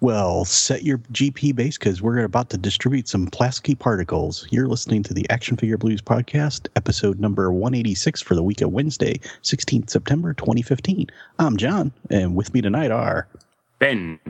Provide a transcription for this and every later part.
Well, set your GP base because we're about to distribute some plasky particles. You're listening to the Action Figure Blues podcast, episode number 186 for the week of Wednesday, 16th September 2015. I'm John, and with me tonight are Ben,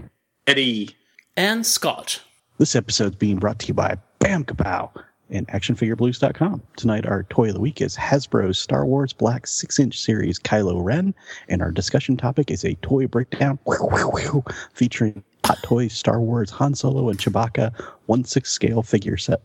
Eddie, and Scott. This episode's being brought to you by Bam Kapow and actionfigureblues.com. Tonight, our toy of the week is Hasbro's Star Wars Black 6 inch series Kylo Ren, and our discussion topic is a toy breakdown featuring Hot Toys Star Wars Han Solo and Chewbacca 1 6 scale figure set.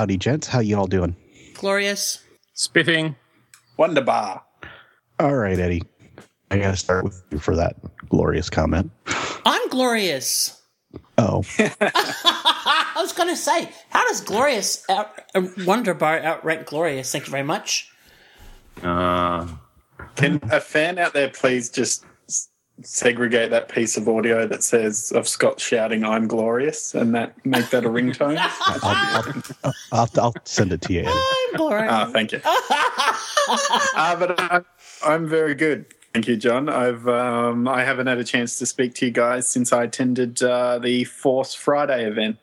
Howdy, gents. How you all doing? Glorious. spiffing. Wonderbar. All right, Eddie. I got to start with you for that glorious comment. I'm glorious. Oh, I was going to say, how does glorious out, uh, Wonder Bar outrank glorious? Thank you very much. Uh, Can a fan out there please just s- segregate that piece of audio that says of Scott shouting "I'm glorious" and that make that a ringtone? I'll, I'll, I'll, I'll send it to you, I'm glorious. Ah, thank you. uh, but I'm, I'm very good. Thank you, John. I've um, I haven't had a chance to speak to you guys since I attended uh, the Force Friday event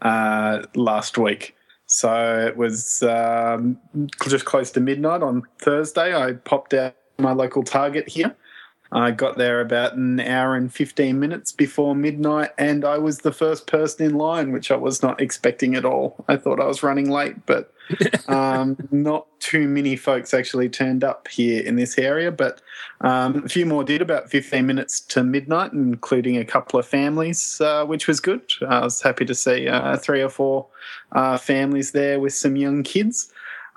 uh, last week. So it was um, just close to midnight on Thursday. I popped out my local Target here. I got there about an hour and 15 minutes before midnight, and I was the first person in line, which I was not expecting at all. I thought I was running late, but um, not too many folks actually turned up here in this area, but um, a few more did about 15 minutes to midnight, including a couple of families, uh, which was good. I was happy to see uh, three or four uh, families there with some young kids.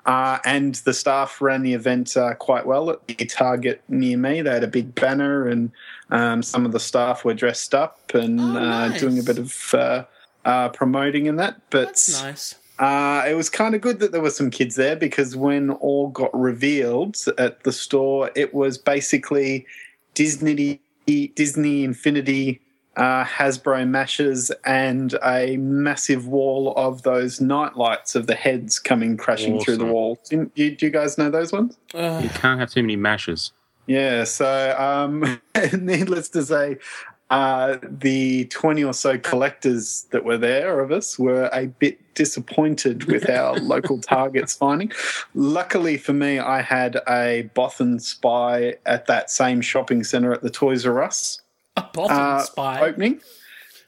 Uh, and the staff ran the event uh, quite well at the Target near me. They had a big banner, and um, some of the staff were dressed up and Oh, uh, doing a bit of uh, uh, promoting in that. But That's nice. uh, it was kind of good that there were some kids there because when all got revealed at the store, it was basically Disney, Disney Infinity, uh, Hasbro mashes, and a massive wall of those night lights of the heads coming crashing through the Awesome. wall. Do you, do you guys know those ones? Uh, you can't have too many mashes. Yeah, so um, needless to say, uh, the 20 or so collectors that were there of us were a bit disappointed with our local targets finding. Luckily for me, I had a Bothan spy at that same shopping centre at the Toys R Us a bottom uh, spy. opening.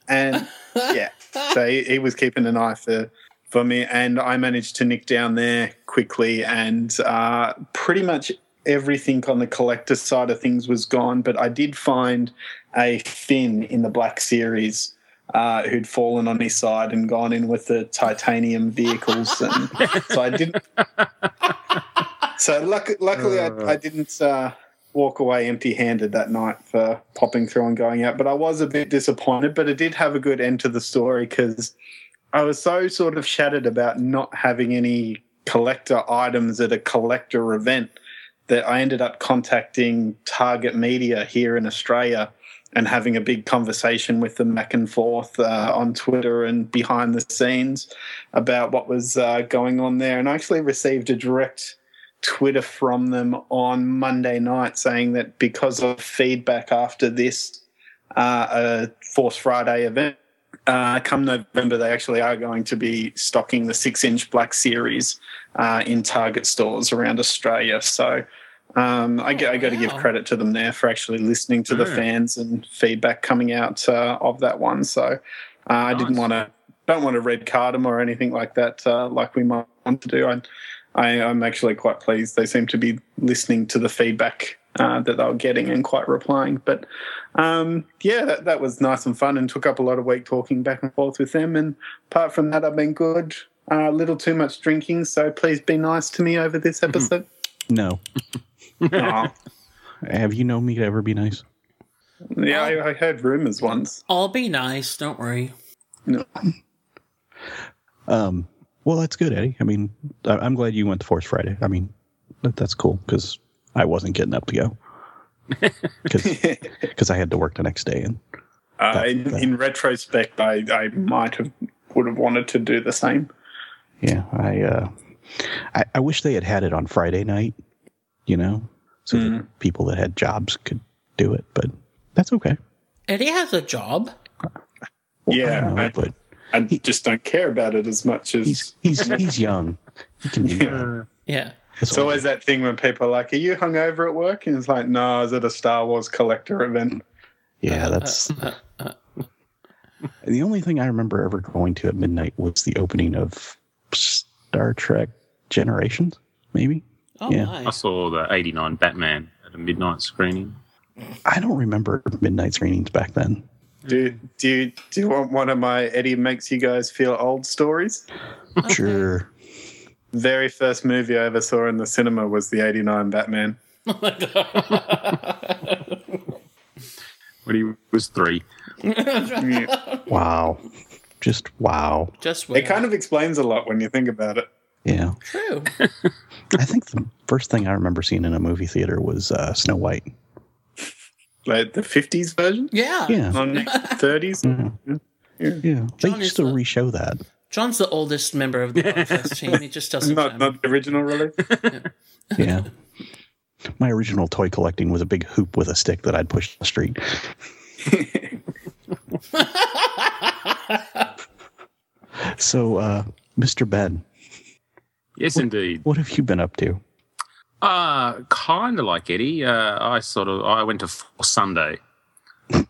And yeah, so he, he was keeping an eye for for me, and I managed to nick down there quickly, and uh, pretty much everything on the collector side of things was gone. But I did find a Finn in the Black Series. Uh, who'd fallen on his side and gone in with the titanium vehicles, and so I didn't. So luck- luckily, I, I didn't uh, walk away empty-handed that night for popping through and going out. But I was a bit disappointed. But it did have a good end to the story because I was so sort of shattered about not having any collector items at a collector event that I ended up contacting Target Media here in Australia and having a big conversation with them back and forth uh, on Twitter and behind the scenes about what was uh, going on there. And I actually received a direct Twitter from them on Monday night saying that because of feedback after this uh, a Force Friday event, uh, come November, they actually are going to be stocking the six inch black series uh, in Target stores around Australia. So um, I, get, I got to give credit to them there for actually listening to the fans and feedback coming out uh, of that one. So uh, I didn't want to don't want to red card them or anything like that, uh, like we might want to do. I, I, I'm actually quite pleased. They seem to be listening to the feedback uh, that they were getting and quite replying. But um, yeah, that, that was nice and fun and took up a lot of week talking back and forth with them. And apart from that, I've been good. Uh, a little too much drinking, so please be nice to me over this episode. No. Aw. Have you known me to ever be nice? Yeah, I, I heard rumors once. I'll be nice. Don't worry. No. Um, well, that's good, Eddie. I mean, I, I'm glad you went to Force Friday. I mean, that, that's cool because I wasn't getting up to go because I had to work the next day. And Uh, in, in retrospect, I, I might have would have wanted to do the same. yeah, I, uh, I, I wish they had had it on Friday night, you know, so that people that had jobs could do it, but that's okay. Eddie has a job. Well, Yeah, I know, I- but I just don't care about it as much as. he's, he's, he's young. He can do that. Yeah. That's It's all. always that thing when people are like, "Are you hungover at work?" And it's like, "No, I was at a Star Wars collector event." Yeah, that's uh, uh, uh, the only thing I remember ever going to at midnight was the opening of Star Trek Generations, maybe. Oh Yeah. I saw the 89 Batman at a midnight screening. I don't remember midnight screenings back then. Do do you do you want one of my Eddie makes you guys feel old stories? Sure. Very first movie I ever saw in the cinema was the '89 Batman. When he was three. Wow. Just wow. Just It kind of explains a lot when you think about it. Yeah. true. I think the first thing I remember seeing in a movie theater was uh, Snow White. Like the '50s version Yeah. Yeah. on '30s. Yeah. They John used to the- re-show that. John's the oldest member of the podcast team. He just doesn't. Not chime not the original release. Yeah. My original toy collecting was a big hoop with a stick that I'd push down the street. so, uh, Mr. Ben, Yes, indeed. what have you been up to? Uh, kind of like Eddie. Uh, I sort of I went to Force Sunday,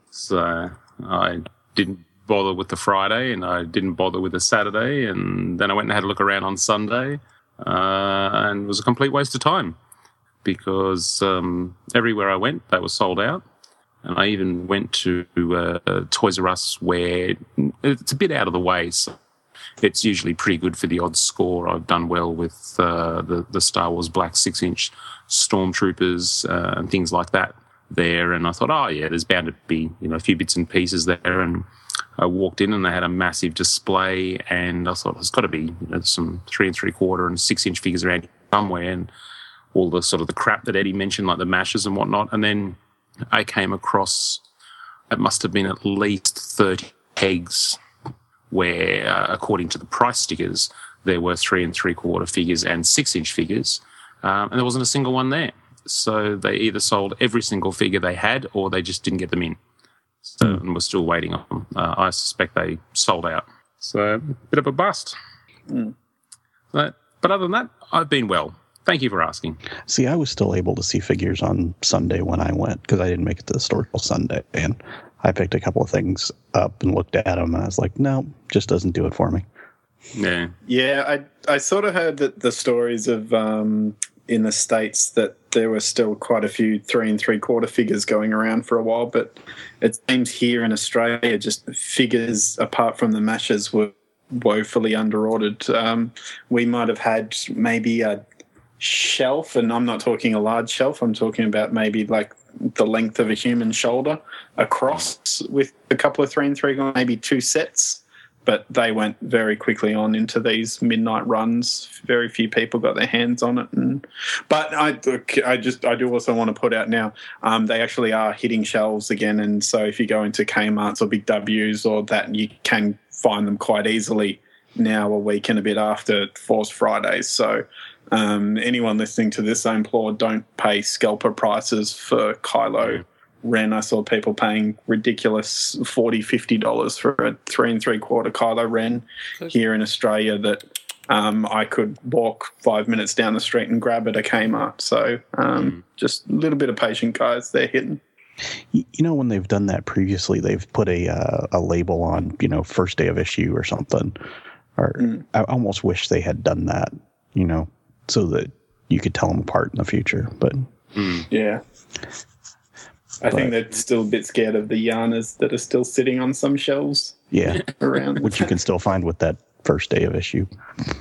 so I didn't bother with the Friday, and I didn't bother with the Saturday, and then I went and had a look around on Sunday, uh, and it was a complete waste of time because um, everywhere I went they were sold out, and I even went to uh, Toys R Us where it's a bit out of the way. So it's usually pretty good for the odd score. I've done well with uh, the the Star Wars Black six inch stormtroopers uh, and things like that there. And I thought, oh yeah, there's bound to be you know a few bits and pieces there. And I walked in and they had a massive display, and I thought there's got to be you know, some three and three quarter and six inch figures around somewhere, and all the sort of the crap that Eddie mentioned, like the mashes and whatnot. And then I came across it must have been at least thirty eggs where, uh, according to the price stickers, there were three and three quarter figures and six inch figures, um, and there wasn't a single one there. So they either sold every single figure they had, or they just didn't get them in. So and we're still waiting on them. Uh, I suspect they sold out. So a bit of a bust. But, but other than that, I've been well. Thank you for asking. See, I was still able to see figures on Sunday when I went because I didn't make it to the store till Sunday. And I picked a couple of things up and looked at them, and I was like, no, just doesn't do it for me. Yeah. Yeah, I I sort of heard that the stories of um, in the states that there were still quite a few three and three quarter figures going around for a while, but it seems here in Australia, just figures apart from the mashes were woefully underordered. Um, we might have had maybe a shelf, and I'm not talking a large shelf. I'm talking about maybe like the length of a human shoulder across with a couple of three and three, maybe two sets but they went very quickly on into these midnight runs. Very few people got their hands on it, and but I, I just I do also want to put out now um, they actually are hitting shelves again, and so if you go into Kmart's or Big W's or that, you can find them quite easily now a week and a bit after Force Fridays. So. Um, anyone listening to this, I implore don't pay scalper prices for Kylo Ren. I saw people paying ridiculous $40, $50 for a three and three quarter Kylo Ren here in Australia that um, I could walk five minutes down the street and grab at a Kmart. So um, just a little bit of patience, guys. They're hitting. You know, when they've done that previously, they've put a uh, a label on, you know, first day of issue or something. Or I almost wish they had done that, you know, so that you could tell them apart in the future. But hmm. Yeah. I think they're still a bit scared of the Yanas that are still sitting on some shelves Yeah, around. which you can still find with that first day of issue.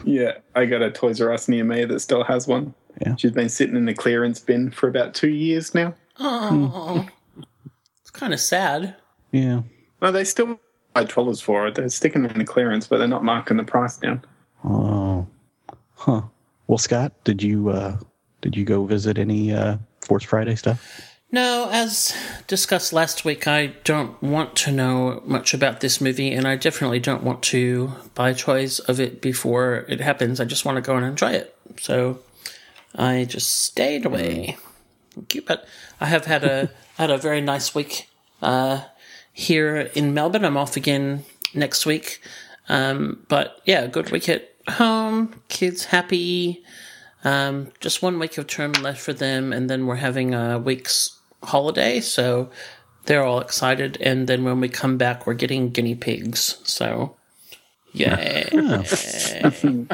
Yeah, I got a Toys R Us near me that still has one. Yeah. She's been sitting in the clearance bin for about two years now. Oh, it's kind of sad. Yeah. Well, they still buy dollars for it. They're sticking it in the clearance, but they're not marking the price down. Oh. Huh. Well, Scott, did you uh did you go visit any uh Force Friday stuff? No, as discussed last week, I don't want to know much about this movie, and I definitely don't want to buy toys of it before it happens. I just want to go and enjoy it. So I just stayed away. Thank you. But I have had a had a very nice week uh, here in Melbourne. I'm off again next week. Um, but yeah, good week at home. Kids happy. Um, just one week of term left for them, and then we're having a week's holiday, so they're all excited. And then when we come back, we're getting guinea pigs. So, yay!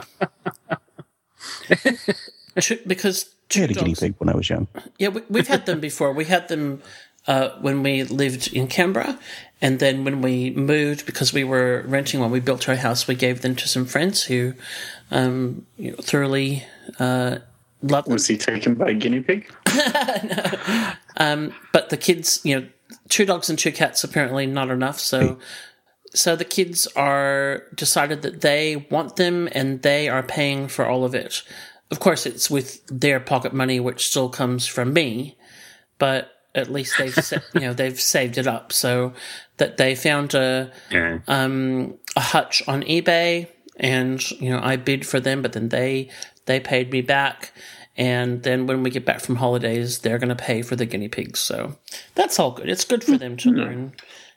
Two- because I two had a guinea pig when I was young. yeah, we, we've had them before. We had them uh, when we lived in Canberra, and then when we moved, because we were renting when we built our house, we gave them to some friends who um, you know, thoroughly uh, loved them. Was he taken by a guinea pig? No. But the kids, you know, two dogs and two cats apparently not enough. So, so the kids are decided that they want them, and they are paying for all of it. Of course, it's with their pocket money, which still comes from me, but at least they've sa- you know they've saved it up so that they found a Yeah. Um, a hutch on eBay and you know I bid for them but then they they paid me back and then when we get back from holidays they're going to pay for the guinea pigs so that's all good it's good for them to hmm. learn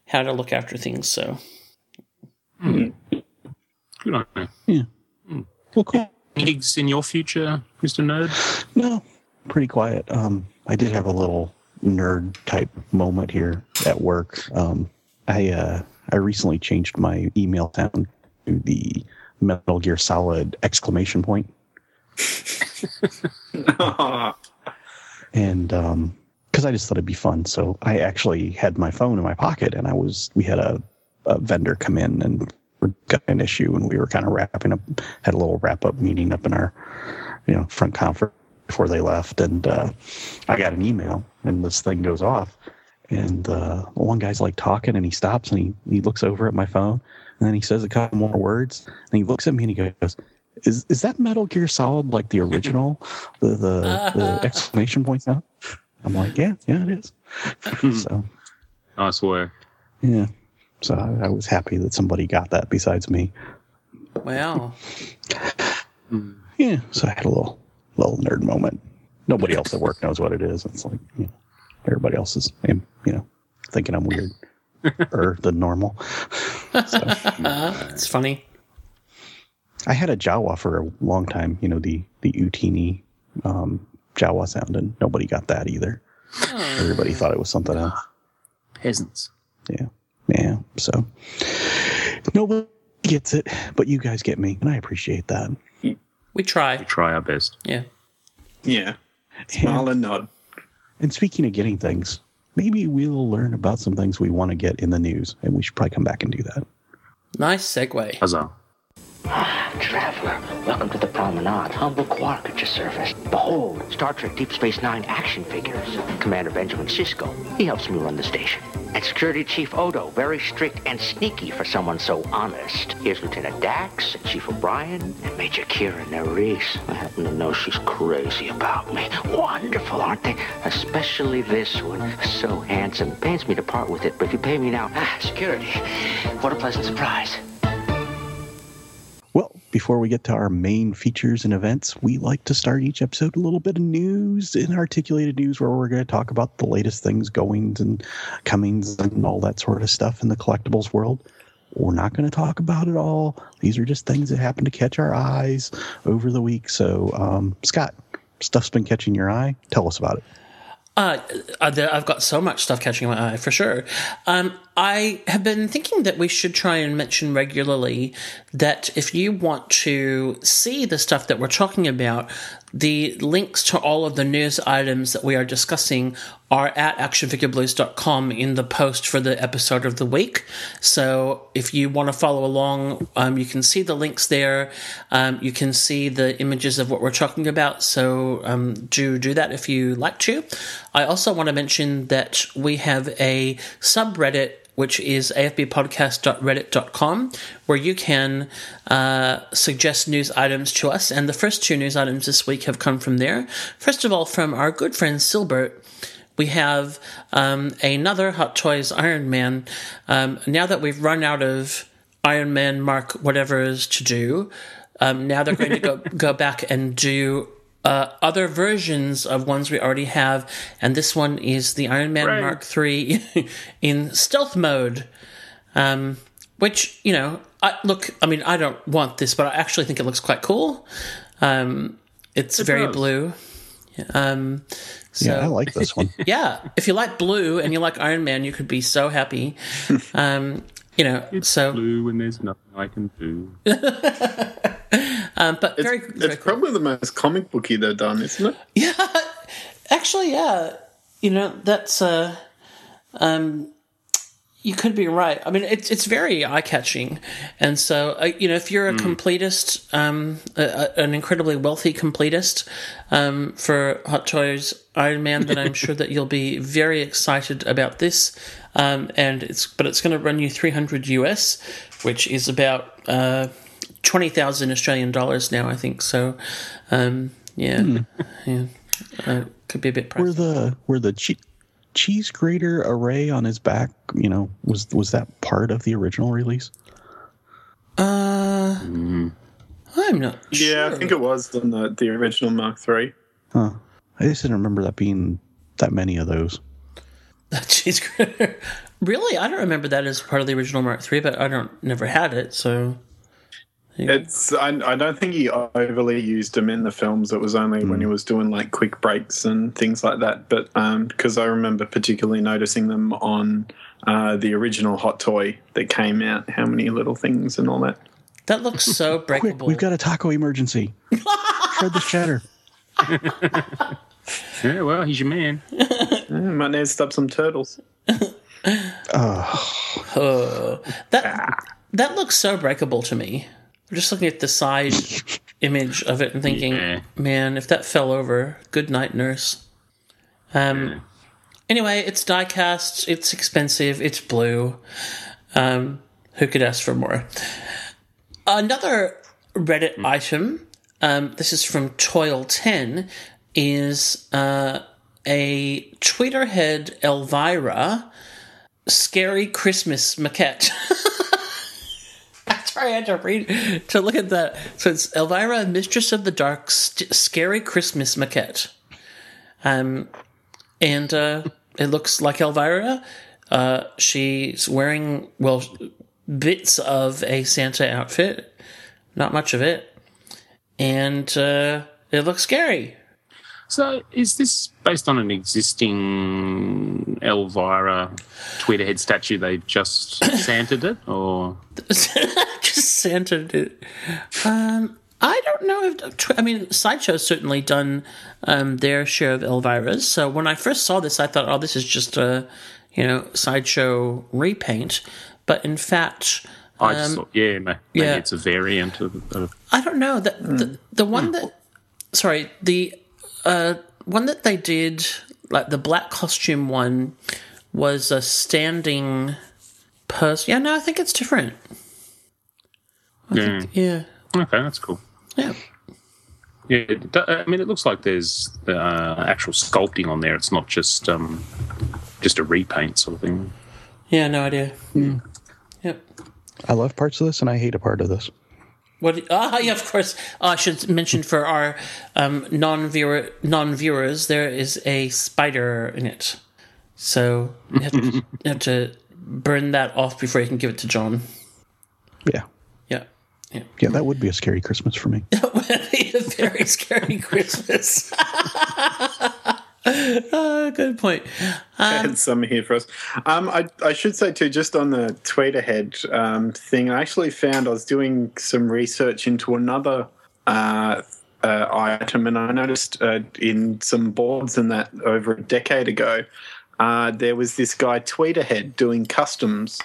how to look after things so hmm. Good on you. Well, hmm. cool. Guinea pigs in your future, Mr. Nerd? No, pretty quiet. Um, I did have a little nerd type moment here at work. Um, I uh, I recently changed my email sound to the Metal Gear Solid exclamation point. and um, because I just thought it'd be fun, so I actually had my phone in my pocket, and I was we had a, a vendor come in and we got an issue, and we were kind of wrapping up, had a little wrap up meeting up in our you know front conference before they left, and uh, I got an email, and this thing goes off, and uh, one guy's like talking, and he stops, and he he looks over at my phone, and then he says a couple more words, and he looks at me, and he goes. Is, is that Metal Gear Solid like the original, the the, the exclamation points out? I'm like, yeah, yeah, it is. so I swear. yeah, so I, I was happy that somebody got that besides me. wow Yeah, so I had a little little nerd moment. Nobody else at work knows what it is. It's like you know, everybody else is, you know, thinking I'm weird or the normal. So it's funny I had a Jawa for a long time. You know, the the Utini um, Jawa sound, and nobody got that either. Everybody thought it was something else. Peasants. Yeah, yeah. So nobody gets it, but you guys get me, and I appreciate that. We try We try our best. yeah Yeah. Smile and nod. And speaking of getting things, maybe we'll learn about some things we want to get in the news, and we should probably come back and do that. nice segue Huzzah. Traveler, welcome to the promenade. Humble quark at your service. Behold, Star Trek Deep Space Nine action figures. Commander Benjamin Sisko, he helps me run the station. And Security Chief Odo, very strict and sneaky for someone so honest. Here's Lieutenant Dax, Chief O'Brien, and Major Kira Nerys. I happen to know she's crazy about me. Wonderful, aren't they? Especially this one. So handsome. Pains me to part with it, but if you pay me now, ah, security. What a pleasant surprise. Before we get to our main features and events, we like to start each episode a little bit of news and articulated news where we're going to talk about the latest things, goings and comings and all that sort of stuff in the collectibles world. We're not going to talk about it all. These are just things that happen to catch our eyes over the week. So, um, Scott, stuff's been catching your eye. Tell us about it. Uh, uh, I've got so much stuff catching my eye for sure. Um, I have been thinking that we should try and mention regularly that if you want to see the stuff that we're talking about, the links to all of the news items that we are discussing are at actionfigureblues.com in the post for the episode of the week. So if you want to follow along, um, you can see the links there. Um, you can see the images of what we're talking about. So um, do do that if you like to. I also want to mention that we have a subreddit which is afbpodcast.reddit.com, where you can uh, suggest news items to us. And the first two news items this week have come from there. First of all, from our good friend Silbert, we have um, another Hot Toys Iron Man. Um, now that we've run out of Iron Man Mark whatever is to do, um, now they're going to go go back and do uh, other versions of ones we already have, and this one is the Iron Man Right. Mark III in stealth mode. Um, which you know, I, look, I mean, I don't want this, but I actually think it looks quite cool. Um, it's very does. blue. Um, so yeah, I like this one. yeah, if you like blue and you like Iron Man, you could be so happy. Um, you know, it's so Blue and there's nothing I can do. um, but It's, very, it's very cool. probably the most comic booky they've done, isn't it? Yeah, actually, yeah. You know, that's uh, um, you could be right. I mean, it's it's very eye catching, and so uh, you know, if you're a completist, um, a, a- an incredibly wealthy completist, um, for Hot Toys Iron Man, then I'm sure that you'll be very excited about this. Um, and it's but it's going to run you 300 US, which is about uh, twenty thousand Australian dollars now, I think. So, um, yeah, yeah, uh, could be a bit Were pricey. the were the che- cheese grater array on his back? You know, was was that part of the original release? Uh, I'm not. Yeah, sure. I think it was on the, the original Mark III. Huh. I just didn't remember that being that many of those. cheese grater. really, I don't remember that as part of the original Mark III, but I don't never had it, so It's I, I don't think he overly used them in the films. It was only when he was doing like quick breaks and things like that. But because I remember particularly noticing them on uh, the original Hot Toy that came out, how many little things and all that. that looks so Quick, breakable. we've got a taco emergency. Shred the cheddar. Yeah, well, he's your man. Yeah, might need to stop some turtles. Uh, that that looks so breakable to me. I'm just looking at the side image of it and thinking, Yeah. man, if that fell over, good night, nurse. Um. Anyway, it's diecast. It's expensive. It's blue. Um, who could ask for more? Another Reddit item. Um, this is from Toil10. Is uh, a tweeterhead Elvira scary Christmas maquette. Why I had to read to look at that. So it's Elvira, Mistress of the Dark, st- scary Christmas maquette. Um, and uh, it looks like Elvira. Uh, she's wearing well bits of a Santa outfit, not much of it, and uh, it looks scary. So, is this based on an existing Elvira Tweeterhead statue? They've just santed it, or just Santa it? Um, I don't know if I mean Sideshow's certainly done um, their share of Elvira's. So when I first saw this, I thought, oh, this is just a you know Sideshow repaint. But in fact, I just Um, thought, yeah, maybe yeah. it's a variant of, of I don't know that the, the one that sorry the uh, one that they did like the black costume one was a standing person. Yeah, no, I think it's different. yeah. Yeah, Okay, that's cool. yeah. Yeah, I mean, it looks like there's uh, actual sculpting on there. It's not just um, just a repaint sort of thing. Yeah, no idea. Yep. I love parts of this, and I hate a part of this. What? Ah, yeah, of course. Oh, I should mention for our um, non-viewer non-viewers, there is a spider in it, so you have to, you have to burn that off before you can give it to John. Yeah. Yeah, yeah. Yeah, that would be a scary Christmas for me. a very scary Christmas. Good point. I had some here for us. Um, I, I should say too, just on the Tweeterhead um, thing, I actually found I was doing some research into another uh, uh, item, and I noticed uh, in some boards and that over a decade ago, uh, there was this guy Tweeterhead doing customs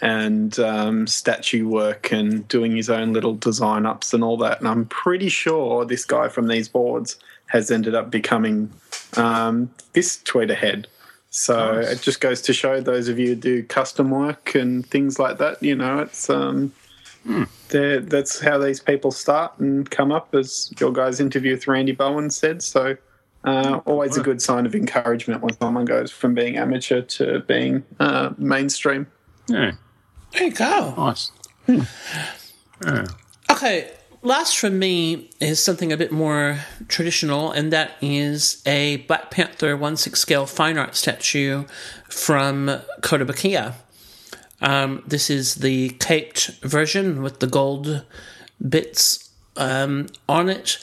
and um, statue work and doing his own little design ups and all that. And I'm pretty sure this guy from these boards has ended up becoming um, this Tweeterhead. So Nice. it just goes to show those of you who do custom work and things like that. You know, it's um, they're- that's how these people start and come up, as your guys' interview with Randy Bowen said. So, uh, always a good sign of encouragement when someone goes from being amateur to being uh, mainstream. Yeah, There you go. nice. Yeah. Okay, last from me is something a bit more traditional, and that is a Black Panther 1 6 scale fine art statue from Kotobukiya. Um, this is the caped version with the gold bits um, on it,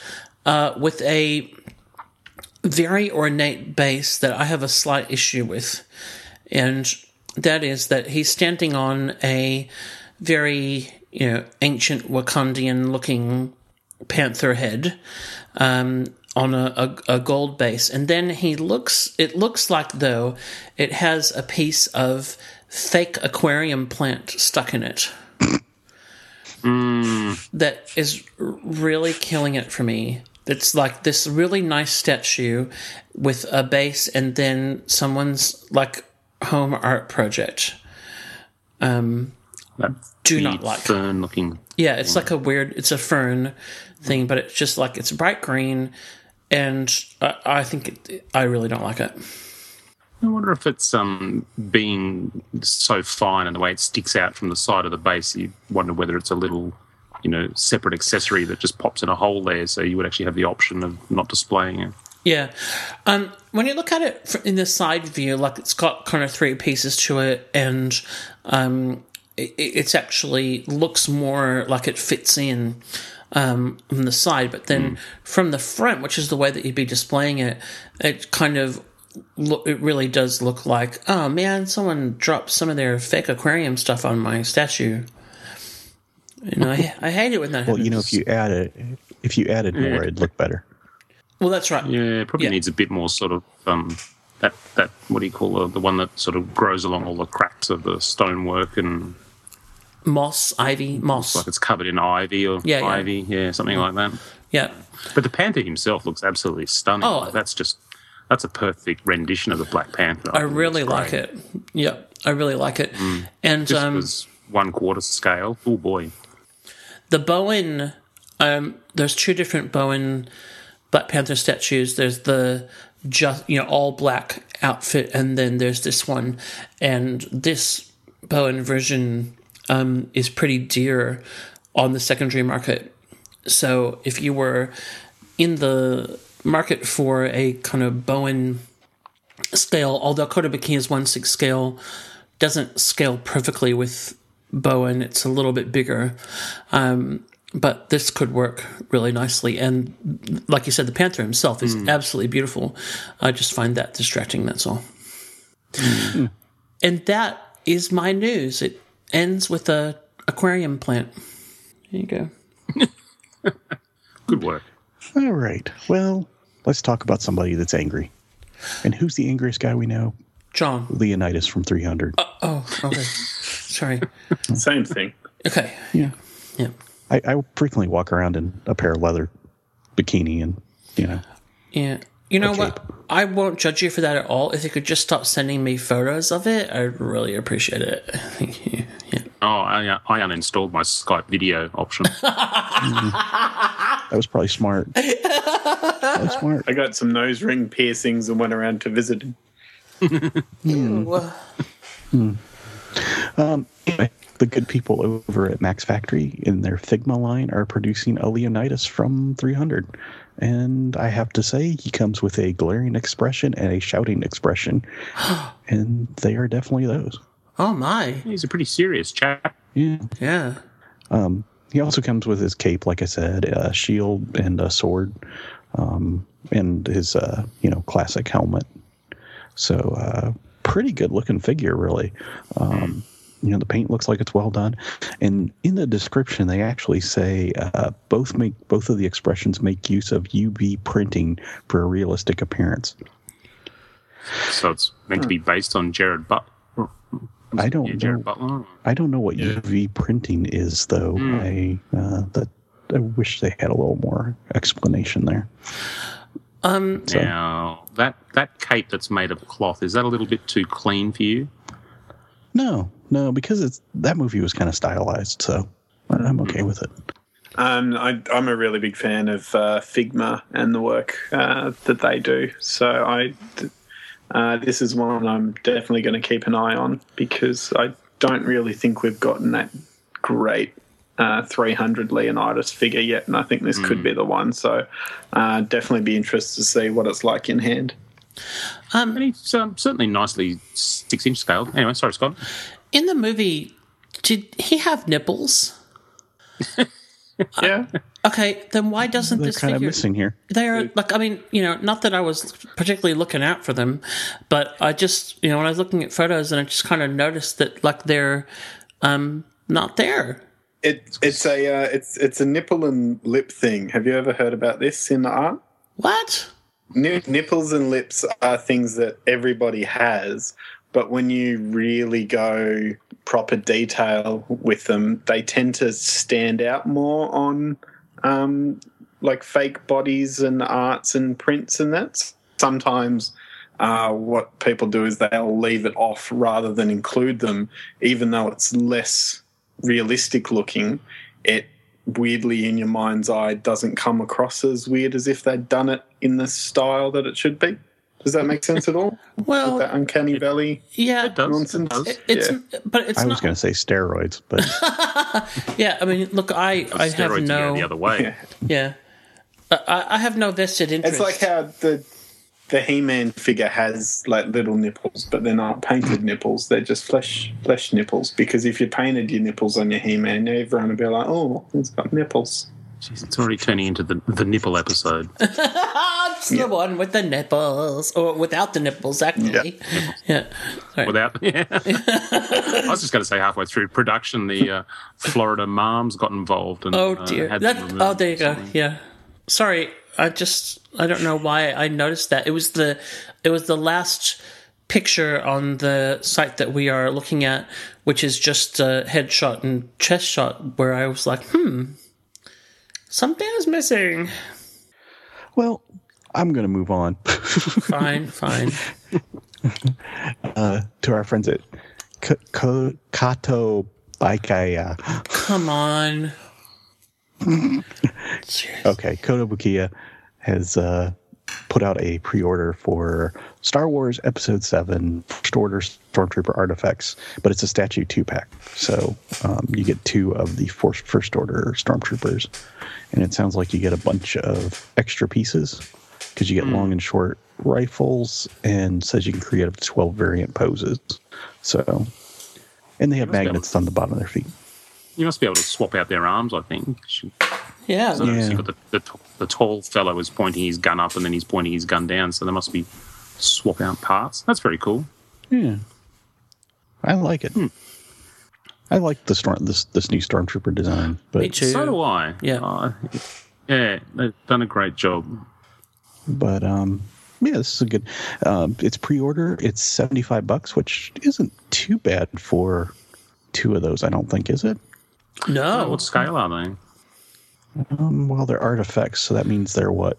uh, with a very ornate base that I have a slight issue with. And that is that he's standing on a very, you know, ancient Wakandian looking panther head um, on a, a, a gold base. And then he looks, it looks like though it has a piece of fake aquarium plant stuck in it. That is really killing it for me. It's like this really nice statue with a base and then someone's like home art project. Um, That Do not like. fern looking. yeah, it's like a weird, it's a fern thing, but it's just like it's bright green, and I, I think it, I really don't like it. I wonder if it's um being so fine and the way it sticks out from the side of the base. You wonder whether it's a little, you know, separate accessory that just pops in a hole there, so you would actually have the option of not displaying it. Yeah. Um, when you look at it in the side view, like it's got kind of three pieces to it, and um, it, it's actually looks more like it fits in um, from the side. But then from the front, which is the way that you'd be displaying it, it kind of look. It really does look like, oh man, someone dropped some of their fake aquarium stuff on my statue. You know, I, I hate it when that happens. Well, happens. you know, if you add it, if you added more, it'd look better. well, that's right. Yeah, it probably Yeah. needs a bit more sort of um that that what do you call it? The one that sort of grows along all the cracks of the stonework and Moss, ivy, moss. like it's covered in ivy or Yeah, yeah. ivy, yeah, something like that. yeah. But the panther himself looks absolutely stunning. Oh. Like, that's just that's a perfect rendition of the Black Panther. I think really like it. Yeah, I really like it. And Just um, was one quarter scale. Oh boy. the Bowen, um, there's two different Bowen Black Panther statues. There's the just you know all black outfit, and then there's this one, and this Bowen version um, is pretty dear on the secondary market. So if you were in the market for a kind of Bowen scale, although Kotobiki is one six scale, doesn't scale perfectly with Bowen. It's a little bit bigger, um, but this could work really nicely. And like you said, the panther himself is absolutely beautiful. I just find that distracting. That's all. And that is my news. It ends with a aquarium plant. There you go. Good work. All right. Well, let's talk about somebody that's angry. And who's the angriest guy we know? John. Leonidas from 300. Uh, oh, okay. Sorry. Same thing. Okay. yeah. Yeah. I, I frequently walk around in a pair of leather bikini and, you know, Yeah. You know what? I won't judge you for that at all. If you could just stop sending me photos of it, I'd really appreciate it. Thank you. Yeah. Oh, I, uh, I uninstalled my Skype video option. that was probably smart. that was smart. I got some nose ring piercings and went around to visit him. Hmm. Hmm. Um, anyway, the good people over at Max Factory in their Figma line are producing a Leonidas from 300. And I have to say, he comes with a glaring expression and a shouting expression. and they are definitely those. Oh my. He's a pretty serious chap. Yeah. Yeah. He also comes with his cape, like I said, a shield and a sword, um, and his, uh, you know, classic helmet. So, uh, pretty good looking figure, really. Um, you know the paint looks like it's well done, and in the description they actually say uh, both make both of the expressions make use of UV printing for a realistic appearance. So it's meant to be based on Gerard Butler. I don't Yeah, know. Gerard Butler. I don't know what UV printing is though. I uh, that I wish they had a little more explanation there. Um, So- Now that that cape that's made of cloth is that a little bit too clean for you? No, no, because it's that movie was kind of stylized, so I'm okay with it. Um, I, I'm a really big fan of uh, Figma and the work uh, that they do. So I, uh, this is one I'm definitely going to keep an eye on because I don't really think we've gotten that great uh, 300 Leonidas figure yet, and I think this could be the one. So uh, definitely be interested to see what it's like in hand. And he's um, certainly nicely six inch scaled. Anyway, sorry, Scott. in the movie, did he have nipples? Yeah. Okay, then why doesn't They're this kind of figure? missing here. They're like, I mean, you know, not that I was particularly looking out for them, but I just, you know, when I was looking at photos and I just kind of noticed that like they're um not there. It, it's a uh, it's it's a nipple and lip thing. Have you ever heard about this in the art? What? Ni- nipples and lips are things that everybody has, but when you really go proper detail with them, they tend to stand out more on um, like fake bodies and arts and prints and that. Sometimes uh, what people do is they'll leave it off rather than include them, even though it's less realistic looking. It weirdly in your mind's eye doesn't come across as weird as if they'd done it in the style that it should be. Does that make sense at all? Well, that uncanny valley yeah, It does. nonsense. It does. It- it's yeah. but it's I was going to say steroids, but Yeah, I mean, look, I I have Steroids no the other way. Yeah. yeah, I- I, I have no vested interest. It's like how the the He-Man figure has like little nipples, but they're not painted nipples. They're just flesh flesh nipples. Because if you painted your nipples on your He-Man, everyone would be like, "Oh, he's got nipples." Jeez, it's already turning into the, the nipple episode. it's the one with the nipples or without the nipples, actually. Yeah, Sorry. Without, yeah. I was just going to say halfway through production, the uh, Florida moms got involved and Oh uh, dear. had That, oh, there you go. Yeah. Sorry, I just I don't know why I noticed that. It was the it was the last picture on the site that we are looking at, which is just a headshot and chest shot, where I was like, hmm, something is missing. well, I'm going to move on Fine, fine. uh, to our friends at K- K- Kato Baikaya. Come on. Okay, Kotobukiya has uh, put out a pre-order for Star Wars Episode Seven First Order Stormtrooper artifacts, but it's a statue two-pack, so um, you get two of the Force First Order Stormtroopers, and it sounds like you get a bunch of extra pieces because you get long and short rifles, and says you can create up to twelve variant poses. So, and they have must be able magnets on the bottom of their feet. You must be able to swap out their arms, I think. So Yeah. Yeah. got the, the, the tall fellow is pointing his gun up and then he's pointing his gun down, so there must be swap out parts. That's very cool. Yeah, I like it. I like the storm this this new stormtrooper design, but Me too. So do I. Yeah. Uh, yeah, they've done a great job. but um, yeah, this is a good. Um, it's pre-order. It's seventy five bucks, which isn't too bad for two of those. I don't think is it. No. What scale are they? Um, well, they're artifacts, so that means they're what,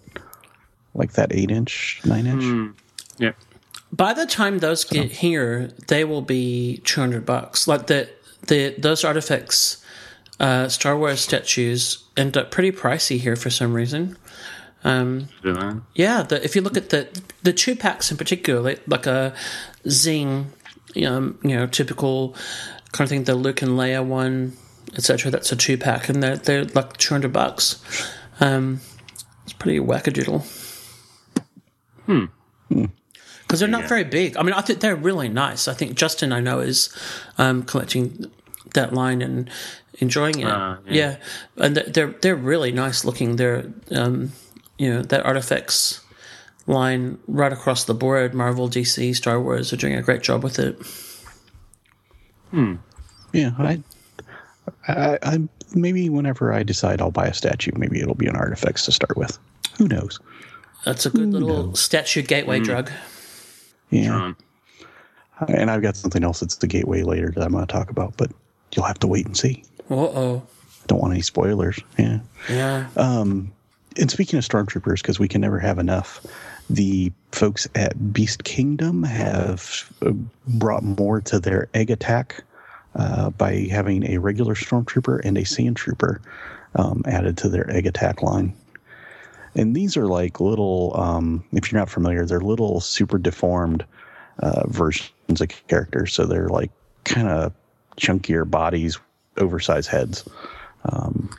like that eight inch, nine inch. Yeah. By the time those get here, they will be two hundred bucks. Like the the those artifacts, uh, Star Wars statues end up pretty pricey here for some reason. Um, Do they? yeah, the, if you look at the the two packs in particular, like, like a Zing, um, you know, typical kind of thing, the Luke and Leia one, etc. That's a two pack, and they're they're like two hundred bucks. Um, it's pretty wackadoodle. Hmm. Because they're not very big. I mean, I think they're really nice. I think Justin, I know, is um, collecting that line and enjoying it. Ah, yeah. yeah. and they're they're, they're really nice looking. They're um, you know that artifacts line right across the board. Marvel, DC, Star Wars are doing a great job with it. Hmm. Yeah, I, I, I maybe whenever I decide I'll buy a statue, maybe it'll be an artifacts to start with. Who knows? That's a good little statue gateway drug. Yeah, Um, and I've got something else that's the gateway later that I'm going to talk about, but you'll have to wait and see. Uh oh. Don't want any spoilers. Yeah. Yeah. And speaking of stormtroopers, because we can never have enough, the folks at Beast Kingdom have uh, brought more to their egg attack uh, by having a regular stormtrooper and a sand trooper um, added to their egg attack line. And these are like little, um, if you're not familiar, they're little super deformed uh, versions of characters. So they're like kind of chunkier bodies, oversized heads. Um,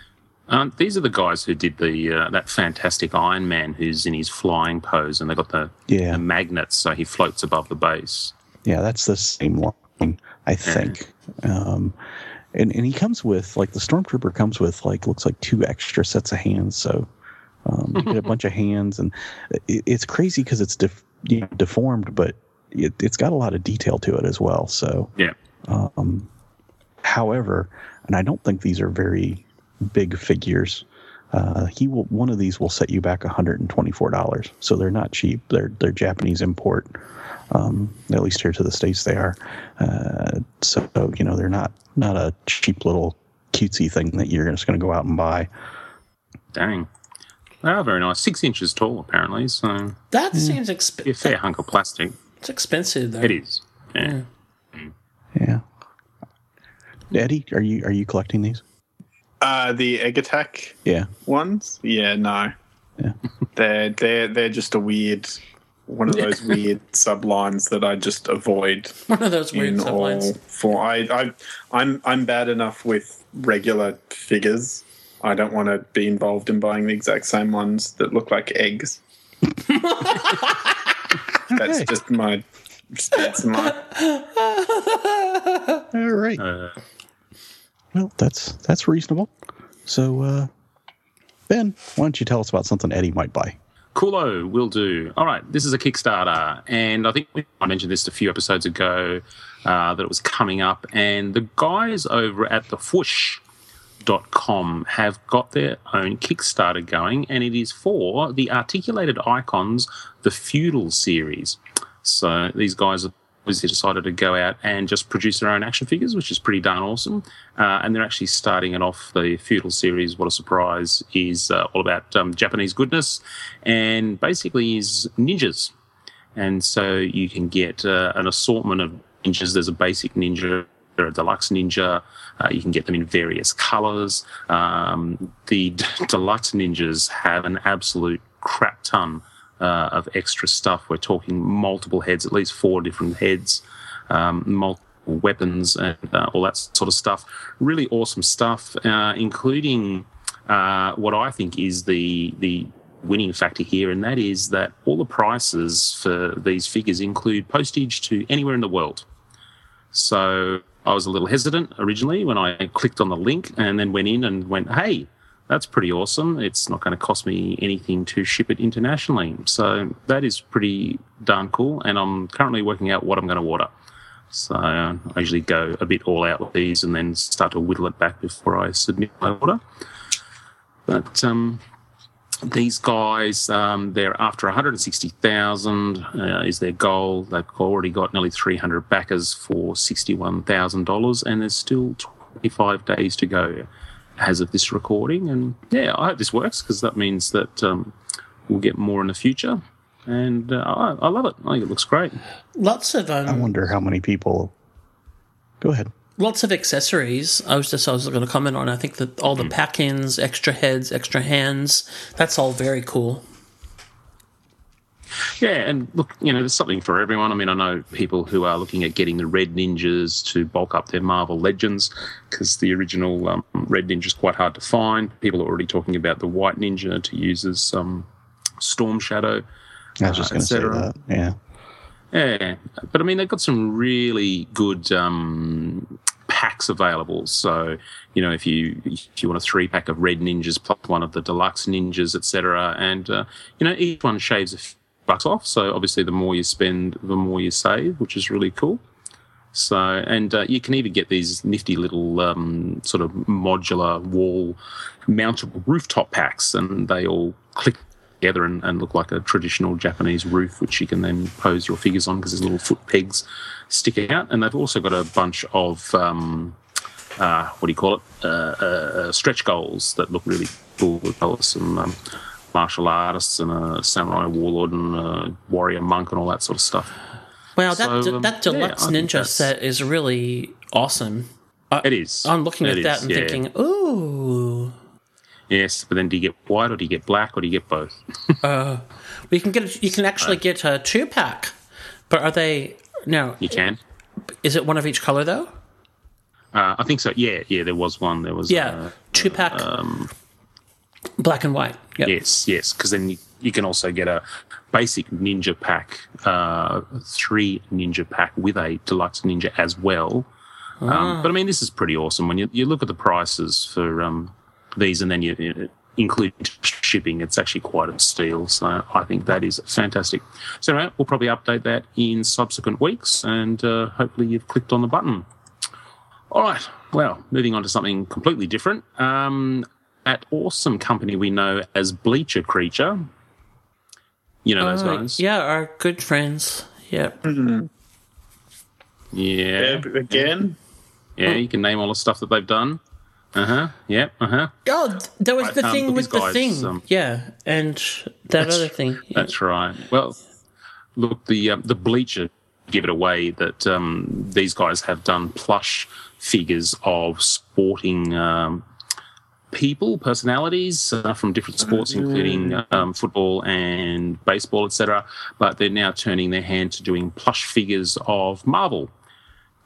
these are the guys who did the uh, that fantastic Iron Man who's in his flying pose, and they got the, Yeah. the magnets, so he floats above the base. Yeah, that's the same line, I think. Um, and and he comes with like the stormtrooper comes with like looks like two extra sets of hands. So um, you get a bunch of hands, and it, it's crazy because it's def, you know, deformed, but it, it's got a lot of detail to it as well. So, Yeah, however, and I don't think these are very big figures. Uh, he will one of these will set you back $124. So they're not cheap. They're they're Japanese import. Um, at least here to the states they are. Uh, so you know they're not not a cheap little cutesy thing that you're just going to go out and buy. dang. They are very nice. Six inches tall, apparently, so That seems be a exp- fair hunk of plastic. it's expensive though. It is. Yeah. Yeah. Eddie, are you are you collecting these? Uh, the egg attack Yeah. ones? Yeah, no. Yeah. They're they're they're just a weird one of those weird sublines that I just avoid One of those weird sublines. for I I I'm I'm bad enough with regular figures. I don't want to be involved in buying the exact same ones that look like eggs. That's Okay. just my stance in life. All right. Uh, Well, that's that's reasonable. So, uh, Ben, why don't you tell us about something Eddie might buy? Coolo will do. All right, this is a Kickstarter, and I think I mentioned this a few episodes ago uh, that it was coming up, and the guys over at the Fwoosh.com have got their own Kickstarter going, and it is for the Articulated Icons, the Feudal series. So these guys have obviously decided to go out and just produce their own action figures, which is pretty darn awesome. Uh, and they're actually starting it off the feudal series. What a surprise! Is uh, all about um, Japanese goodness, and basically is ninjas. And so you can get uh, an assortment of ninjas. There's a basic ninja, there a deluxe ninja. Uh, you can get them in various colors. Um, the d- deluxe ninjas have an absolute crap ton uh, of extra stuff. We're talking multiple heads, at least four different heads, um, multiple weapons, and uh, all that sort of stuff. Really awesome stuff, uh, including uh, what I think is the the winning factor here, and that is that all the prices for these figures include postage to anywhere in the world. So I was a little hesitant originally when I clicked on the link and then went in and went, hey, that's pretty awesome. It's not going to cost me anything to ship it internationally. So that is pretty darn cool. And I'm currently working out what I'm going to order. So I usually go a bit all out with these and then start to whittle it back before I submit my order. But um, these guys, um, they're after 160,000 uh, is their goal. They've already got nearly 300 backers for $61,000, and there's still 25 days to go as of this recording. And yeah, I hope this works because that means that um, we'll get more in the future. And uh, I, I love it. I think it looks great. Lots of um, I wonder how many people. Go ahead. lots of accessories. I was just I was going to comment on. I think that all the pack-ins, extra heads, extra hands. That's all very cool. Yeah, and look, you know, there's something for everyone. I mean, I know people who are looking at getting the Red Ninjas to bulk up their Marvel Legends because the original um, Red Ninja is quite hard to find. People are already talking about the White Ninja to use as um, Storm Shadow. I was just Uh, going to say that. Yeah. Yeah, but I mean, they've got some really good um, packs available. So, you know, if you if you want a three pack of red ninjas plus one of the deluxe ninjas, etc., and uh, you know, each one shaves a bucks off. So obviously, the more you spend, the more you save, which is really cool. So, and uh, you can even get these nifty little um, sort of modular wall mountable rooftop packs, and they all click together and, and look like a traditional Japanese roof, which you can then pose your figures on because there's little foot pegs sticking out. And they've also got a bunch of um, uh, what do you call it? Uh, uh, uh, stretch goals that look really cool. With some um, martial artists and a samurai warlord and a warrior monk and all that sort of stuff. Wow, that So, um, that yeah, deluxe I think ninja set is really awesome. It is. I'm looking at It that is, and yeah. thinking, ooh, Yes, but then do you get white or do you get black or do you get both? we can get you can actually get a two pack, but are they no? You can. Is it one of each color though? Uh, I think so. Yeah, yeah. There was one. There was. Yeah, Uh, two pack, black and white. Yep. yes, yes. Because then you, you can also get a basic ninja pack, uh, three ninja pack with a deluxe ninja as well. Um, but I mean, this is pretty awesome when you, you look at the prices for um, these, and then you, you include shipping. It's actually quite a steal. So I think that is fantastic. So anyway, we'll probably update that in subsequent weeks, and uh, hopefully you've clicked on the button. All right. Well, moving on to something completely different. Um, that awesome company we know as Bleacher Creature. You know those Uh, guys? yeah, our good friends. Yep. Yeah. Again, Yeah, you can name all the stuff that they've done. Uh huh. Yeah. Uh huh. Oh, th- there was Right, the um, thing but with these the thing. um, yeah, and that other thing. Yeah. That's right. Well, look, the um, the Bleacher give it away that um, these guys have done plush figures of sporting um, people, personalities uh, from different sports, including um, football and baseball, etc. But they're now turning their hand to doing plush figures of Marvel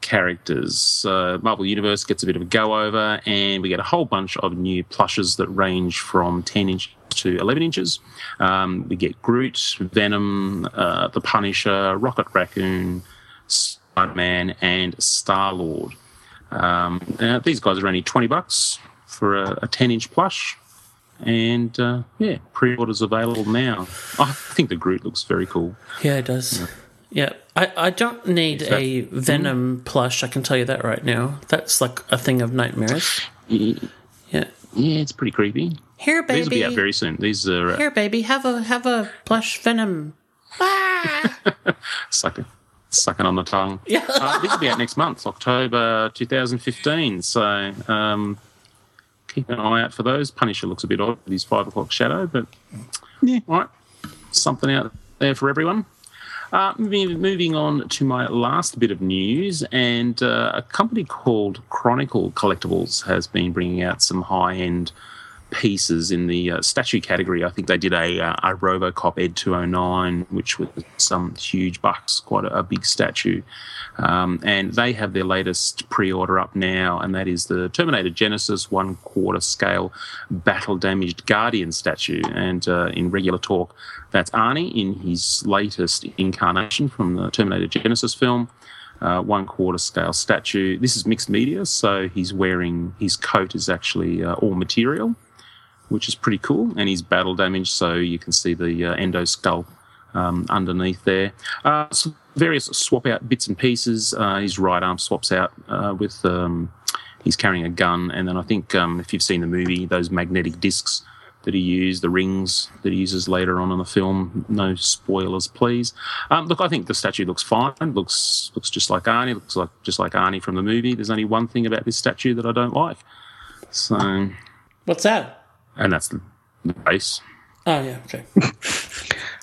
characters. Uh, Marvel Universe gets a bit of a go over, and we get a whole bunch of new plushes that range from 10 inches to 11 inches. Um, we get Groot, Venom, uh, the Punisher, Rocket Raccoon, Spider Man, and Star Lord. Um, uh, these guys are only 20 bucks for a, a 10 inch plush. And uh, yeah, pre orders available now. I think the Groot looks very cool. Yeah, it does. Yeah, I, I don't need that- a Venom plush. I can tell you that right now. That's like a thing of nightmares. Yeah, Yeah. yeah it's pretty creepy. Here, baby. These will be out very soon. These are uh, Here, baby. Have a have a plush Venom. Ah! sucking, sucking on the tongue. Yeah. Uh, these will be out next month, October 2015. So um, keep an eye out for those. Punisher looks a bit odd with his five o'clock shadow, but Yeah. all right, something out there for everyone. Uh, moving, moving on to my last bit of news, and uh, a company called Chronicle Collectibles has been bringing out some high-end pieces in the uh, statue category. I think they did a, uh, a RoboCop Ed 209, which was some huge bucks, quite a, a big statue. Um, and they have their latest pre-order up now, and that is the Terminator Genisys one quarter scale battle damaged Guardian statue. And uh, in regular talk, that's Arnie in his latest incarnation from the Terminator Genisys film. Uh, one quarter scale statue. This is mixed media, so he's wearing his coat is actually uh, all material, which is pretty cool. And he's battle damaged, so you can see the uh, endo skull um, underneath there. Uh, some various swap out bits and pieces. Uh, his right arm swaps out uh, with. Um, he's carrying a gun, and then I think um, if you've seen the movie, those magnetic discs that he used, the rings that he uses later on in the film. No spoilers, please. Um, look, I think the statue looks fine. Looks looks just like Arnie. Looks like just like Arnie from the movie. There's only one thing about this statue that I don't like. So, What's that? And that's the the base. Oh yeah. Okay.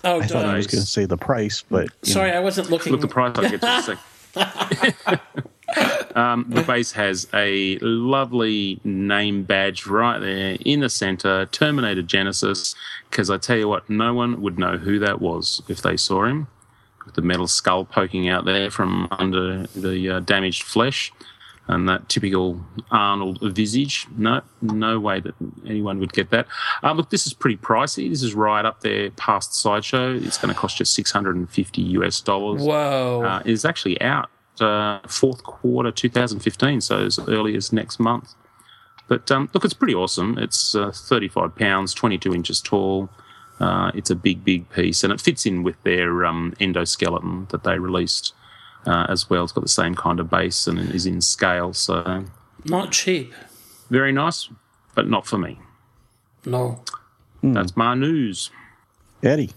Oh, I thought I was going to say the price, but you sorry, I wasn't looking. Look, the price I'll get to in um, the base has a lovely name badge right there in the center, Terminator Genisys. Because I tell you what, no one would know who that was if they saw him, with the metal skull poking out there from under the uh, damaged flesh. And that typical Arnold visage. No, no way that anyone would get that. Um, look, this is pretty pricey. This is right up there past Sideshow. It's going to cost you 650 US dollars Whoa. uh, is actually out uh, fourth quarter 2015, so as early as next month. But um, look, it's pretty awesome. It's uh, 35 pounds, 22 inches tall. Uh, it's a big, big piece, and it fits in with their um, endoskeleton that they released uh, as well. It's got the same kind of base and is in scale. So Not cheap. very nice, but not for me. No. That's my news. Eddie,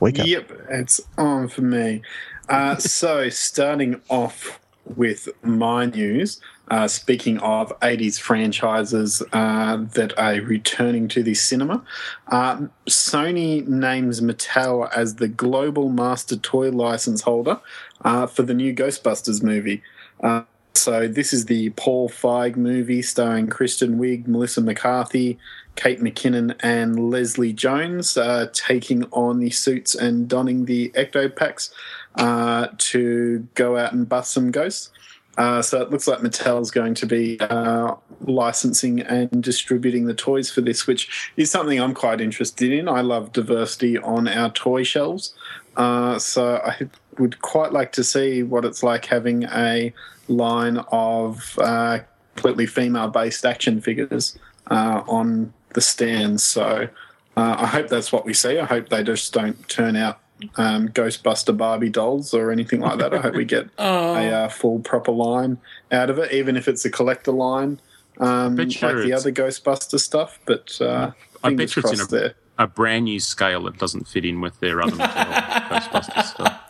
wake up. Yep, it's on for me. Uh, so, starting off with my news, uh, speaking of 80s franchises uh, that are returning to the cinema, uh, Sony names Mattel as the global master toy license holder uh, for the new Ghostbusters movie. Uh, so, this is the Paul Feig movie starring Kristen Wiig, Melissa McCarthy, Kate McKinnon, and Leslie Jones uh, taking on the suits and donning the ecto packs to go out and bust some ghosts. Uh, so it looks like Mattel's going to be uh, licensing and distributing the toys for this, which is something I'm quite interested in. I love diversity on our toy shelves. Uh, so I would quite like to see what it's like having a line of uh, completely female based action figures uh, on the stands. So uh, I hope that's what we see. I hope they just don't turn out um, Ghostbuster Barbie dolls or anything like that. I hope we get a uh, full proper line out of it, even if it's a collector line um, like you the other Ghostbuster stuff. But uh, I fingers bet you it's in a, there. a brand new scale that doesn't fit in with their other Mattel Ghostbusters stuff.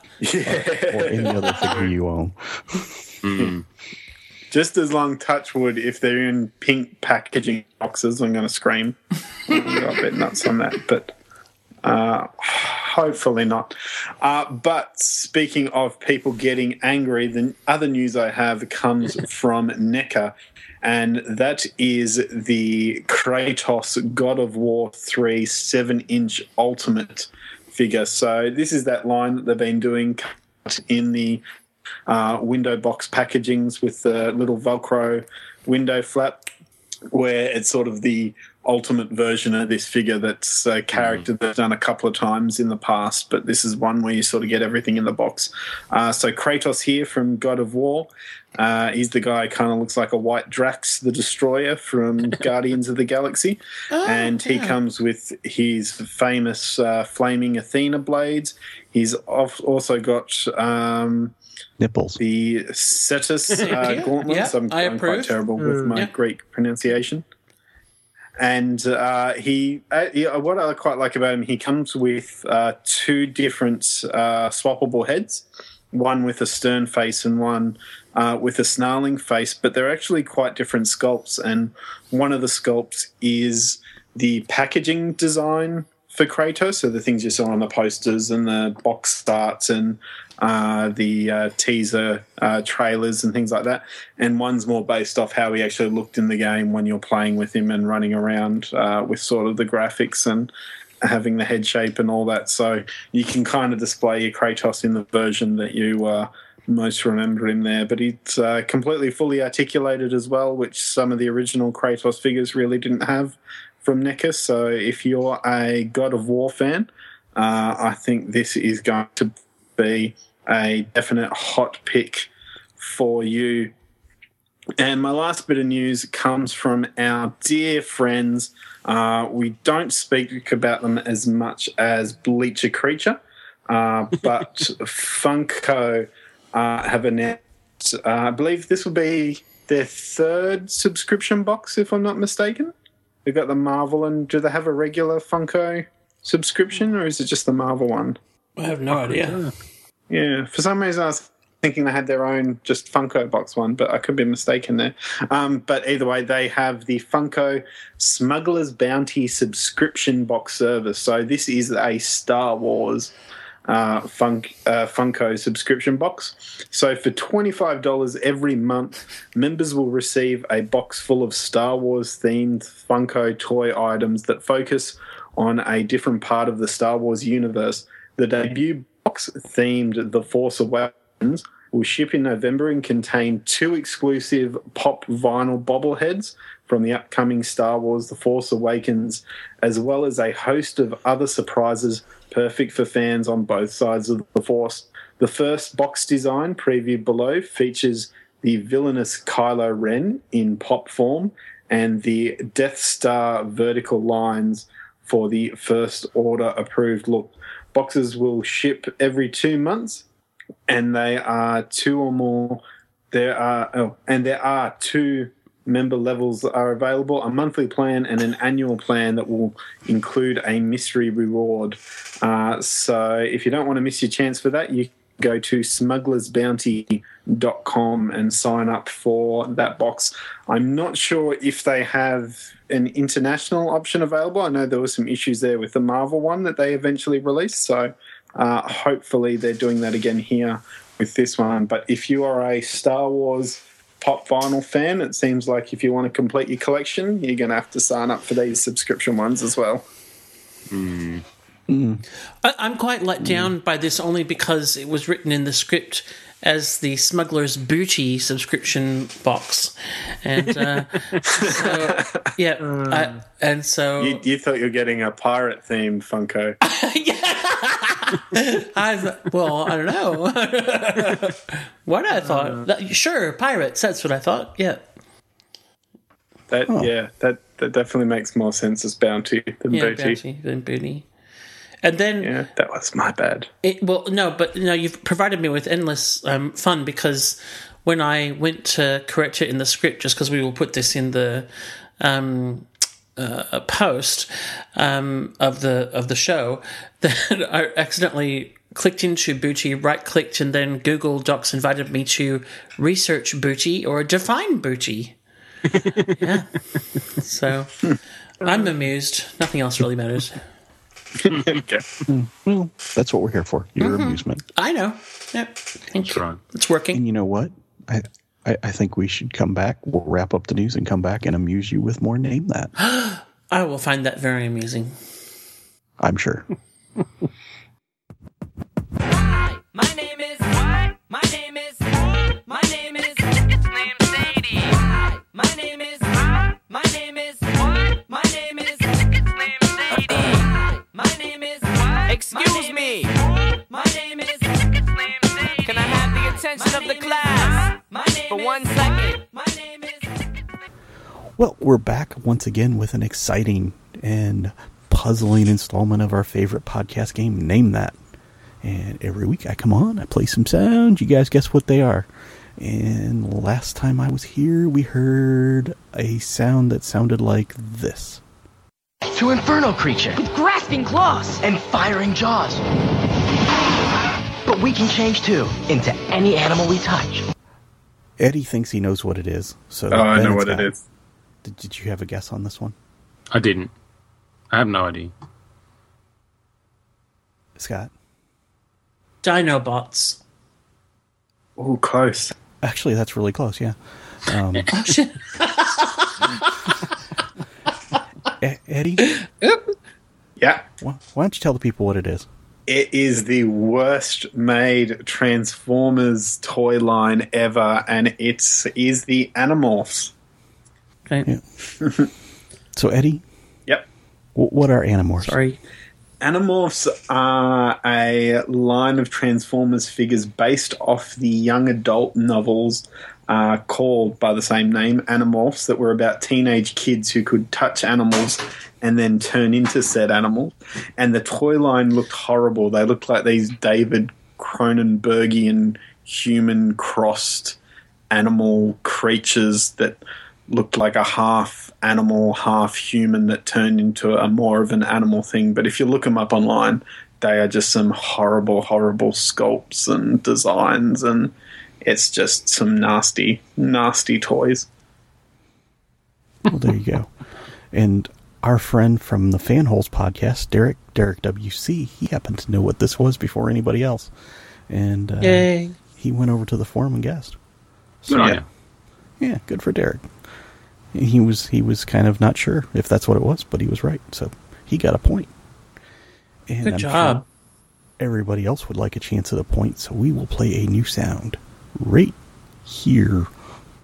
or any other figure you own. Mm. Just as long touchwood if they're in pink packaging boxes, I'm going to scream. I got a nuts on that, but uh, hopefully not. Uh, but speaking of people getting angry, the other news I have comes from NECA, and that is the Kratos God of War 3 7 inch Ultimate figure. So this is that line that they've been doing in the uh, window box packagings with the little Velcro window flap, where it's sort of the ultimate version of this figure that's a character that's done a couple of times in the past, but this is one where you sort of get everything in the box. Uh, so Kratos here from God of War. Uh, he's the guy kind of looks like a white Drax the Destroyer from Guardians of the Galaxy. and he comes with his famous uh, flaming Athena blades. He's also got um, Nipples. the Cetus uh, Yeah, gauntlets. yeah, I'm, I I'm quite approve. terrible with my Yeah. Greek pronunciation. And uh, he, uh, yeah, what I quite like about him, he comes with uh, two different uh, swappable heads, one with a stern face and one uh, with a snarling face, but they're actually quite different sculpts. And one of the sculpts is the packaging design for Kratos, so the things you saw on the posters and the box starts and uh, the uh, teaser uh, trailers and things like that. And one's more based off how he actually looked in the game when you're playing with him and running around uh, with sort of the graphics and having the head shape and all that. So you can kind of display your Kratos in the version that you uh, most remember him there. But it's uh, completely fully articulated as well, which some of the original Kratos figures really didn't have from NECA. So if you're a God of War fan, uh, I think this is going to be a definite hot pick for you. And my last bit of news comes from our dear friends. Uh, we don't speak about them as much as Bleacher Creature, uh, but Funko uh, have announced, uh, I believe this will be their third subscription box, if I'm not mistaken. They've got the Marvel, and do they have a regular Funko subscription, or is it just the Marvel one? I have no idea. Yeah, for some reason I was thinking they had their own just Funko box one, but I could be mistaken there. Um, but either way, they have the Funko Smuggler's Bounty subscription box service. So this is a Star Wars uh, Funk, uh, Funko subscription box. So for $25 every month, members will receive a box full of Star Wars themed Funko toy items that focus on a different part of the Star Wars universe. The debut box themed The Force Awakens will ship in November and contain two exclusive pop vinyl bobbleheads from the upcoming Star Wars The Force Awakens, as well as a host of other surprises perfect for fans on both sides of the Force. The first box design, previewed below, features the villainous Kylo Ren in pop form and the Death Star vertical lines for the First Order approved look. Boxes will ship every two months and they are two or more. There are oh, and there are two member levels are available: a monthly plan and an annual plan that will include a mystery reward. Uh, so if you don't want to miss your chance for that, you go to smugglersbounty.com and sign up for that box. I'm not sure if they have an international option available. I know there were some issues there with the Marvel one that they eventually released. So uh, hopefully they're doing that again here with this one. But if you are a Star Wars pop vinyl fan, it seems like if you want to complete your collection, you're going to have to sign up for these subscription ones as well. I, I'm quite let down by this only because it was written in the script as the Smuggler's Booty subscription box, and uh, so, yeah, I, and so You, you thought you were getting a pirate themed Funko. I well, I don't know what I thought. That- sure, pirates. That's what I thought. Yeah, That yeah, that that definitely makes more sense as bounty than yeah, booty. bounty, then booty, and then Yeah, that was my bad. It, well, no, but no, you've provided me with endless um, fun because when I went to correct it in the script, just because we will put this in the um, uh, post um, of the of the show, that I accidentally clicked into Booty, right clicked, and then Google Docs invited me to research Booty or define Booty. yeah, so I'm amused. Nothing else really matters. okay. Well, that's what we're here for. Your amusement. I know. Yep, thank That's you. right. It's working. And you know what? I, I I think we should come back. We'll wrap up the news and come back and amuse you with more. Name that. I will find that very amusing. I'm sure. My name is what? My name is my name is name Sadie. My name is my name is what? My name is name Sadie. My name is what? Excuse me. My name is have the attention of the class for one second? My name Well, we're back once again with an exciting and puzzling installment of our favorite podcast game, Name That. And every week I come on, I play some sounds. You guys guess what they are. And last time I was here, we heard a sound that sounded like this. to Inferno Creature with grasping claws. and Firing Jaws. But we can change too into any animal we touch. Eddie thinks he knows what it is. So Oh, I know what it got- is. Did, did you have a guess on this one, I didn't. I have no idea. Scott? Dinobots. Oh, close. Actually, that's really close. Yeah. Um, Oh shit! Eddie, Yeah. why, why don't you tell the people what it is? It is the worst made Transformers toy line ever, and it is the Animorphs. Okay. Yeah. So, Eddie, Yep. wh- what are Animorphs? Sorry. Animorphs are a line of Transformers figures based off the young adult novels uh, called by the same name, Animorphs, that were about teenage kids who could touch animals and then turn into said animals. And the toy line looked horrible. They looked like these David Cronenbergian human crossed animal creatures that looked like a half animal, half human that turned into a more of an animal thing. But if you look them up online, they are just some horrible, horrible sculpts and designs, and it's just some nasty, nasty toys. Well, there you go. And our friend from the Fanholes podcast, Derek, Derek WC, he happened to know what this was before anybody else. And uh, Yay! he went over to the forum and guessed. Good on yeah. Yeah, good for Derek. He was he was kind of not sure if that's what it was, but he was right. So he got a point. And Good I'm sure job. everybody else would like a chance at a point, so we will play a new sound right here.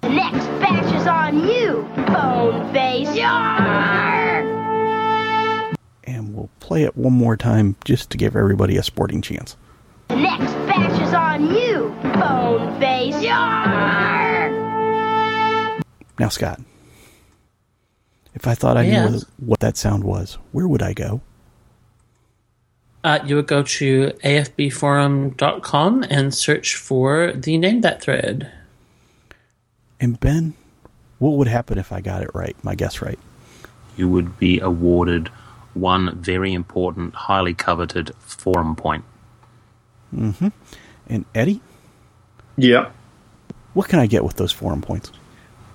The next batch is on you, bone face. Yar! And we'll play it one more time just to give everybody a sporting chance. The next batch is on you, bone face. Yar! Now, Scott, if I thought I Yes. knew what that sound was, where would I go? Uh, you would go to afbforum.com and search for the name that thread. And Ben, what would happen if I got it right? My guess right. You would be awarded one very important, highly coveted forum point. Mm-hmm. And Eddie, Yeah. what can I get with those forum points?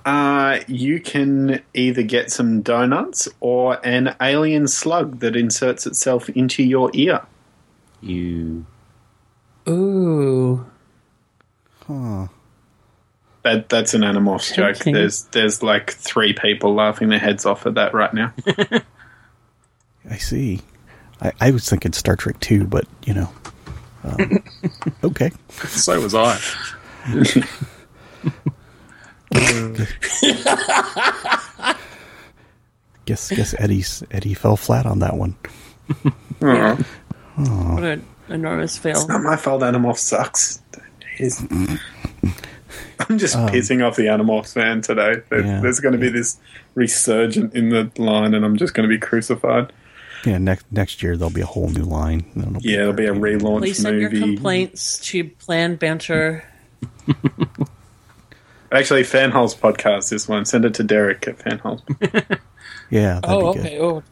Uh, you can either get some donuts or an alien slug that inserts itself into your ear. You Ooh. Huh. That that's an Animorphs joke. Tempting. There's there's like three people laughing their heads off at that right now. I see. I, I was thinking Star Trek 2, but, you know. Um, okay. so was I. Guess guess Eddie's Eddie fell flat on that one. Aw. What an enormous fail. Not my fault. Animorphs sucks. I'm just um, pissing off the Animorphs fan today. There- Yeah. There's going to be this resurgent in the line, and I'm just going to be crucified. Yeah, next next year there'll be a whole new line. it'll Yeah, it'll be a relaunch Please send your complaints to Plan Banter. Actually, Fanholes podcast. This one. Send it to Derek at Fanholes. Yeah, that'd Oh, be good. okay. Oh,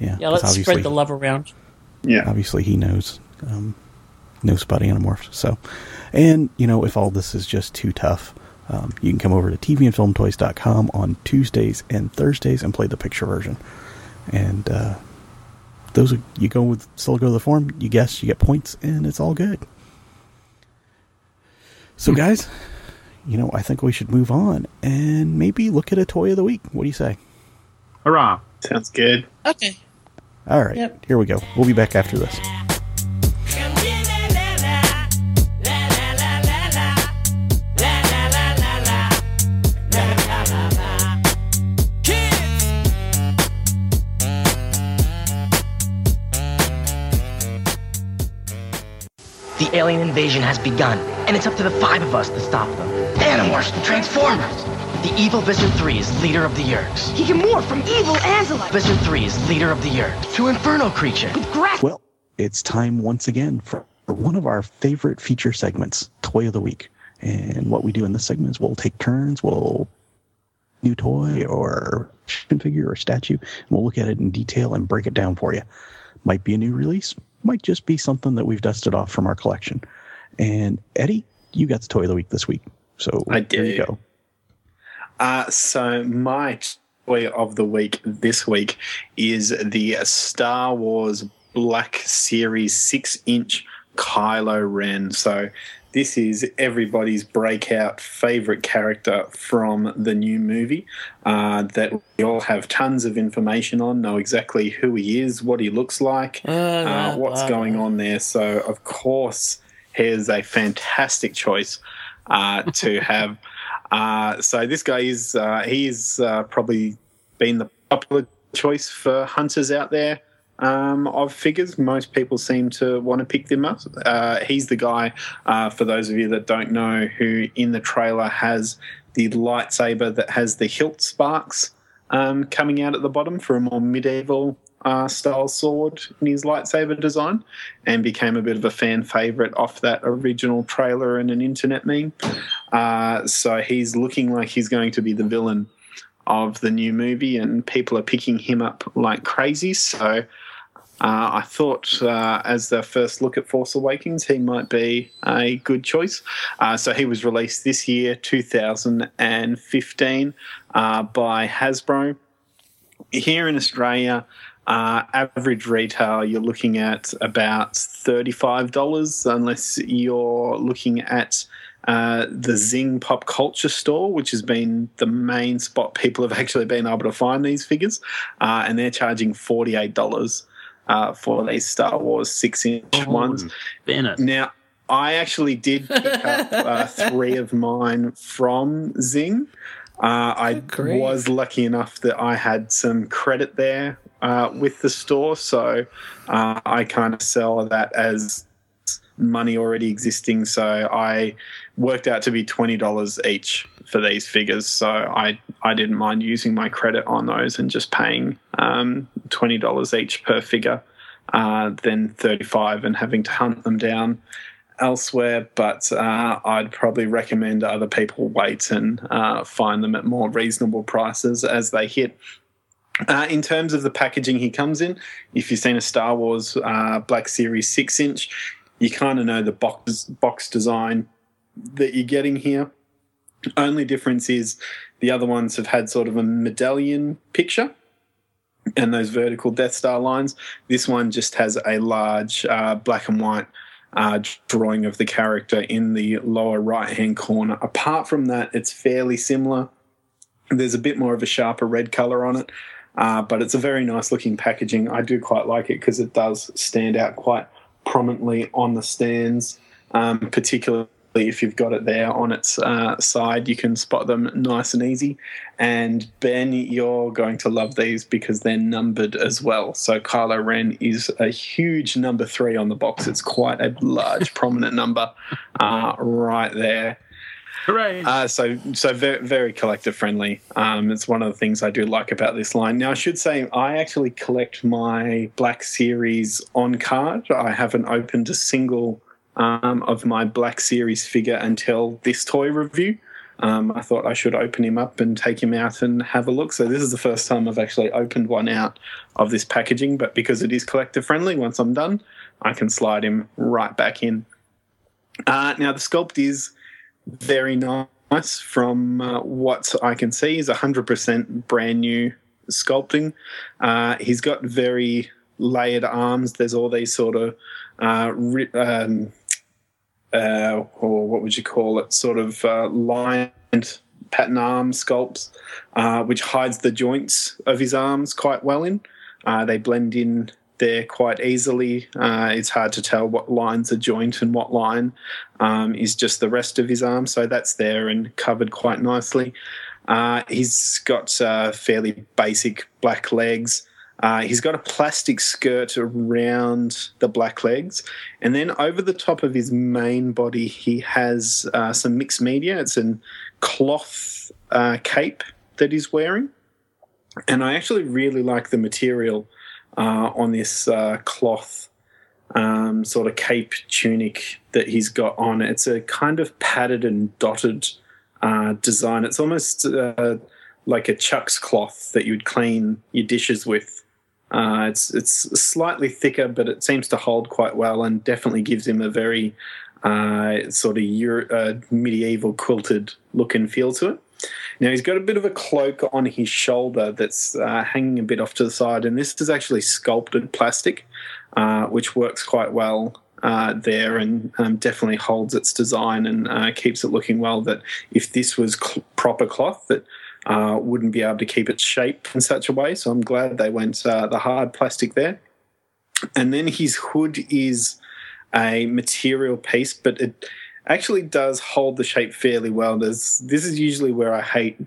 Yeah, Yeah. Let's spread the love around. Yeah. obviously he knows um, knows about Animorphs. So, and you know, if all this is just too tough, um, you can come over to tvandfilmtoys.com on Tuesdays and Thursdays and play the picture version. And uh, those are, you go with still go to the form, you guess, you get points, and it's all good. So, guys, you know, I think we should move on and maybe look at a toy of the week. What do you say? Hurrah! Sounds good. Okay. All right, Yep. here we go. We'll be back after this. The alien invasion has begun, and it's up to the five of us to stop them. Animorphs, Transformers! The evil Visser 3 is leader of the Yeerks. He can morph from evil Andalite Visser 3 is leader of the Yeerks. To Inferno Creature. with grass. Well, it's time once again for for one of our favorite feature segments, Toy of the Week. And what we do in this segment is we'll take turns, we'll new toy or action figure or statue, and we'll look at it in detail and break it down for you. Might be a new release, might just be something that we've dusted off from our collection. And Eddie, you got the toy of the week this week. So I there you go. Uh, so my toy of the week this week is the Star Wars Black Series six inch Kylo Ren. So this is everybody's breakout favorite character from the new movie uh, that we all have tons of information on, know exactly who he is, what he looks like, uh, what's going on there. So, of course, here's a fantastic choice uh, to have. Uh, so this guy is uh, he's uh, probably been the popular choice for hunters out there um, of figures. Most people seem to want to pick them up. Uh, he's the guy, uh, for those of you that don't know, who in the trailer has the lightsaber that has the hilt sparks um, coming out at the bottom for a more medieval uh, style sword in his lightsaber design and became a bit of a fan favorite off that original trailer and an internet meme. Uh, so he's looking like he's going to be the villain of the new movie, and people are picking him up like crazy. So uh, I thought, uh, as the first look at Force Awakens, he might be a good choice. Uh, so he was released this year, 2015, uh, by Hasbro. Here in Australia, uh, average retail, you're looking at about $35, unless you're looking at uh, the Zing Pop Culture Store, which has been the main spot people have actually been able to find these figures, uh, and they're charging $48 uh, for these Star Wars six inch ones. Bennett. Now, I actually did pick up uh, three of mine from Zing. Uh, I was lucky enough that I had some credit there uh, with the store, so uh, I kind of sell that as money already existing. So I worked out to be twenty dollars each for these figures. So I I didn't mind using my credit on those and just paying um, twenty dollars each per figure uh, than 35 and having to hunt them down elsewhere. But uh, I'd probably recommend other people wait and uh, find them at more reasonable prices as they hit. Uh, in terms of the packaging he comes in, if you've seen a Star Wars uh, Black Series 6 inch, you kind of know the box, box design that you're getting here. Only difference is the other ones have had sort of a medallion picture and those vertical Death Star lines. This one just has a large uh, black and white uh, drawing of the character in the lower right hand corner. Apart from that, it's fairly similar. There's a bit more of a sharper red color on it, uh, but it's a very nice looking packaging. I do quite like it because it does stand out quite prominently on the stands, um, particularly if you've got it there on its uh, side, you can spot them nice and easy. And Ben, you're going to love these because they're numbered as well. So Kylo Ren is a huge number three on the box. It's quite a large, prominent number uh, right there. Hooray! Uh, so, so very, very collector friendly. Um, it's one of the things I do like about this line. Now, I should say I actually collect my Black Series on card. I haven't opened a single um, of my Black Series figure until this toy review. Um, I thought I should open him up and take him out and have a look. So this is the first time I've actually opened one out of this packaging, but because it is collector friendly, once I'm done, I can slide him right back in. Uh, now the sculpt is very nice from uh, what I can see. He's 100% brand new sculpting. Uh, he's got very layered arms. There's all these sort of uh, ri- um, uh, or what would you call it? Sort of uh, lined pattern arm sculpts, uh, which hides the joints of his arms quite well. In they blend in there quite easily. Uh, it's hard to tell what line's a joint and what line um, is just the rest of his arm. So that's there and covered quite nicely. Uh, he's got uh, fairly basic black legs. Uh, he's got a plastic skirt around the black legs. And then over the top of his main body, he has uh, some mixed media. It's a cloth uh, cape that he's wearing. And I actually really like the material uh, on this uh, cloth um, sort of cape tunic that he's got on. It's a kind of padded and dotted uh, design. It's almost like a Chux cloth that you would clean your dishes with. Uh, it's it's slightly thicker, but it seems to hold quite well, and definitely gives him a very uh, sort of Euro, uh, medieval quilted look and feel to it. Now he's got a bit of a cloak on his shoulder that's uh, hanging a bit off to the side, and this is actually sculpted plastic, uh, which works quite well uh, there and um, definitely holds its design and uh, keeps it looking well. That if this was cl- proper cloth, that uh, wouldn't be able to keep its shape in such a way. So I'm glad they went uh, the hard plastic there. And then his hood is a material piece, but it actually does hold the shape fairly well. There's, this is usually where I hate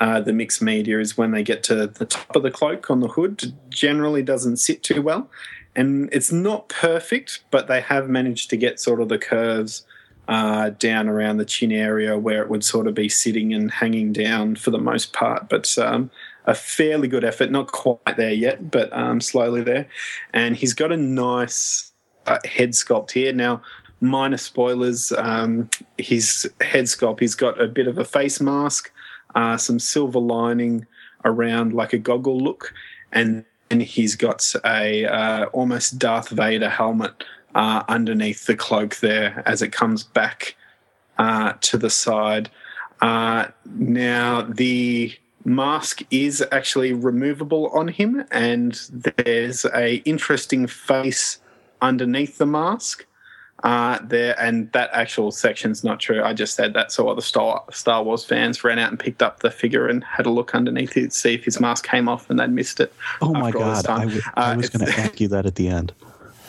uh, the mixed media is when they get to the top of the cloak on the hood. Generally doesn't sit too well. And it's not perfect, but they have managed to get sort of the curves uh, down around the chin area where it would sort of be sitting and hanging down for the most part. But um, a fairly good effort, not quite there yet, but um, slowly there. And he's got a nice uh, head sculpt here. Now, minor spoilers, um, his head sculpt, he's got a bit of a face mask, uh, some silver lining around like a goggle look, and and he's got a uh, almost Darth Vader helmet uh, underneath the cloak there as it comes back uh, to the side. Uh, now, the mask is actually removable on him, and there's a interesting face underneath the mask. Uh, there and that actual section's not true. I just said that so other Star Star Wars fans ran out and picked up the figure and had a look underneath it to see if his mask came off, and they'd missed it. Oh my after all god! time. I, w- I Uh, was it's- going to ask you that at the end.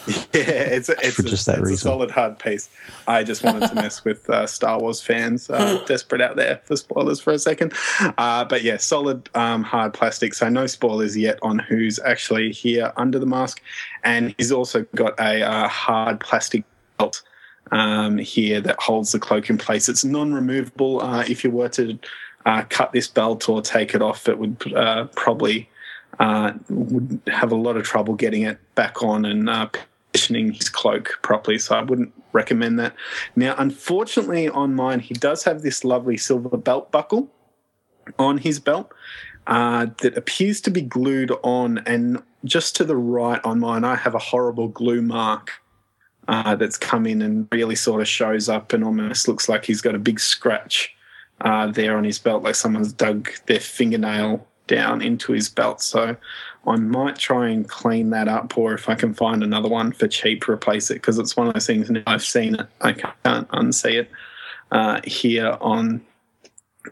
Yeah, it's a, it's For a, just that it's a reason. solid hard piece. I just wanted to mess with uh, Star Wars fans uh, desperate out there for spoilers for a second. Uh, but yeah, solid um, hard plastic. So no spoilers yet on who's actually here under the mask, and he's also got a uh, hard plastic belt um, here that holds the cloak in place. It's non-removable. Uh, if you were to uh, cut this belt or take it off, it would uh, probably uh, would have a lot of trouble getting it back on and uh, positioning his cloak properly. So I wouldn't recommend that. Now, unfortunately, on mine, he does have this lovely silver belt buckle on his belt uh, that appears to be glued on, and just to the right on mine, I have a horrible glue mark uh, that's come in and really sort of shows up and almost looks like he's got a big scratch uh, there on his belt, like someone's dug their fingernail down into his belt. So I might try and clean that up, or if I can find another one for cheap, replace it because it's one of those things. Now I've seen it, I can't unsee it uh, here on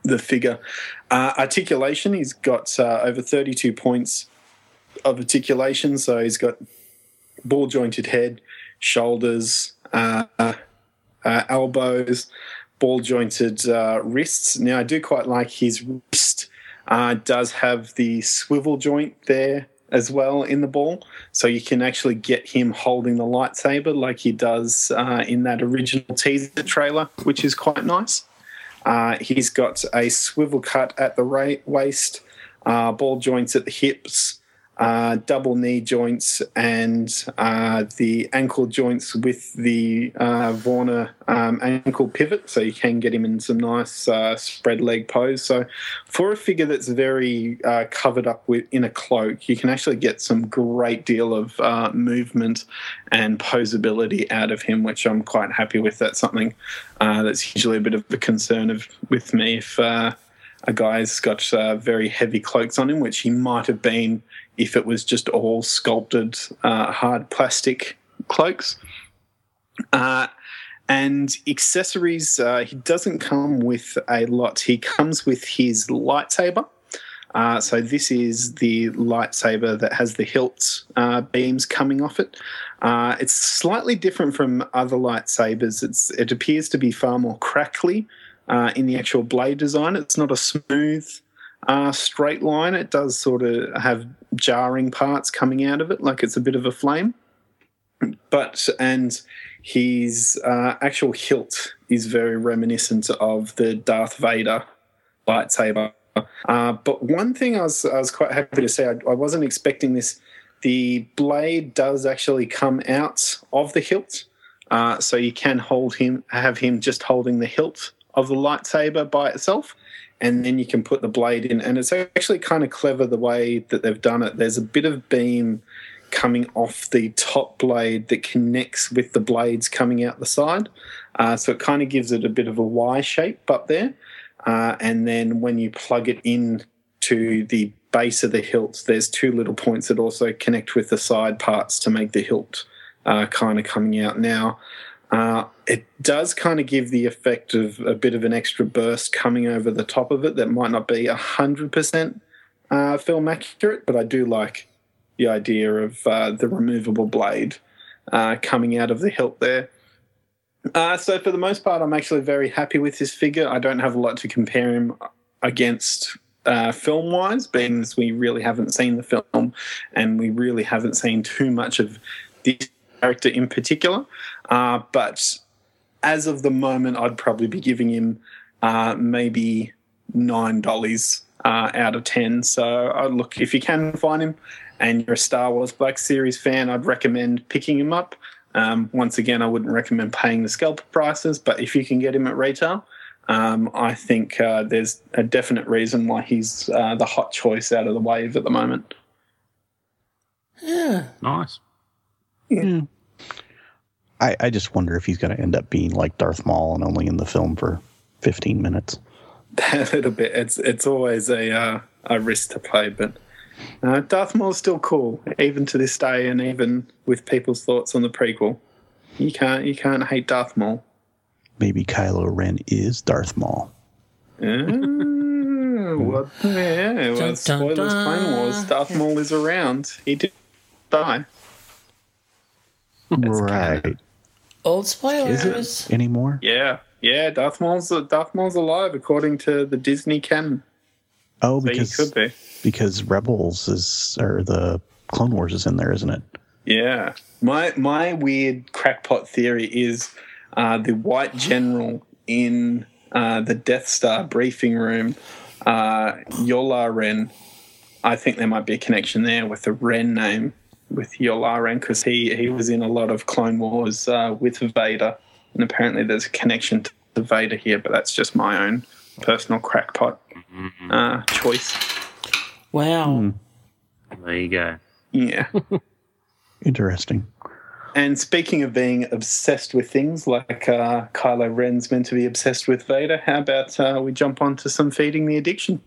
the figure. Uh, articulation, he's got uh, over 32 points of articulation. So he's got ball jointed head, shoulders, uh, uh, elbows, ball jointed uh, wrists. Now, I do quite like his wrist, uh, does have the swivel joint there as well in the ball. So you can actually get him holding the lightsaber like he does uh, in that original teaser trailer, which is quite nice. He's got a swivel cut at the waist, ball joints at the hips, uh, double knee joints, and uh, the ankle joints with the uh, Warner um, ankle pivot. So you can get him in some nice uh, spread leg pose. So for a figure that's very uh, covered up with in a cloak, you can actually get some great deal of uh, movement and posability out of him, which I'm quite happy with. That's something that's usually a bit of a concern of with me if a guy's got uh, very heavy cloaks on him, which he might have been if it was just all sculpted uh, hard plastic cloaks. Uh, and accessories, uh, he doesn't come with a lot. He comes with his lightsaber. Uh, so this is the lightsaber that has the hilt uh, beams coming off it. Uh, it's slightly different from other lightsabers. It's it appears to be far more crackly uh, in the actual blade design. It's not a smooth straight line. It does sort of have jarring parts coming out of it, like it's a bit of a flame. But and his uh, actual hilt is very reminiscent of the Darth Vader lightsaber. Uh, but one thing I was I was quite happy to say I, I wasn't expecting this. The blade does actually come out of the hilt, uh, so you can hold him, have him just holding the hilt of the lightsaber by itself, and then you can put the blade in. And it's actually kind of clever the way that they've done it. There's a bit of beam coming off the top blade that connects with the blades coming out the side, uh, so it kind of gives it a bit of a Y shape up there. Uh, and then when you plug it in to the base of the hilt, there's two little points that also connect with the side parts to make the hilt uh, kind of coming out now. Uh, it does kind of give the effect of a bit of an extra burst coming over the top of it that might not be 100% uh, film accurate, but I do like the idea of uh, the removable blade uh, coming out of the hilt there. Uh, so for the most part, I'm actually very happy with this figure. I don't have a lot to compare him against uh, film wise, being as we really haven't seen the film and we really haven't seen too much of this character in particular. Uh, but as of the moment, I'd probably be giving him uh, maybe nine dollars uh, out of ten. So uh, look, if you can find him and you're a Star Wars Black Series fan, I'd recommend picking him up. Um, once again, I wouldn't recommend paying the scalp prices, but if you can get him at retail, um, I think uh, there's a definite reason why he's uh, the hot choice out of the wave at the moment. Yeah. Nice. I, I just wonder if he's going to end up being like Darth Maul and only in the film for 15 minutes. a little bit. It's it's always a uh, a risk to play, but uh, Darth Maul's still cool, even to this day, and even with people's thoughts on the prequel. You can't you can't hate Darth Maul. Maybe Kylo Ren is Darth Maul. Uh, what? Yeah, well, Dun, dun, spoilers, Clone Wars. Darth Maul is around. He did die. right. Old Is spoilers. it anymore? Yeah, yeah. Darth Maul's Darth Maul's alive according to the Disney canon. Oh, So because could be. because Rebels is or the Clone Wars is in there, isn't it? Yeah. My my weird crackpot theory is uh, the white general in uh, the Death Star briefing room, uh, Yola Ren, I think there might be a connection there with the Ren name with Yularen because he he was in a lot of Clone Wars uh, with Vader, and apparently there's a connection to Vader here. But that's just my own personal crackpot uh, choice. Wow. There you go. Yeah. Interesting. And speaking of being obsessed with things like uh, Kylo Ren's meant to be obsessed with Vader, how about uh, we jump on to some feeding the addiction?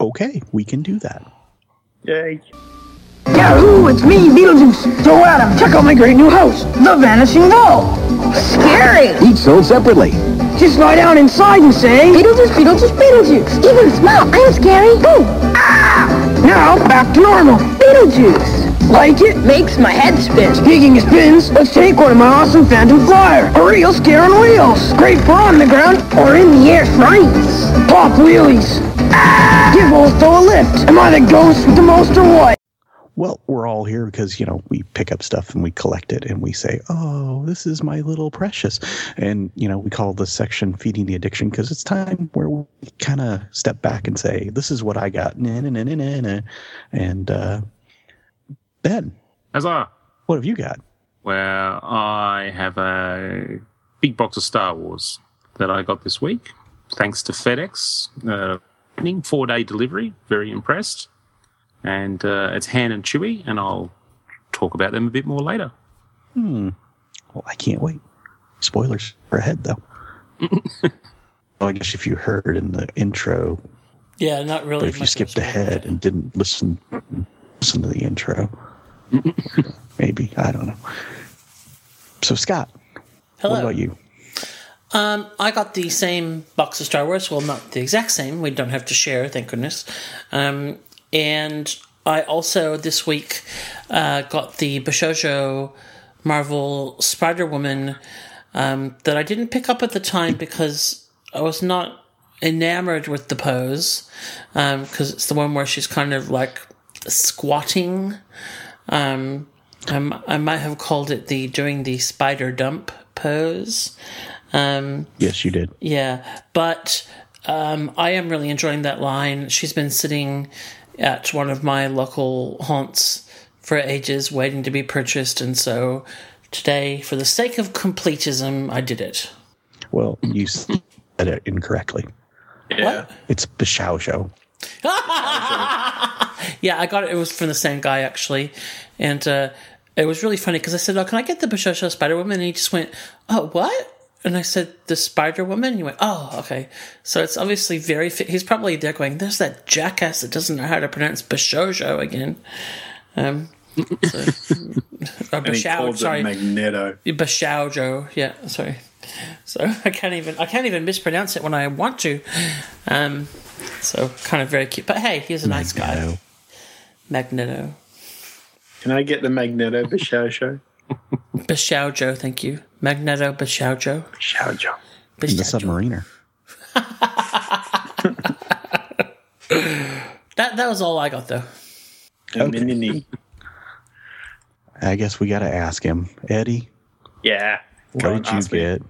Okay, we can do that. Yay. Yahoo! It's me, Beetlejuice. Joe Adam, check out my great new house, The Vanishing Vault. Scary. Each sold separately. Just lie down inside and say, Beetlejuice, Beetlejuice, Beetlejuice. Even smile. I'm scary. Boom. Ah! Now back to normal. Beetlejuice. Like it? Makes my head spin. Speaking of spins, let's take one of my awesome Phantom Flyer. A real scare on wheels. Great for on the ground or in the air flights. Pop wheelies. Ah! Give Olsto a lift. Am I the ghost with the most or what? Well, we're all here because, you know, we pick up stuff and we collect it and we say, oh, this is my little precious. And, you know, we call this section Feeding the Addiction because it's time where we kind of step back and say, this is what I got. Nah, nah, nah, nah, nah. And, uh, Ben, Huzzah! what have you got? Well, I have a big box of Star Wars that I got this week, thanks to FedEx. Uh, four day delivery. Very impressed. And uh, it's Han and Chewie, and I'll talk about them a bit more later. Hmm. Well, I can't wait. Spoilers are ahead, though. well, I guess if you heard in the intro, Yeah, not really. but if you skipped of a spoiler. ahead and didn't listen, listen to the intro, maybe I don't know. So, Scott, Hello. what about you? Um, I got the same box of Star Wars. Well, not the exact same. We don't have to share, thank goodness. Um, and I also this week uh, got the Bishojo Marvel Spider Woman um, that I didn't pick up at the time because I was not enamored with the pose because it's the one where she's kind of like squatting. Um, I might have called it the doing the spider dump pose. Um, Yes, you did. yeah, but um, I am really enjoying that line. She's been sitting at one of my local haunts for ages, waiting to be purchased, and so today, for the sake of completism, I did it. Well, you said it incorrectly. Yeah. It's Bishow Show. Yeah, I got it. It was from the same guy actually, and uh, it was really funny because I said, "Oh, can I get the Bashosha Spider Woman?" And he just went, "Oh, what?" And I said, "The Spider Woman." And he went, "Oh, okay." So it's obviously very. Fit. He's probably there going, "There's that jackass that doesn't know how to pronounce Bashojo again." Um, so, or And he called sorry, it Magneto. Bashaujo. Yeah, sorry. So I can't even I can't even mispronounce it when I want to. Um, so kind of very cute. But hey, he's a nice guy. Magneto. Magneto. Can I get the Magneto Bishow show? Thank you. Magneto Bashaujo. Bishow Joe. And the submariner. That that was all I got though. Okay. I guess we got to ask him. Eddie, Yeah. what did you ask me. get?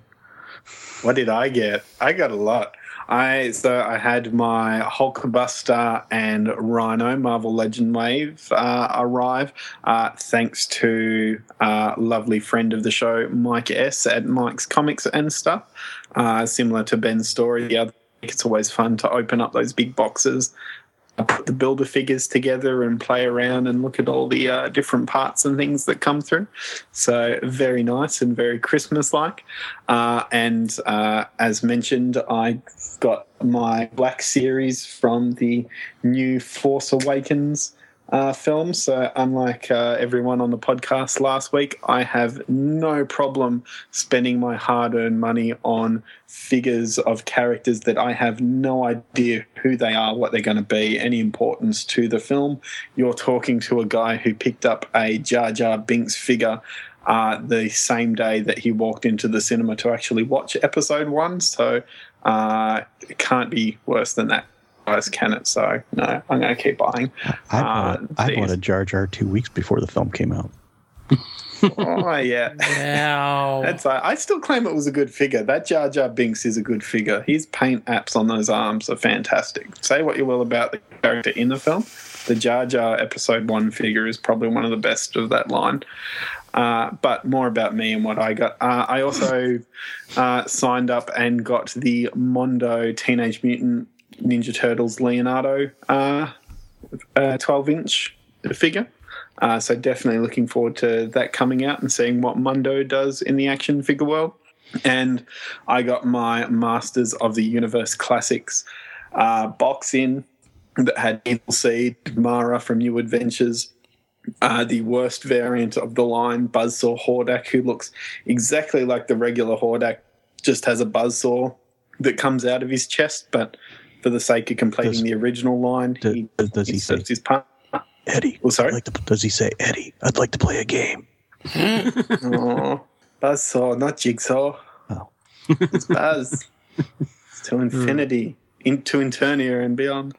What did I get? I got a lot. I so I had my Hulkbuster and Rhino Marvel Legend Wave uh, arrive, uh, thanks to uh, lovely friend of the show Mike S at Mike's Comics and stuff. Uh, similar to Ben's story the other it's always fun to open up those big boxes, put the builder figures together, and play around and look at all the uh, different parts and things that come through. So very nice and very Christmas-like. Uh, and uh, as mentioned, I got my Black series from the new Force Awakens uh, film. So unlike uh, everyone on the podcast last week, I have no problem spending my hard-earned money on figures of characters that I have no idea who they are, what they're going to be, any importance to the film. You're talking to a guy who picked up a Jar Jar Binks figure uh, the same day that he walked into the cinema to actually watch episode one. So uh, it can't be worse than that. Guys, can it? So no, I'm going to keep buying. I bought, Uh, I bought a Jar Jar two weeks before the film came out. oh yeah. Wow. That's uh, I still claim it was a good figure. That Jar Jar Binks is a good figure. His paint apps on those arms are fantastic. Say what you will about the character in the film, the Jar Jar Episode One figure is probably one of the best of that line. Uh, but more about me and what I got. Uh, I also uh, signed up and got the Mondo Teenage Mutant Ninja Turtles Leonardo uh, uh, 12 inch figure. Uh, so definitely looking forward to that coming out and seeing what Mondo does in the action figure world. And I got my Masters of the Universe Classics uh, box in that had Evil Seed, Mara from New Adventures, uh, the worst variant of the line, Buzzsaw Hordak, who looks exactly like the regular Hordak, just has a buzzsaw that comes out of his chest. But for the sake of completing Does- the original line, he, Does, does he say, his pun. Eddie? Oh, sorry. I'd like to, does he say, Eddie? I'd like to play a game. Oh, Buzzsaw, not Jigsaw. Oh. It's Buzz. it's to infinity, into Eternia and beyond.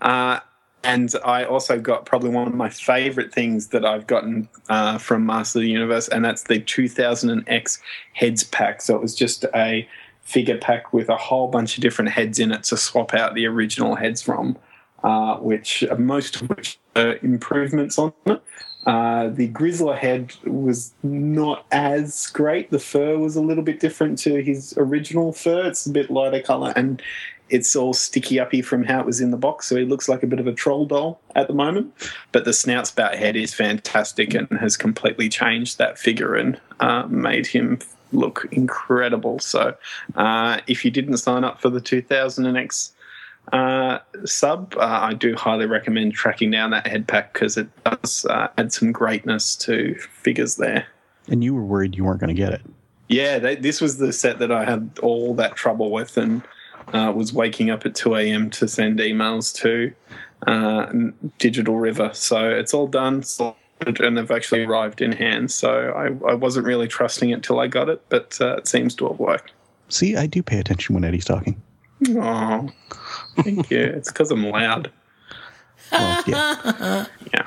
Uh, and I also got probably one of my favorite things that I've gotten uh, from Master of the Universe, and that's the 2000X heads pack. So it was just a figure pack with a whole bunch of different heads in it to swap out the original heads from, uh, which most of which are improvements on it. Uh, the Grizzlor head was not as great. The fur was a little bit different to his original fur. It's a bit lighter color and it's all sticky uppy from how it was in the box. So he looks like a bit of a troll doll at the moment. But the snout spout head is fantastic and has completely changed that figure and uh, made him look incredible. So uh, if you didn't sign up for the 2000X uh, sub, uh, I do highly recommend tracking down that head pack because it does uh, add some greatness to figures there. And you were worried you weren't going to get it. Yeah, they, this was the set that I had all that trouble with and uh, was waking up at 2 a.m. to send emails to uh, Digital River. So it's all done and they've actually arrived in hand. So I, I wasn't really trusting it till I got it, but uh, it seems to have worked. See, I do pay attention when Eddie's talking. Oh, thank you. It's because I'm loud. Well, yeah. Yeah.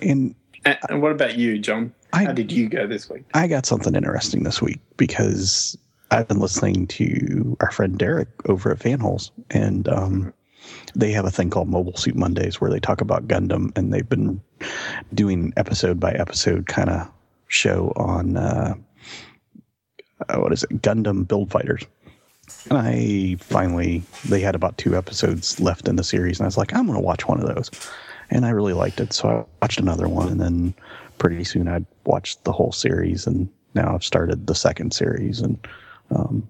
And And, what about you, John? I- How did you go this week? I got something interesting this week because I've been listening to our friend Derek over at Fanholes, and um, they have a thing called Mobile Suit Mondays where they talk about Gundam, and they've been doing episode by episode kind of show on uh, uh, what is it, Gundam Build Fighters. And I finally, they had about two episodes left in the series, and I was like, I'm going to watch one of those. And I really liked it, so I watched another one, and then pretty soon I'd watched the whole series, and now I've started the second series, and um,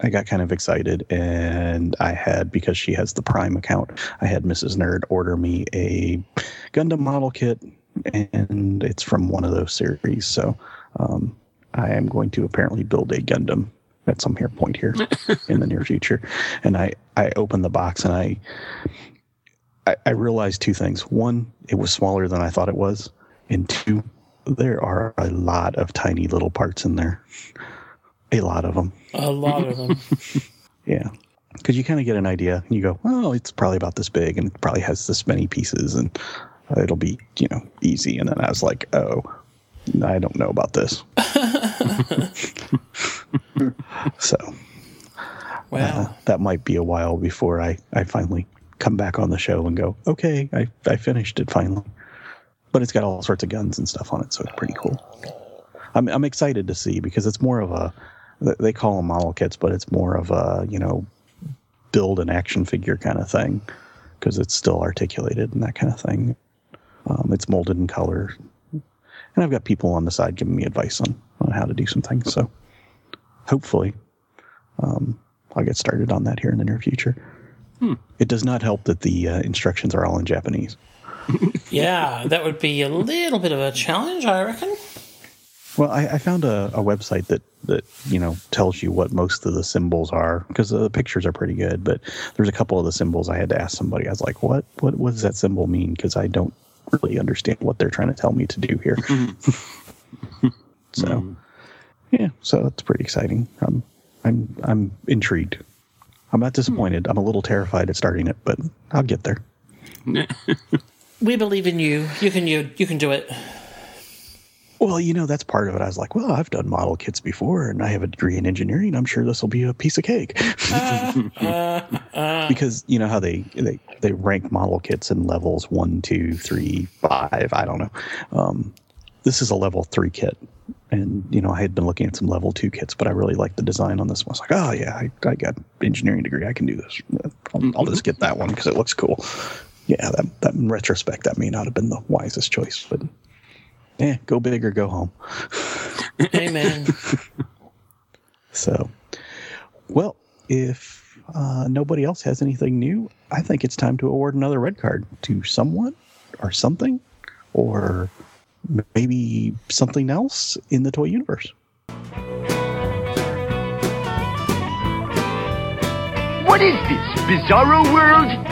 I got kind of excited, and I had because she has the Prime account, I had Mrs. Nerd order me a Gundam model kit, and it's from one of those series. So um, I am going to apparently build a Gundam at some here point here in the near future, and I I opened the box and I. I, I realized two things. One, it was smaller than I thought it was, and two, there are a lot of tiny little parts in there. A lot of them. A lot of them. Yeah. Because you kind of get an idea and you go, oh, it's probably about this big and it probably has this many pieces and it'll be, you know, easy. And then I was like, oh, I don't know about this. so Wow. uh, that might be a while before I, I finally come back on the show and go, okay, I, I finished it finally. But it's got all sorts of guns and stuff on it, so it's pretty cool. I'm, I'm excited to see because it's more of a, they call them model kits, but it's more of a, you know, build an action figure kind of thing because it's still articulated and that kind of thing. Um, it's molded in color. And I've got people on the side giving me advice on, on how to do some things. So hopefully um, I'll get started on that here in the near future. It does not help that the uh, instructions are all in Japanese. Yeah, that would be a little bit of a challenge, I reckon. Well, I, I found a, a website that, that you know tells you what most of the symbols are because the pictures are pretty good. But there's a couple of the symbols I had to ask somebody. I was like, "What? What? What does that symbol mean?" Because I don't really understand what they're trying to tell me to do here. so, hmm. yeah, so that's pretty exciting. I'm I'm I'm intrigued. I'm not disappointed. I'm a little terrified at starting it, but I'll get there. We believe in you. You can you you can do it. Well, you know, that's part of it. I was like, well, I've done model kits before and I have a degree in engineering. I'm sure this will be a piece of cake. because you know how they, they, they rank model kits in levels one, two, three, five. I don't know. Um, this is a level three kit. And, you know, I had been looking at some level two kits, but I really liked the design on this one. I was like, oh, yeah, I, I got engineering degree. I can do this. I'll, I'll just get that one because it looks cool. Yeah, that, that in retrospect, that may not have been the wisest choice, but yeah, go big or go home. Amen. So, well, if uh, nobody else has anything new, I think it's time to award another red card to someone or something, or maybe something else in the toy universe. What is this, Bizarro World?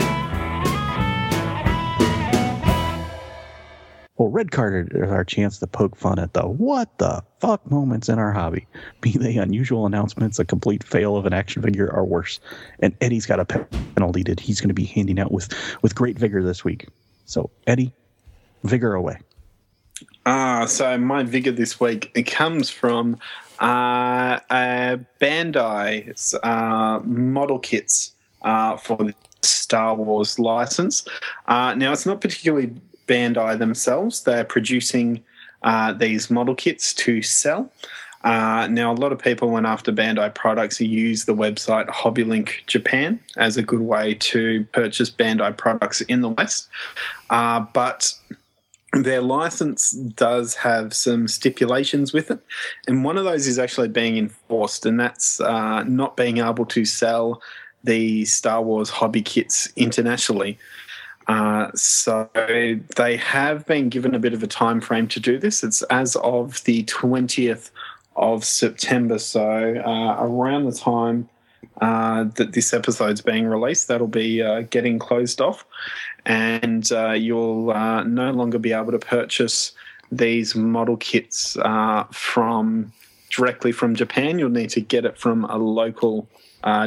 Well, red card is our chance to poke fun at the what the fuck moments in our hobby, be they unusual announcements, a complete fail of an action figure, or worse. And Eddie's got a penalty that he's going to be handing out with with great vigor this week. So, Eddie, vigor away. Ah, so my vigor this week it comes from uh, uh, Bandai's uh, model kits uh, for the Star Wars license. Uh, now, it's not particularly Bandai themselves; they're producing uh, these model kits to sell. Uh, now, a lot of people went after Bandai products who use the website HobbyLink Japan as a good way to purchase Bandai products in the West. Uh, but their license does have some stipulations with it, and one of those is actually being enforced, and that's uh, not being able to sell the Star Wars hobby kits internationally. Uh, so they have been given a bit of a time frame to do this. It's as of the twentieth of September, so uh, around the time uh, that this episode's being released, that'll be uh, getting closed off, and uh, you'll no longer be able to purchase these model kits from directly from Japan. You'll need to get it from a local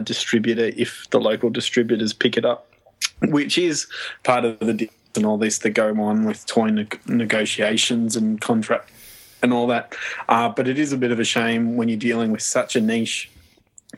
distributor if the local distributors pick it up, which is part of the deal and all this that go on with toy neg- negotiations and contract and all that. Uh, but it is a bit of a shame when you're dealing with such a niche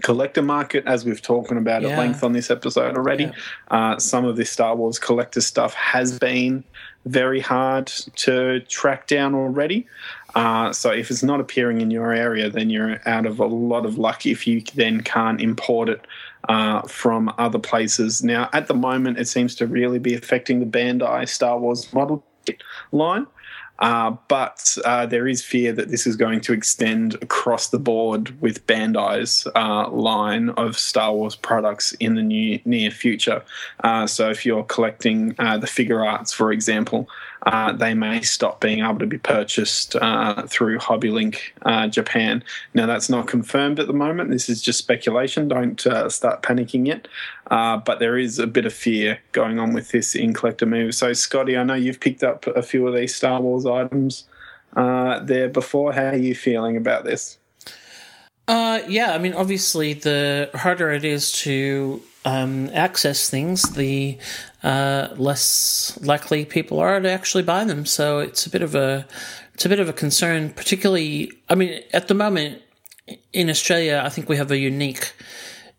collector market, as we've talking about Yeah. at length on this episode already. Uh, some of this Star Wars collector stuff has been very hard to track down already. Uh, so if it's not appearing in your area, then you're out of a lot of luck if you then can't import it uh, from other places. Now, at the moment, it seems to really be affecting the Bandai Star Wars model line. Uh, but uh, there is fear that this is going to extend across the board with Bandai's uh, line of Star Wars products in the new, near future. Uh, so if you're collecting uh, the figure arts, for example, uh, they may stop being able to be purchased uh, through HobbyLink uh, Japan. Now, that's not confirmed at the moment. This is just speculation. Don't uh, start panicking yet. Uh, but there is a bit of fear going on with this in collector moves. So, Scotty, I know you've picked up a few of these Star Wars items uh, there before. How are you feeling about this? Yeah, I mean, obviously, the harder it is to um, access things, the uh, less likely people are to actually buy them. So it's a bit of a it's a bit of a concern, particularly. I mean, at the moment in Australia, I think we have a unique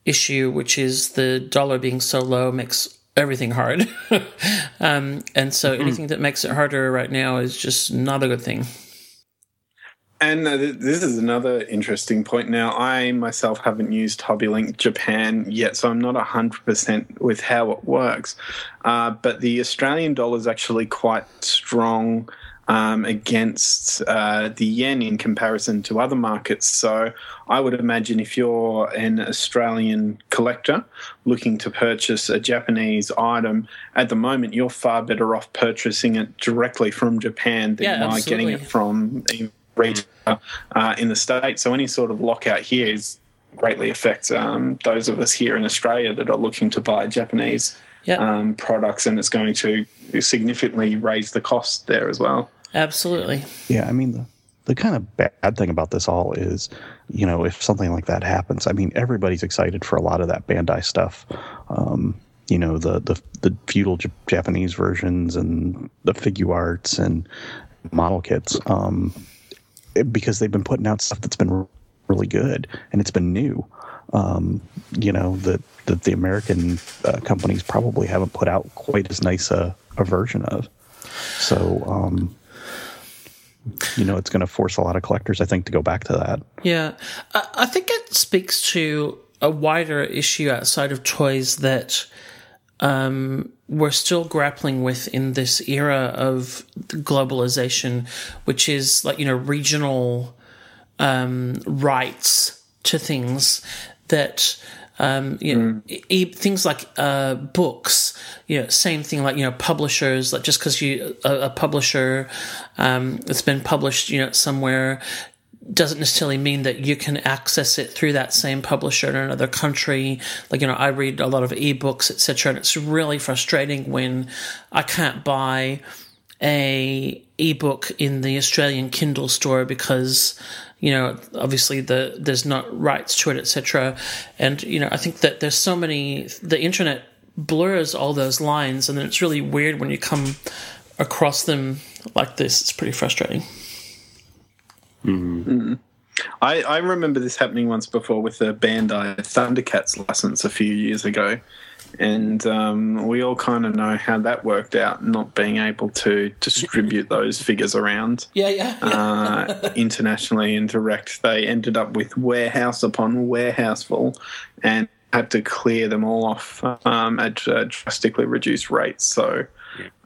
issue, which is the dollar being so low makes everything hard, um, and so anything that makes it harder right now is just not a good thing. And uh, this is another interesting point. Now, I myself haven't used HobbyLink Japan yet, so I'm not 100% with how it works. Uh, but the Australian dollar is actually quite strong um, against uh, the yen in comparison to other markets. So I would imagine if you're an Australian collector looking to purchase a Japanese item, at the moment you're far better off purchasing it directly from Japan than Yeah, you are getting it from retailer uh, in the States. So any sort of lockout here is greatly affects um, those of us here in Australia that are looking to buy Japanese Yeah. um, products, and it's going to significantly raise the cost there as well. Absolutely. Yeah, I mean the the kind of bad thing about this all is, you know, if something like that happens, I mean everybody's excited for a lot of that Bandai stuff. Um, you know, the the the feudal J- Japanese versions and the figure arts and model kits. Um, because they've been putting out stuff that's been really good and it's been new. Um, you know that that the American uh, companies probably haven't put out quite as nice a, a version of. So, um, you know, it's going to force a lot of collectors, I think, to go back to that. Yeah, I, I think it speaks to a wider issue outside of toys that um, we're still grappling with in this era of globalization, which is like you know regional um, rights to things that. Um, you know, e- things like uh, books, you know, same thing like you know publishers. Like just because you a, a publisher um, that's been published, you know, somewhere doesn't necessarily mean that you can access it through that same publisher in another country. Like, you know, I read a lot of ebooks, etc., and it's really frustrating when I can't buy a ebook in the Australian Kindle store because you know obviously the there's not rights to it etc and you know I think that there's so many the internet blurs all those lines and then it's really weird when you come across them like this it's pretty frustrating Mm. I, I remember this happening once before with the Bandai Thundercats license a few years ago. And um, we all kind of know how that worked out, not being able to distribute those figures around yeah yeah, uh, internationally and direct. They ended up with warehouse upon warehouse full and had to clear them all off um, at uh, drastically reduced rates. So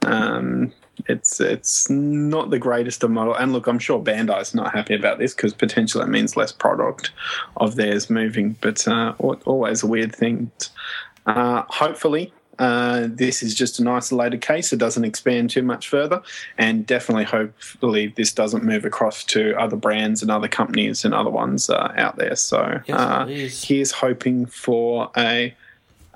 um, it's it's not the greatest of model. And look, I'm sure Bandai's not happy about this because potentially it means less product of theirs moving. But uh, always a weird thing. Uh, hopefully, uh, this is just an isolated case. It doesn't expand too much further, and definitely, hopefully, this doesn't move across to other brands and other companies and other ones uh, out there. So, uh, here's hoping for a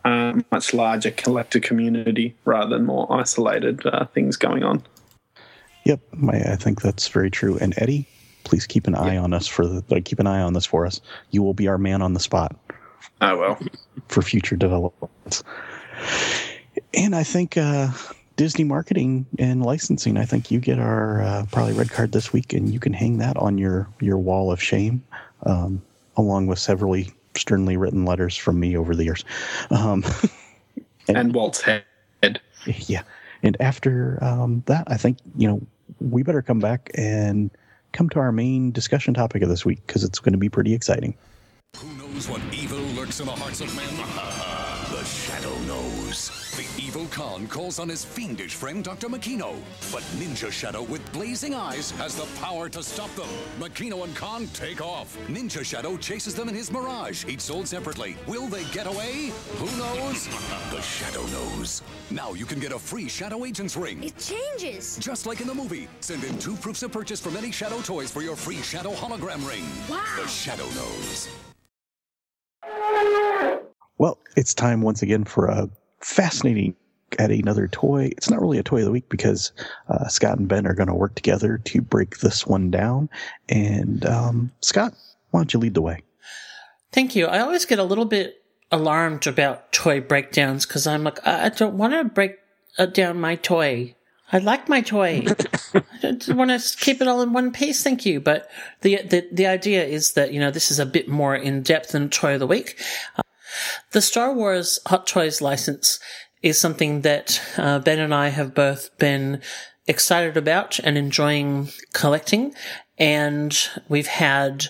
uh, much larger collector community rather than more isolated uh, things going on. Yep, my, I think that's very true. And Eddie, please keep an eye on us for the like, keep an eye on this for us. You will be our man on the spot I will for future developments. And I think uh, Disney marketing and licensing. I think you get our uh, probably red card this week, and you can hang that on your your wall of shame, um, along with severally sternly written letters from me over the years. Um, and, Walt's head. Yeah, and after um, that, I think you know we better come back and come to our main discussion topic of this week because it's going to be pretty exciting. Who knows what evil lurks in the hearts of men? Evil Khan calls on his fiendish friend Dr. Makino. But Ninja Shadow with blazing eyes has the power to stop them. Makino and Khan take off. Ninja Shadow chases them in his Mirage, each sold separately. Will they get away? Who knows? the Shadow knows. Now you can get a free Shadow Agent's ring. It changes. Just like in the movie. Send in two proofs of purchase from any Shadow toys for your free Shadow hologram ring. Wow. The Shadow knows. Well, it's time once again for a fascinating at another toy. It's not really a toy of the week because uh, Scott and Ben are going to work together to break this one down. And um, Scott, why don't you lead the way? Thank you. I always get a little bit alarmed about toy breakdowns because I'm like, I I don't want to break uh, down my toy. I like my toy. I just want to keep it all in one piece. Thank you. But the, the, the idea is that, you know, this is a bit more in depth than toy of the week. Uh, the Star Wars Hot Toys license is something that uh, Ben and I have both been excited about and enjoying collecting. And we've had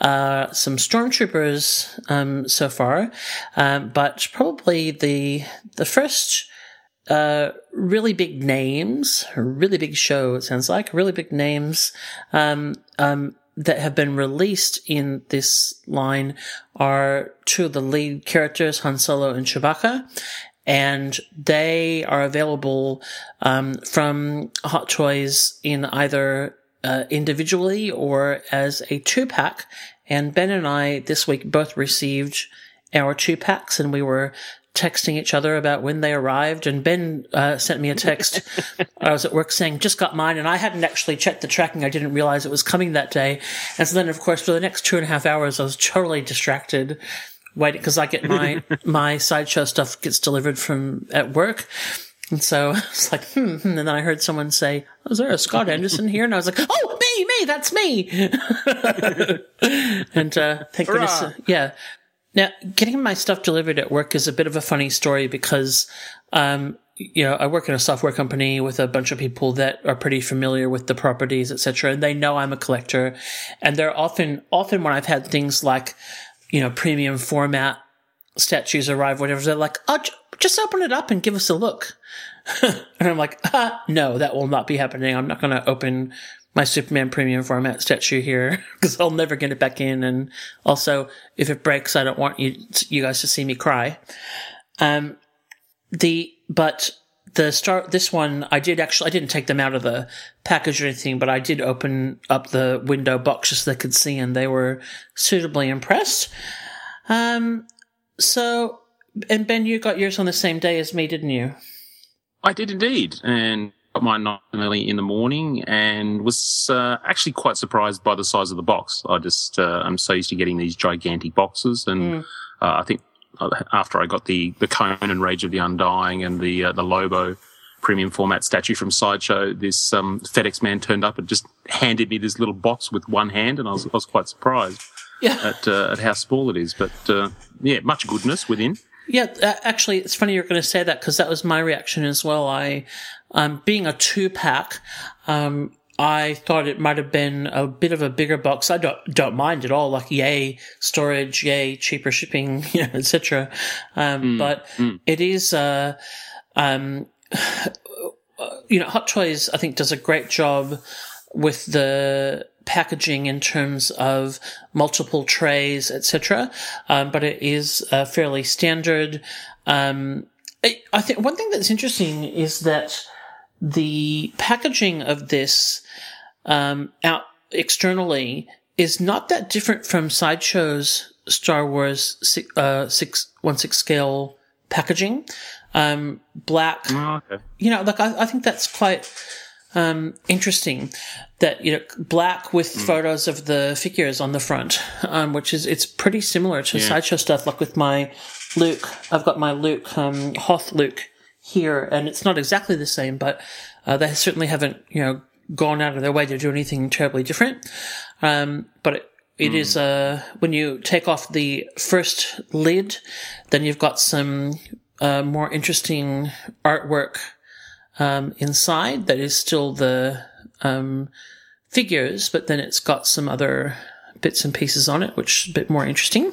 uh, some stormtroopers um, so far, um, but probably the the first uh, really big names, really big show. It sounds like really big names um, um, that have been released in this line are two of the lead characters, Han Solo and Chewbacca. And they are available um, from Hot Toys in either uh, individually or as a two pack. And Ben and I this week both received our two packs and we were texting each other about when they arrived. And Ben uh, sent me a text. I was at work saying, just got mine. And I hadn't actually checked the tracking. I didn't realize it was coming that day. And so then, of course, for the next two and a half hours, I was totally distracted waiting because I get my, my sideshow stuff gets delivered from at work. And so I was like, hmm, hmm. And then I heard someone say, oh, is there a Scott Anderson here? And I was like, oh, me, me, that's me. and uh, thank goodness, uh, yeah. Now, getting my stuff delivered at work is a bit of a funny story because, um, you know, I work in a software company with a bunch of people that are pretty familiar with the properties, etc., and they know I'm a collector. And they're often, often when I've had things like, you know, premium format statues arrive, whatever, they're like, oh, j- just open it up and give us a look. and I'm like, ah, no, that will not be happening. I'm not going to open my Superman premium format statue here because I'll never get it back in. And also, if it breaks, I don't want you you guys to see me cry. Um, the but the start this one I did actually I didn't take them out of the package or anything, but I did open up the window box just so they could see, and they were suitably impressed. Um, so and Ben, you got yours on the same day as me, didn't you? I did indeed, and got mine early in the morning, and was uh, actually quite surprised by the size of the box. I just uh, I'm so used to getting these gigantic boxes, and Mm. uh, I think after I got the the Conan Rage of the Undying and the uh, the Lobo premium format statue from Sideshow, this um, FedEx man turned up and just handed me this little box with one hand, and I was I was quite surprised Yeah. at uh, at how small it is. But uh, yeah, much goodness within. Yeah, uh, actually, it's funny you're going to say that because that was my reaction as well. I, um, being a two pack, um, I thought it might have been a bit of a bigger box. I don't don't mind at all. Like, yay storage, yay cheaper shipping, you know, etc. Um, but it is, uh, um, you know, Hot Toys I think does a great job with the packaging in terms of multiple trays, etc. Um, but it is uh, fairly standard. Um, I, I think one thing that's interesting is that the packaging of this um, out externally is not that different from Sideshow's Star Wars six, uh, six one six scale packaging. Um, black, Oh, okay. you know, like I, I think that's quite um, interesting that you know black with photos of the figures on the front, um, which is it's pretty similar to Yeah. sideshow stuff. Like with my Luke, I've got my Luke um, Hoth Luke here, and it's not exactly the same, but uh, they certainly haven't you know gone out of their way to do anything terribly different. Um, but it, it is uh, when you take off the first lid, then you've got some uh, more interesting artwork um, inside that is still the um, figures, but then it's got some other bits and pieces on it, which is a bit more interesting.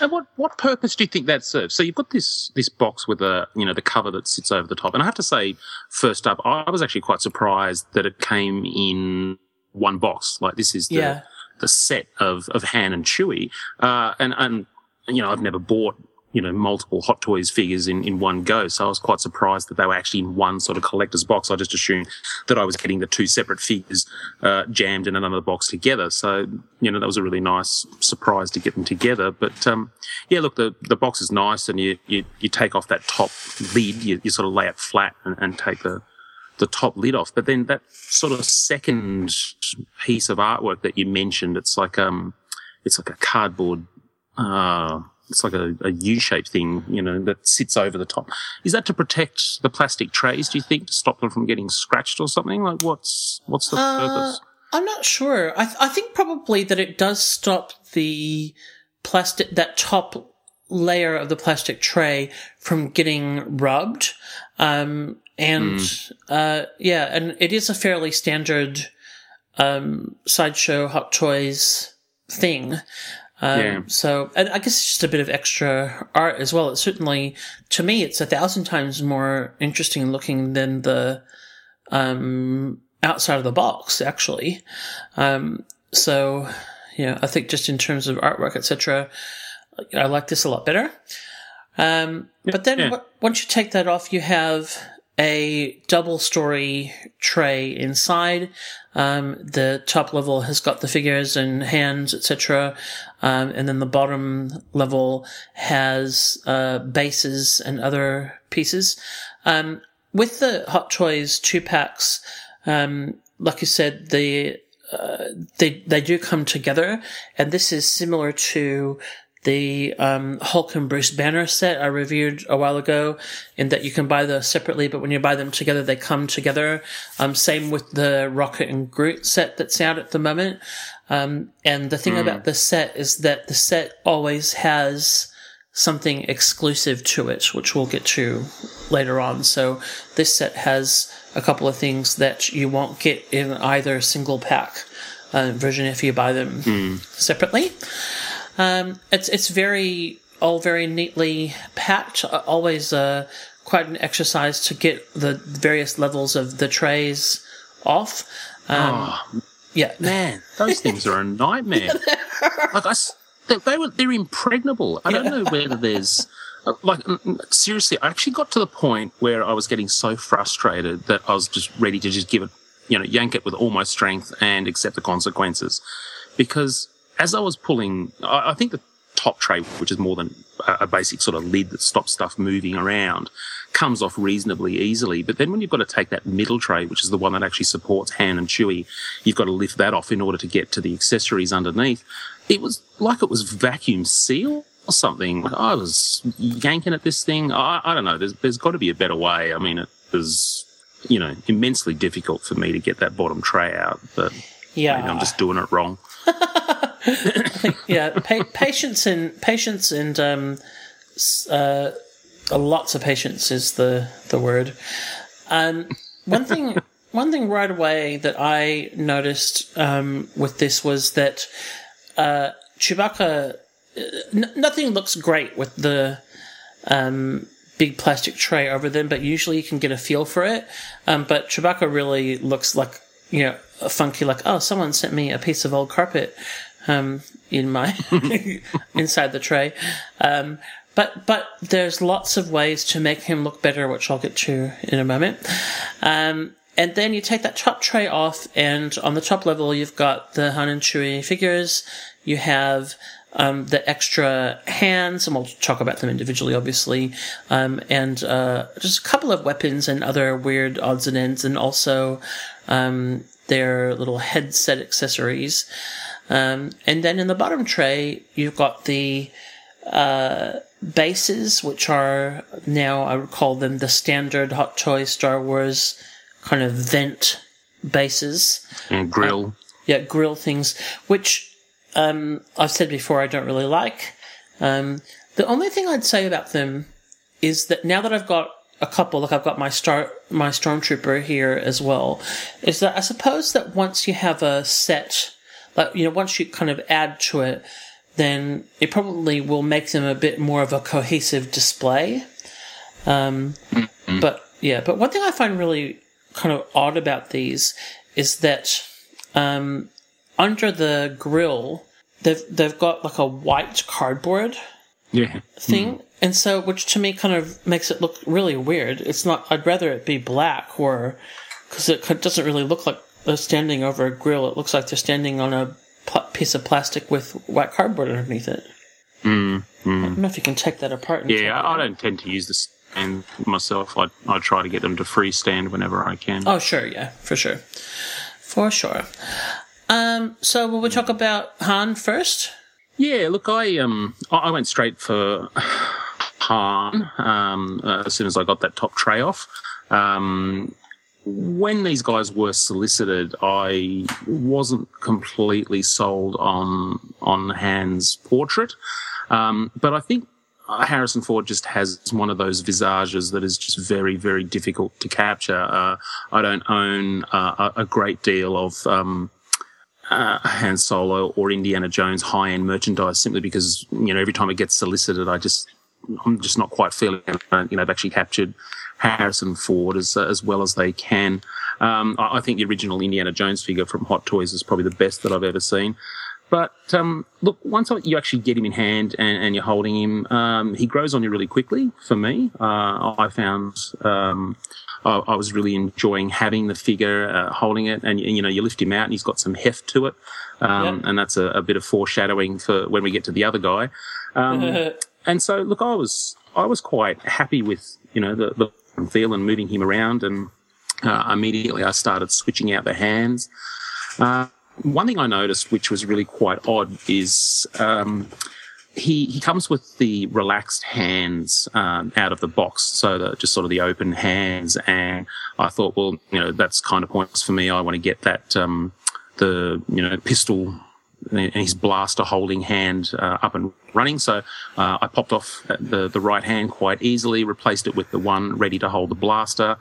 And what, what purpose do you think that serves? So you've got this this box with a you know the cover that sits over the top, and I have to say, first up, I was actually quite surprised that it came in one box. Like this is the Yeah. the set of of Han and Chewie, uh, and and you know I've never bought you know multiple Hot Toys figures in in one go, so I was quite surprised that they were actually in one sort of collector's box. I just assumed that I was getting the two separate figures uh, jammed in another box together. So you know that was a really nice surprise to get them together. But um, yeah, look, the the box is nice, and you you, you take off that top lid, you, you sort of lay it flat and, and take the the top lid off. But then that sort of second piece of artwork that you mentioned, it's like um, it's like a cardboard. Uh, it's like a, a U-shaped thing, you know, that sits over the top. Is that to protect the plastic trays? Do you think to stop them from getting scratched or something? Like, what's what's the Uh, purpose? I'm not sure. I, th- I think probably that it does stop the plastic, that top layer of the plastic tray from getting rubbed. Um, and, uh, yeah, and it is a fairly standard, um, sideshow hot toys thing. Um, Yeah. So, and I guess it's just a bit of extra art as well. It's certainly, to me, it's a thousand times more interesting looking than the, um, outside of the box, actually. Um, so, you know, I think just in terms of artwork, etc., I like this a lot better. Um, but then yeah. w- once you take that off, you have a double story tray inside. Um, the top level has got the figures and hands, etc. Um, and then the bottom level has, uh, bases and other pieces. Um, with the Hot Toys two packs, um, like you said, the, uh, they, they do come together. And this is similar to the um, Hulk and Bruce Banner set I reviewed a while ago, in that you can buy those separately, but when you buy them together, they come together. Um, same with the Rocket and Groot set that's out at the moment. Um, and the thing Mm. about the set is that the set always has something exclusive to it, which we'll get to later on. So this set has a couple of things that you won't get in either single pack uh, version if you buy them Hmm. separately. Um, it's it's very all very neatly packed. Always uh, quite an exercise to get the various levels of the trays off. Um, Oh, yeah, man, those things are a nightmare. like I, they, they were they're impregnable. I don't know whether there's like mm, mm, seriously. I actually got to the point where I was getting so frustrated that I was just ready to just give it, you know, yank it with all my strength and accept the consequences, because as I was pulling, I, I think the top tray, which is more than a, a basic sort of lid that stops stuff moving around, comes off reasonably easily. But then when you've got to take that middle tray, which is the one that actually supports Han and Chewie, you've got to lift that off in order to get to the accessories underneath. It was like it was vacuum sealed or something. I was yanking at this thing. I, I don't know. There's, there's got to be a better way. I mean, it was, you know, immensely difficult for me to get that bottom tray out, but Yeah. maybe I'm just doing it wrong. yeah, pa- patience and patience and um, uh, lots of patience is the the word. Um, one thing, one thing right away that I noticed um, with this was that uh, Chewbacca. uh, N- nothing looks great with the um, big plastic tray over them, but usually you can get a feel for it. Um, but Chewbacca really looks like you know funky, like oh, someone sent me a piece of old carpet um, in my inside the tray. Um, but but there's lots of ways to make him look better, which I'll get to in a moment. Um, and then you take that top tray off, and on the top level, you've got the Han and Chewie figures. You have um, the extra hands, and we'll talk about them individually, obviously, um, and uh, just a couple of weapons and other weird odds and ends, and also um, their little headset accessories. Um, and then in the bottom tray, you've got the uh, bases, which are now, I would call them the standard Hot Toy Star Wars kind of vent bases. And grill. Yeah, grill things, which um, I've said before I don't really like. Um, the only thing I'd say about them is that now that I've got a couple, like I've got my star, my stormtrooper here as well, is that I suppose that once you have a set, like you know, once you kind of add to it, then it probably will make them a bit more of a cohesive display. Um, But yeah, but one thing I find really kind of odd about these is that um, under the grill, they've they've got like a white cardboard Yeah. thing, and so which to me kind of makes it look really weird. It's not. I'd rather it be black, or because it doesn't really look like they're standing over a grill. It looks like they're standing on a pl- piece of plastic with white cardboard underneath it. Mm, I don't know if you can take that apart. And Yeah, I, I don't tend to use the stand myself. I I try to get them to freestand whenever I can. Oh, sure, yeah, for sure, for sure. Um, so will we talk about Han first? Yeah, look, I um, I I went straight for Han um, uh, as soon as I got that top tray off. Um, when these guys were solicited, I wasn't completely sold on on Han's portrait, um, but I think Harrison Ford just has one of those visages that is just very, very difficult to capture. Uh, I don't own uh, a, great deal of. Um, uh, Han Solo or Indiana Jones high end merchandise simply because you know every time it gets solicited, I just I'm just not quite feeling it. You know, they've actually captured Harrison Ford as uh, as well as they can. Um, I, I think the original Indiana Jones figure from Hot Toys is probably the best that I've ever seen. But um, look, once you actually get him in hand and, and you're holding him, um, he grows on you really quickly. For me, uh, I found um, I, I was really enjoying having the figure, uh, holding it, and, you know you lift him out and he's got some heft to it, um, and that's a, a bit of foreshadowing for when we get to the other guy. Um, and so, look, I was I was quite happy with you know the the feel and moving him around, and uh, immediately I started switching out the hands. Uh, one thing I noticed, which was really quite odd, is um, he he comes with the relaxed hands um, out of the box, so the, just sort of the open hands. And I thought, well, you know, that's kind of points for me. I want to get that um, the you know pistol and his blaster holding hand uh, up and running. So uh, I popped off the the right hand quite easily, replaced it with the one ready to hold the blaster.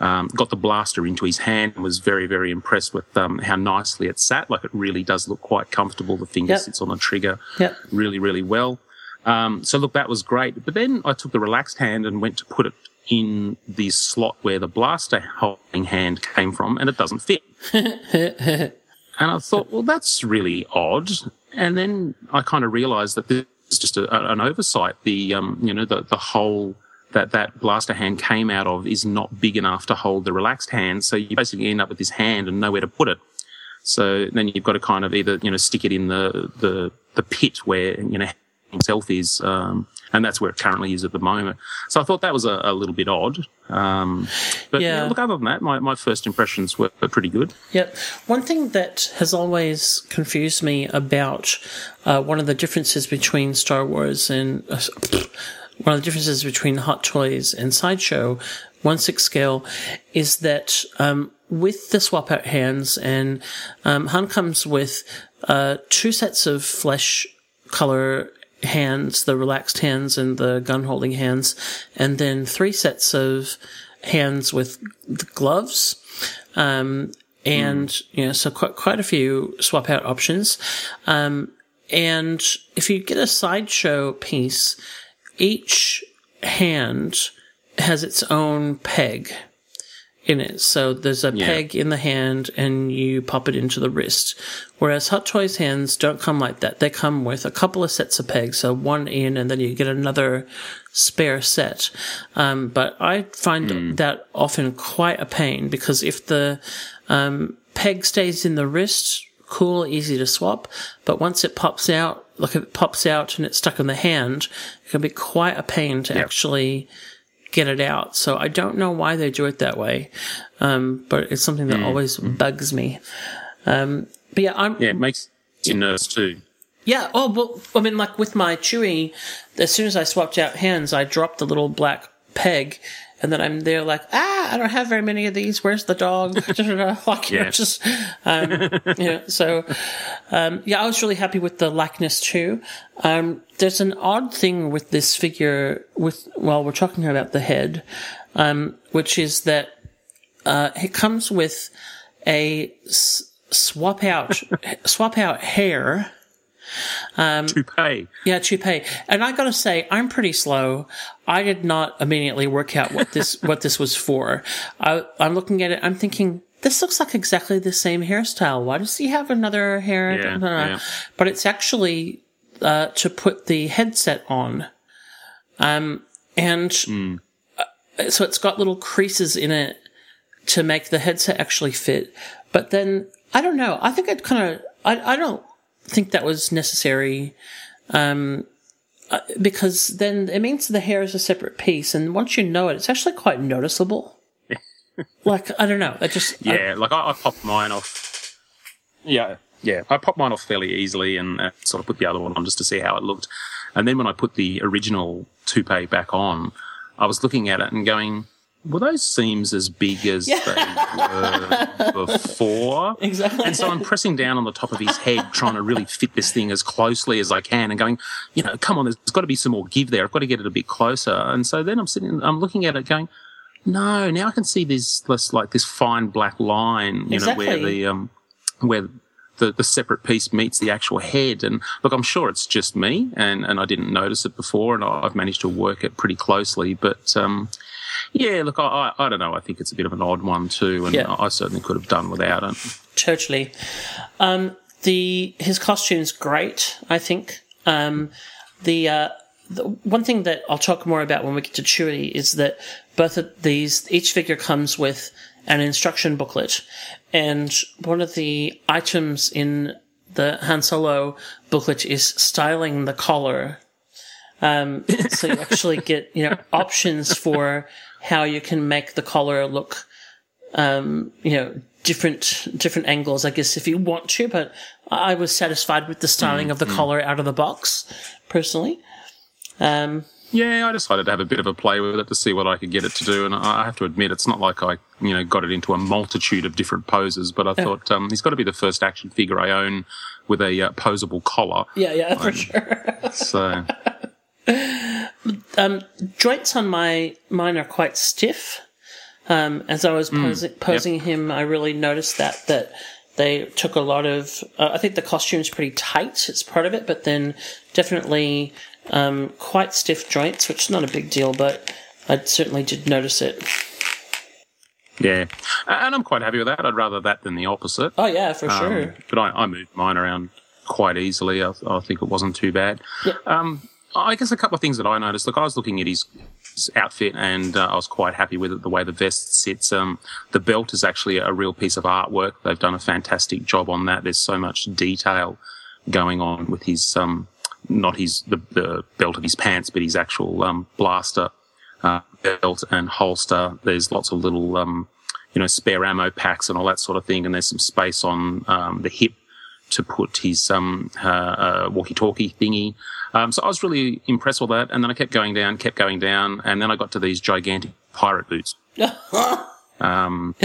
Um, got the blaster into his hand and was very, very impressed with um, how nicely it sat. Like it really does look quite comfortable. The finger Yep. sits on the trigger Yep. really, really well. Um, so look, that was great. But then I took the relaxed hand and went to put it in the slot where the blaster holding hand came from, and it doesn't fit. and I thought, well, that's really odd. And then I kind of realised that this is just a, an oversight. The um, you know the the hole that that blaster hand came out of is not big enough to hold the relaxed hand. So you basically end up with this hand and nowhere to put it. So then you've got to kind of either you know stick it in the the the pit where you know himself is, um, and that's where it currently is at the moment. So I thought that was a, a little bit odd. Um, but Yeah. yeah. look, other than that, my, my first impressions were, were pretty good. Yep. One thing that has always confused me about uh, one of the differences between Star Wars and uh, one of the differences between Hot Toys and Sideshow, one six scale, is that um, with the swap out hands, and um, Han comes with uh, two sets of flesh color hands, the relaxed hands and the gun holding hands, and then three sets of hands with gloves. Um, and, you know, so quite, quite a few swap out options. Um, and if you get a sideshow piece, each hand has its own peg in it. So there's a Yeah. peg in the hand and you pop it into the wrist. Whereas Hot Toys hands don't come like that. They come with a couple of sets of pegs. So one in and then you get another spare set. Um, but I find that often quite a pain because if the, um, peg stays in the wrist, cool, easy to swap. But once it pops out, like if it pops out and it's stuck in the hand, it can be quite a pain to actually get it out. So I don't know why they do it that way. Um, but it's something that always bugs me. Um, but yeah, I'm, Yeah, it makes you nervous too. yeah. Oh, well, I mean, like with my Chewie, as soon as I swapped out hands, I dropped the little black peg. And then I'm there like, ah, I don't have very many of these. Where's the dog? like, you know, Yeah. just, um, yeah. So, um, yeah, I was really happy with the likeness too. Um, there's an odd thing with this figure with, well, we're talking about the head, um, which is that, uh, it comes with a s- swap out, swap out hair. Um, Toupee. yeah, toupee. And I gotta say, I'm pretty slow. I did not immediately work out what this what this was for. I, I'm looking at it. I'm thinking this looks like exactly the same hairstyle. Why does he have another hair? Yeah, yeah. But it's actually uh, to put the headset on. Um, and Hmm. uh, so it's got little creases in it to make the headset actually fit. But then I don't know. I think it kind of. I I don't think that was necessary. Um, uh, because then it means the hair is a separate piece, and once you know it, it's actually quite noticeable. like I don't know, I just I- Yeah, like I, I popped mine off. Yeah, yeah, I popped mine off fairly easily and uh, sort of put the other one on just to see how it looked. And then when I put the original toupee back on, I was looking at it and going, "Were those seams as big as they were before?" exactly. And so I'm pressing down on the top of his head, trying to really fit this thing as closely as I can, and going, you know, come on, there's got to be some more give there. I've got to get it a bit closer. And so then I'm sitting, I'm looking at it, going, no, now I can see this, this like this fine black line, you know, where the um, where the, the separate piece meets the actual head. And look, I'm sure it's just me, and, and I didn't notice it before, and I've managed to work it pretty closely. But um, yeah, look, I, I, I don't know. I think it's a bit of an odd one too, and Yeah. I certainly could have done without it. totally. Um, the his costume's great. I think. Um, the uh, the one thing that I'll talk more about when we get to Chewie is that both of these, each figure comes with an instruction booklet, and one of the items in the Han Solo booklet is styling the collar. Um, so you actually get you know options for how you can make the collar look um, you know, different different angles, I guess, if you want to. But I was satisfied with the styling Mm, of the mm. collar out of the box, personally. Um, Yeah, I decided to have a bit of a play with it to see what I could get it to do, and I have to admit, it's not like I, you know, got it into a multitude of different poses. But I thought um, he's got to be the first action figure I own with a uh, posable collar. yeah, yeah, for Um, sure. So um, joints on my mine are quite stiff. Um, as I was Mm, posing, yep. posing him, I really noticed that that they took a lot of. Uh, I think the costume's pretty tight; it's part of it, but then definitely um, quite stiff joints, which is not a big deal, but I certainly did notice it. yeah, and I'm quite happy with that. I'd rather that than the opposite. Oh yeah, for Um, sure. But I, I moved mine around quite easily. I, I think it wasn't too bad. Um, I guess a couple of things that I noticed. Look, I was looking at his, outfit, and uh, I was quite happy with it. The way the vest sits. Um, the belt is actually a real piece of artwork. They've done a fantastic job on that. There's so much detail going on with his um, not his the, the belt of his pants, but his actual um, blaster uh, belt and holster. There's lots of little, um, you know, spare ammo packs and all that sort of thing. And there's some space on um, the hip to put his um, uh, uh, walkie-talkie thingy. Um, so I was really impressed with that. And then I kept going down, kept going down, and then I got to these gigantic pirate boots. Um,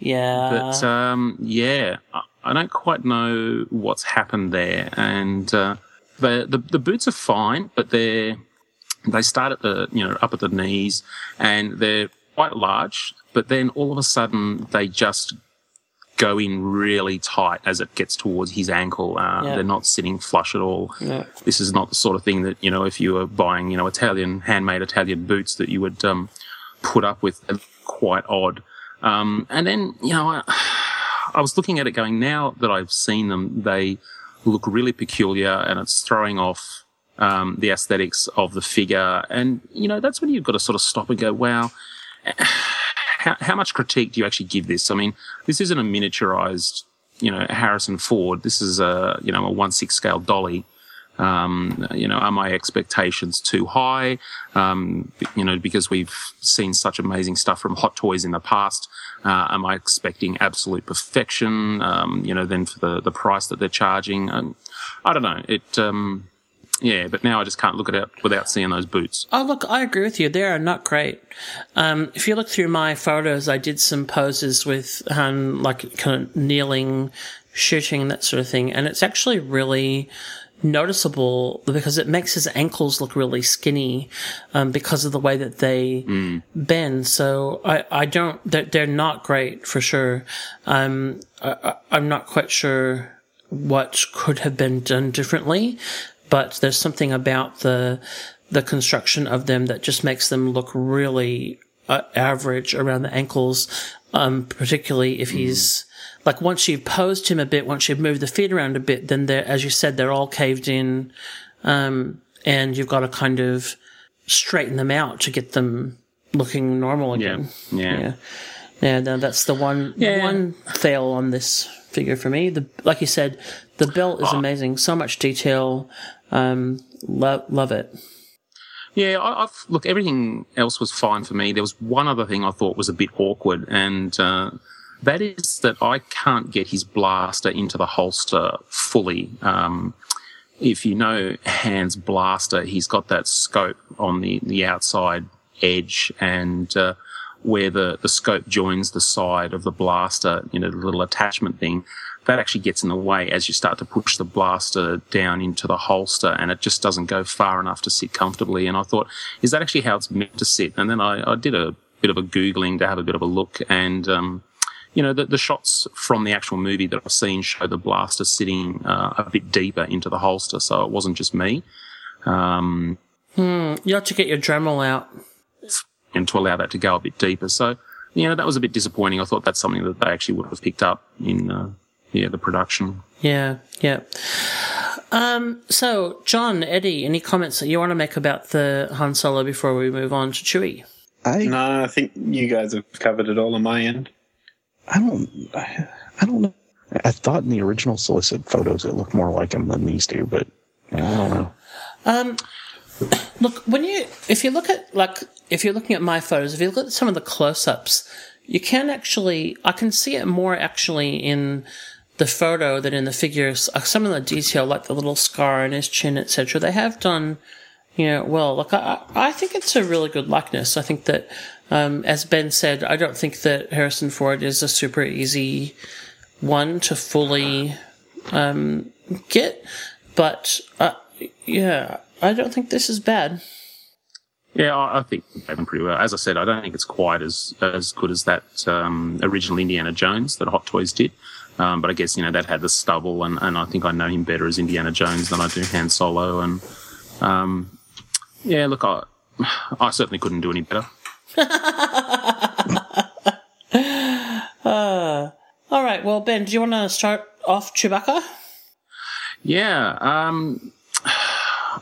yeah. but um, yeah, I, I don't quite know what's happened there, and uh, the, the the boots are fine, but they're they start at the you know up at the knees, and they're quite large, but then all of a sudden they just go in really tight as it gets towards his ankle. Uh, Yeah. They're not sitting flush at all. Yeah. This is not the sort of thing that you know if you were buying you know Italian handmade Italian boots that you would um, put up with. They're quite odd. Um, and then you know I, I was looking at it going now that I've seen them, they look really peculiar and it's throwing off um, the aesthetics of the figure. And, you know, that's when you've got to sort of stop and go, wow, how, how much critique do you actually give this? I mean, this isn't a miniaturized, you know, Harrison Ford. This is a, you know, a 1 6 scale dolly. Um, you know, are my expectations too high? Um, you know, because we've seen such amazing stuff from Hot Toys in the past. Uh, am I expecting absolute perfection? Um, you know, then for the, the price that they're charging, um, I don't know. It, um, yeah, but now I just can't look at it without seeing those boots. Oh, look, I agree with you. They are not great. Um, if you look through my photos, I did some poses with, um, like kind of kneeling, shooting, that sort of thing. And it's actually really noticeable because it makes his ankles look really skinny, um, because of the way that they bend. So I, I don't, they're, they're not great for sure. Um, I- I'm not quite sure what could have been done differently, but there's something about the the construction of them that just makes them look really uh, average around the ankles, um, particularly if he's like once you've posed him a bit, once you've moved the feet around a bit, then they're as you said they're all caved in, um, and you've got to kind of straighten them out to get them looking normal again. Yeah. yeah. Yeah, no, that's the one Yeah. one fail on this figure for me. The like you said, the belt is amazing. So much detail. Um, love love it. Yeah, I, I've look. Everything else was fine for me. There was one other thing I thought was a bit awkward, and uh, that is that I can't get his blaster into the holster fully. Um, if you know Han's Blaster, he's got that scope on the the outside edge, and uh, where the the scope joins the side of the blaster, you know, the little attachment thing. That actually gets in the way as you start to push the blaster down into the holster, and it just doesn't go far enough to sit comfortably. And I thought, is that actually how it's meant to sit? And then I, I did a bit of a googling to have a bit of a look, and um, you know, the, the shots from the actual movie that I've seen show the blaster sitting uh, a bit deeper into the holster, so it wasn't just me. Um, Hmm. You have to get your Dremel out. And to allow that to go a bit deeper. So, you know, that was a bit disappointing. I thought that's something that they actually would have picked up in, uh, yeah, the production. Yeah, yeah. Um, so, John, Eddie, any comments that you want to make about the Han Solo before we move on to Chewie? I no, I think you guys have covered it all on my end. I don't I, I don't know. I thought in the original solicit photos it looked more like him than these two, but I don't know. Um, look, when you, if you look at, like, if you're looking at my photos, if you look at some of the close ups, you can actually, I can see it more actually in the photo than in the figures. Uh, Some of the detail, like the little scar on his chin, etc., they have done, you know, well. Like I, I think it's a really good likeness. I think that, um, as Ben said, I don't think that Harrison Ford is a super easy one to fully um, get, but uh, yeah, I don't think this is bad. Yeah, I, I think done pretty well. As I said, I don't think it's quite as as good as that um, original Indiana Jones that Hot Toys did. Um, but I guess you know that had the stubble, and, and I think I know him better as Indiana Jones than I do Han Solo. And um, yeah, look, I I certainly couldn't do any better. Uh, all right, well, Ben, do you want to start off Chewbacca? Yeah, um,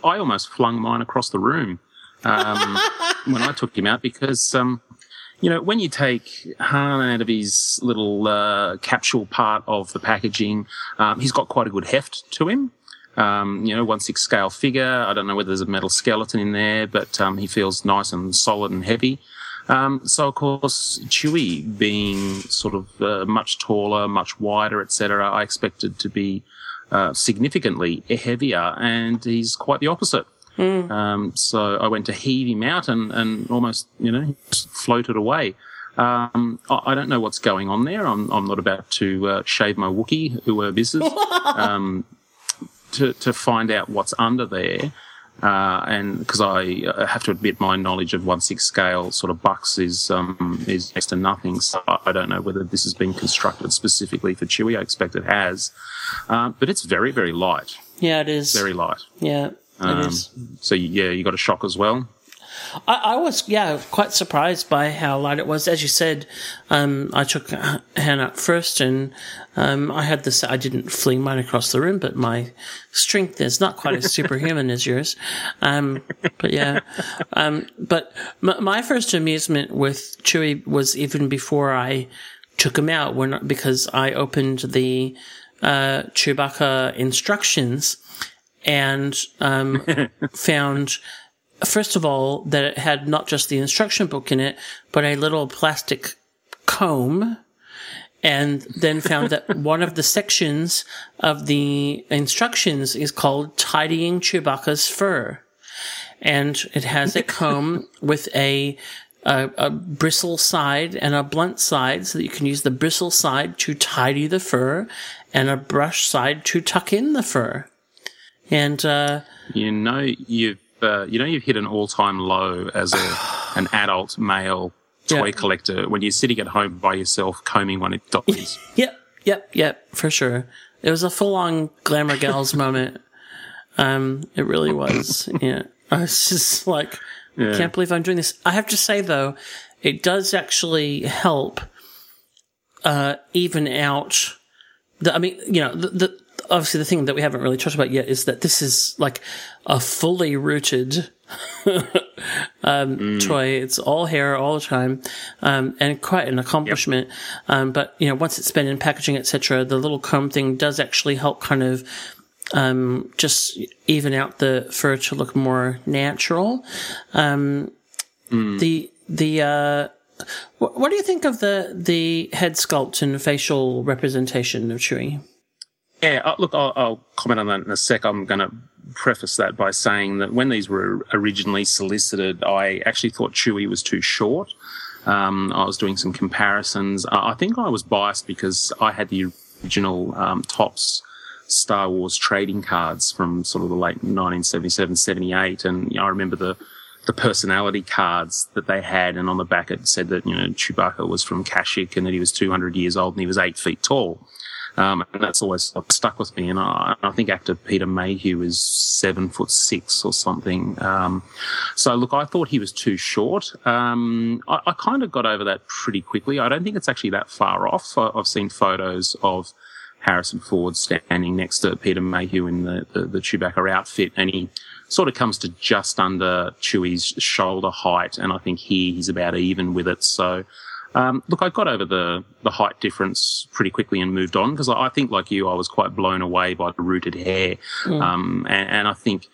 I almost flung mine across the room um, when I took him out because, um, you know, when you take Han out of his little uh, capsule part of the packaging, um, he's got quite a good heft to him. Um, you know, one six scale figure. I don't know whether there's a metal skeleton in there, but um, he feels nice and solid and heavy. Um, so of course, Chewie being sort of uh, much taller, much wider, etc., I expected to be uh, significantly heavier, and he's quite the opposite. Um, so I went to heave him out and, and almost, you know, he floated away. Um, I, I don't know what's going on there. I'm, I'm not about to uh, shave my Wookiee, whoever this is, um, to, to find out what's under there. Uh, and because I uh, have to admit my knowledge of one six scale sort of bucks is um, is next to nothing, so I I don't know whether this has been constructed specifically for Chewie. I expect it has, uh, but it's very very light, Yeah, it is. very light. yeah, it Um, is. so yeah, you got a shock as well. I, I was, yeah, quite surprised by how light it was. As you said, um, I took Hannah up first, and um, I had this. I didn't fling mine across the room, but my strength is not quite as superhuman as yours. Um, but yeah, um, but m- my first amusement with Chewie was even before I took him out, when because I opened the uh, Chewbacca instructions and um, found first of all, that it had not just the instruction book in it, but a little plastic comb. And then found that one of the sections of the instructions is called tidying Chewbacca's fur. And it has a comb with a, a, a bristle side and a blunt side so that you can use the bristle side to tidy the fur and a brush side to tuck in the fur. And, uh, You know you've uh, you know you've hit an all time low as a an adult male toy Yeah. collector when you're sitting at home by yourself combing one of your toys. Yep, yep, yep, for sure. It was a full on glamour gals moment. Um, it really was. Yeah. I was just like, Yeah. can't believe I'm doing this. I have to say though, it does actually help, uh, even out the, I mean, you know, the, the, obviously the thing that we haven't really talked about yet is that this is like a fully rooted, um, toy. It's all hair all the time, um, and quite an accomplishment. Um, but you know, once it's been in packaging, etc., the little comb thing does actually help kind of um, just even out the fur to look more natural. Um, The the uh, what, what do you think of the the head sculpt and facial representation of Chewie? Yeah, uh, look, I'll, I'll comment on that in a sec. I'm going to preface that by saying that when these were originally solicited, I actually thought Chewie was too short. Um, I was doing some comparisons. Uh, I think I was biased because I had the original um, Topps Star Wars trading cards from sort of the late 1977, 78, and you know, I remember the the personality cards that they had, and on the back it said that you know Chewbacca was from Kashyyyk and that he was 200 years old and he was eight feet tall. Um, and that's always stuck with me. And I, I think actor Peter Mayhew is seven foot six or something. Um, so look, I thought he was too short. Um, I, I kind of got over that pretty quickly. I don't think it's actually that far off. I, I've seen photos of Harrison Ford standing next to Peter Mayhew in the, the, the Chewbacca outfit, and he sort of comes to just under Chewie's shoulder height, and I think here he's about even with it. So, um, look, I got over the the height difference pretty quickly and moved on because I, I think, like you, I was quite blown away by the rooted hair, Mm. um, and, and I think.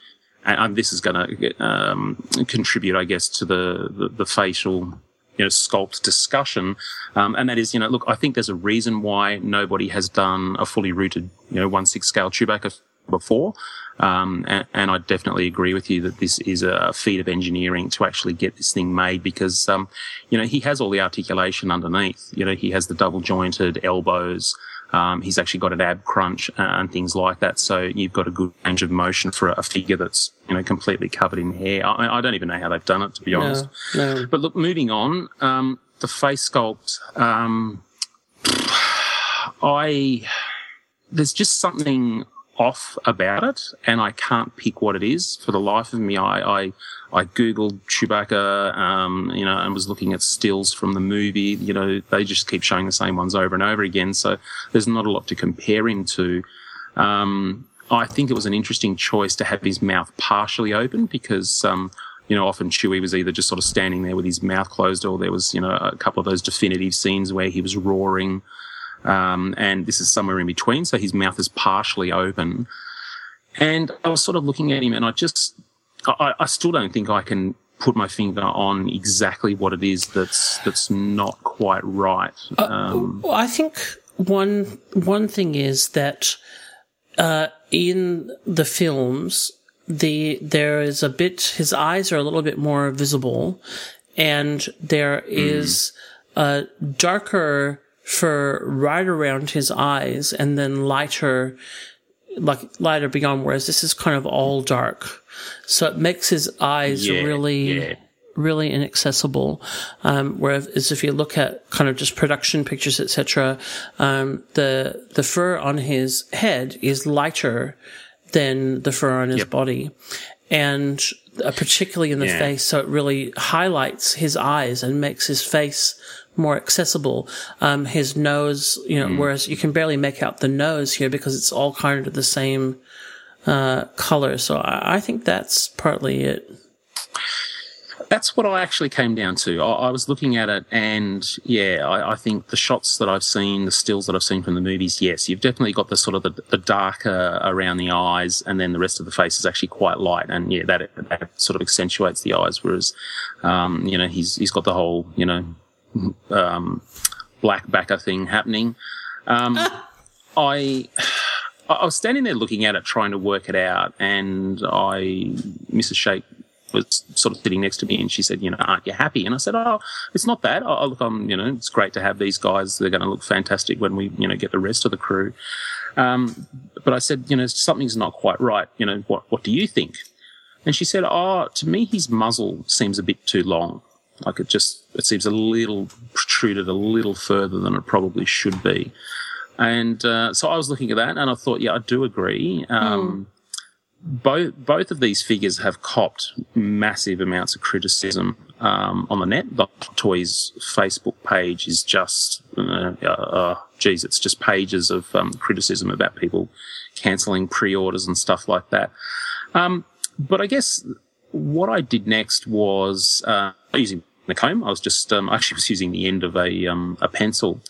And and this is going to um, contribute, I guess, to the, the, the facial you know sculpt discussion, um, and that is you know look I think there's a reason why nobody has done a fully rooted you know one six scale Chewbacca before. Um, and, and I definitely agree with you that this is a feat of engineering to actually get this thing made because, um, you know, he has all the articulation underneath. You know, he has the double jointed elbows. Um, he's actually got an ab crunch uh, and things like that. So you've got a good range of motion for a figure that's, you know, completely covered in hair. I, I don't even know how they've done it, to be honest. no. But look, moving on, um, the face sculpt, um, I, there's just something off about it, and I can't pick what it is for the life of me. I I, I googled Chewbacca, um, you know, and was looking at stills from the movie. You know, they just keep showing the same ones over and over again, so there's not a lot to compare him to. Um, I think it was an interesting choice to have his mouth partially open because. Um, you know, often Chewie was either just sort of standing there with his mouth closed, or there was, you know, a couple of those definitive scenes where he was roaring. Um, and this is somewhere in between. So his mouth is partially open. And I was sort of looking at him and I just, I, I still don't think I can put my finger on exactly what it is that's, that's not quite right. Um, Well, I think one one thing is that uh, in the films, the there is a bit his eyes are a little bit more visible, and there is a darker fur right around his eyes, and then lighter, like lighter beyond. Whereas this is kind of all dark, so it makes his eyes Yeah, really yeah. really inaccessible. Um, whereas if you look at kind of just production pictures, etc., um, the the fur on his head is lighter than the fur on his body, and uh, particularly in the Yeah. face, so it really highlights his eyes and makes his face more accessible. Um, his nose, you know, Mm. whereas you can barely make out the nose here because it's all kind of the same uh, color. So I, I think that's partly it. That's what I actually came down to. I, I was looking at it, and yeah, I, I think the shots that I've seen, the stills that I've seen from the movies, yes, you've definitely got the sort of the, the darker around the eyes, and then the rest of the face is actually quite light, and yeah, that that sort of accentuates the eyes. Whereas, um, you know, he's he's got the whole you know um, black backer thing happening. Um, I. I was standing there looking at it, trying to work it out, and I, Mrs. Shake was sort of sitting next to me, and she said, "You know, aren't you happy?" And I said, "Oh, it's not that. Oh, look, I'm, you know, it's great to have these guys. They're going to look fantastic when we, you know, get the rest of the crew." Um, but I said, "You know, something's not quite right. You know, what what do you think?" And she said, "Oh, to me, his muzzle seems a bit too long. Like it just it seems a little protruded a little further than it probably should be." And uh, so I was looking at that, and I thought, yeah, I do agree. Um, Both both of these figures have copped massive amounts of criticism um, on the net. The Toys Facebook page is just, uh, uh, uh, geez, it's just pages of um, criticism about people cancelling pre-orders and stuff like that. Um, but I guess what I did next was uh, the comb. I was just um, actually was using the end of a um, a pencil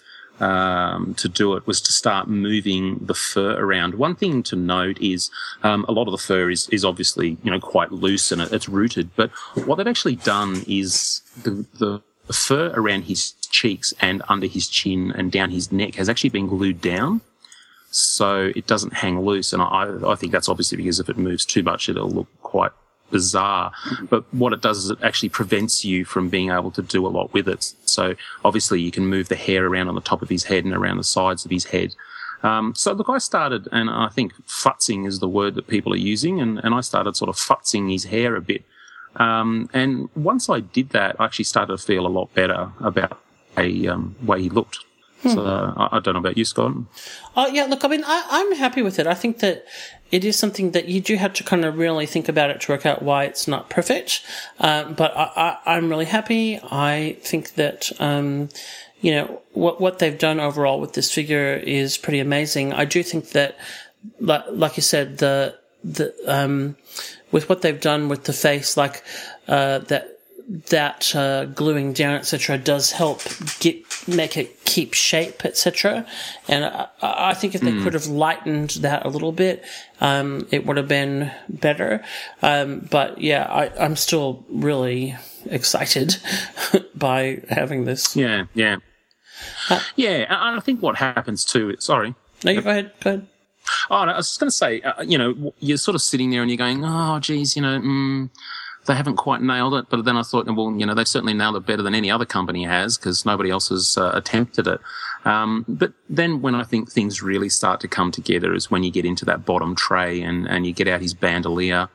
um, to do it was to start moving the fur around. One thing to note is um, a lot of the fur is, is obviously you know quite loose and it's rooted, but what they've actually done is the, the fur around his cheeks and under his chin and down his neck has actually been glued down. So it doesn't hang loose, and I, I think that's obviously because if it moves too much, it'll look quite bizarre. But what it does is it actually prevents you from being able to do a lot with it. So obviously you can move the hair around on the top of his head and around the sides of his head. Um, so look, I started, and I think futzing is the word that people are using, and, and I started sort of futzing his hair a bit. Um, and once I did that, I actually started to feel a lot better about a um, way he looked. So uh, I, I don't know about you, Scott. Oh yeah, look, I mean, I, I'm happy with it. I think that it is something that you do have to kind of really think about it to work out why it's not perfect. Um, but I, I, I'm really happy. I think that um, you know what what they've done overall with this figure is pretty amazing. I do think that, like, like you said, the the um, with what they've done with the face, like uh, that that uh, gluing down, etc., does help get make it keep shape, etc. And I, I think if they Mm. could have lightened that a little bit, um, it would have been better. Um, but yeah, I, I'm still really excited by having this. Yeah, yeah, yeah. And I think what happens too. Sorry. No, you go ahead. Go ahead. Oh, no, I was just going to say, uh, you know, you're sort of sitting there and you're going, oh, geez, you know, mm, they haven't quite nailed it. But then I thought, well, you know, they've certainly nailed it better than any other company has because nobody else has uh, attempted it. Um, but then when I think things really start to come together is when you get into that bottom tray and, and you get out his bandolier,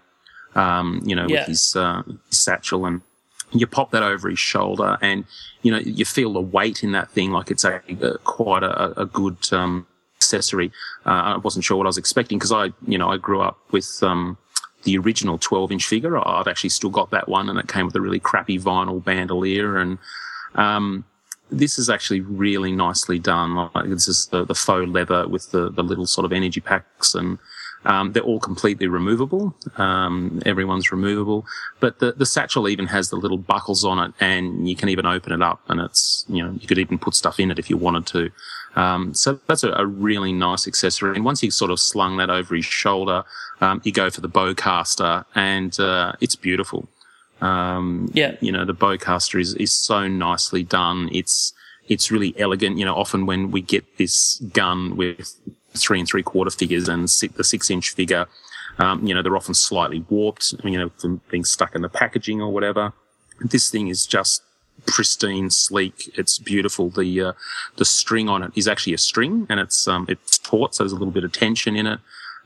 um, you know, Yeah. with his, uh, his satchel and you pop that over his shoulder and, you know, you feel the weight in that thing like it's a, a quite a, a good, um, accessory. Uh, I wasn't sure what I was expecting because I, you know, I grew up with, um, the original 12 inch figure. I've actually still got that one and it came with a really crappy vinyl bandolier and, um, this is actually really nicely done. Like this is the, the faux leather with the, the little sort of energy packs and, um, they're all completely removable. Um, everyone's removable, but the, the satchel even has the little buckles on it and you can even open it up and it's, you know, you could even put stuff in it if you wanted to. Um, so that's a, a really nice accessory. And once he's sort of slung that over his shoulder, um, you go for the bowcaster and, uh, it's beautiful. Um, yeah. you know, the bowcaster is, is so nicely done. It's, it's really elegant. You know, often when we get this gun with three and three quarter figures and the six inch figure, um, you know, they're often slightly warped, you know, from being stuck in the packaging or whatever. This thing is just pristine, sleek. It's beautiful. The, uh, the string on it is actually a string and it's, um, it's taut. So there's a little bit of tension in it.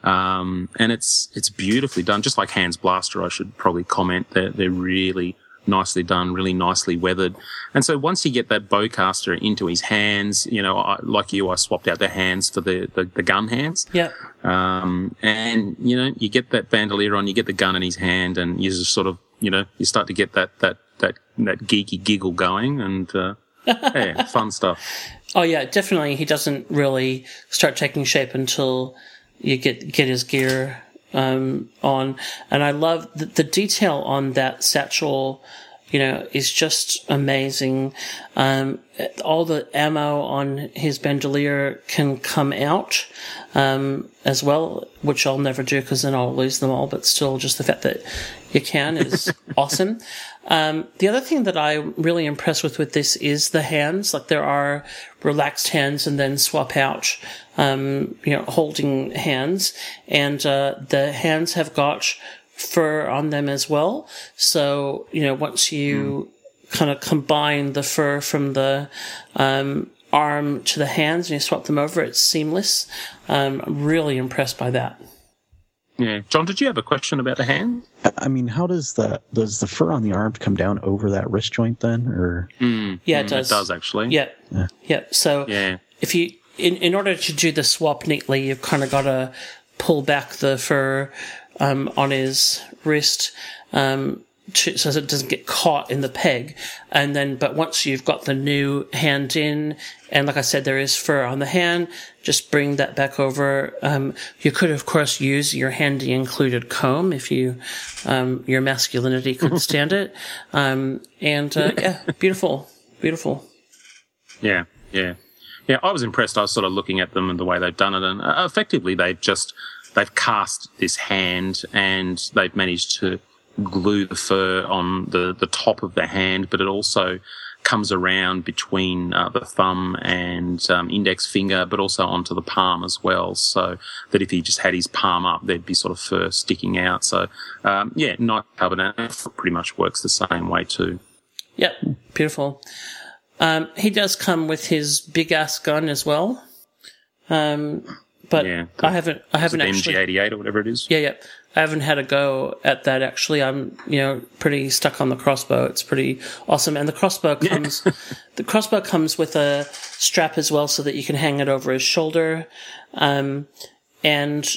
Um, and it's, it's beautifully done. Just like Han's Blaster, I should probably comment. They're, they're really nicely done, really nicely weathered. And so once you get that bowcaster into his hands, you know, I, like you, I swapped out the hands for the, the, the gun hands. Yeah. Um, and you know, you get that bandolier on, you get the gun in his hand and you just sort of, you know, you start to get that, that, that, that geeky giggle going and, uh, yeah, fun stuff. Oh yeah, definitely. He doesn't really start taking shape until you get get his gear um, on, and I love the, the detail on that satchel. You know, is just amazing. Um, all the ammo on his bandolier can come out um, as well, which I'll never do because then I'll lose them all. But still, just the fact that you can is awesome. Um, the other thing that I'm really impressed with with this is the hands. Like there are relaxed hands and then swap out, um, you know, holding hands, and uh, the hands have got fur on them as well. So you know, once you kind of combine the fur from the um, arm to the hands and you swap them over, it's seamless. Um, I'm really impressed by that. Yeah. John, did you have a question about the hand? I- I mean, how does the does the fur on the arm come down over that wrist joint then, or Mm, Yeah, it mm, does. It does actually. Yeah. Yeah. Yeah. So Yeah. if you, in, in order to do the swap neatly, you've kind of got to pull back the fur um, on his wrist um, to, so that it doesn't get caught in the peg. And then, but once you've got the new hand in, and like I said, there is fur on the hand, just bring that back over. Um, you could, of course, use your handy included comb if you, um, your masculinity could stand it. Um, and, uh, yeah, beautiful, beautiful. Yeah, yeah, yeah. I was impressed. I was sort of looking at them and the way they've done it, and uh, effectively they've just they've cast this hand and they've managed to glue the fur on the the top of the hand, but it also comes around between uh, the thumb and um, index finger, but also onto the palm as well. So that if he just had his palm up, there'd be sort of fur sticking out. So um, yeah, not covered, pretty much works the same way too. Yep, beautiful. Um, he does come with his big ass gun as well. Um, but Yeah, I haven't, I haven't actually. MG88 or whatever it is. Yeah, yeah. I haven't had a go at that actually. I'm, you know, pretty stuck on the crossbow. It's pretty awesome. And the crossbow comes, the crossbow comes with a strap as well so that you can hang it over his shoulder. Um, and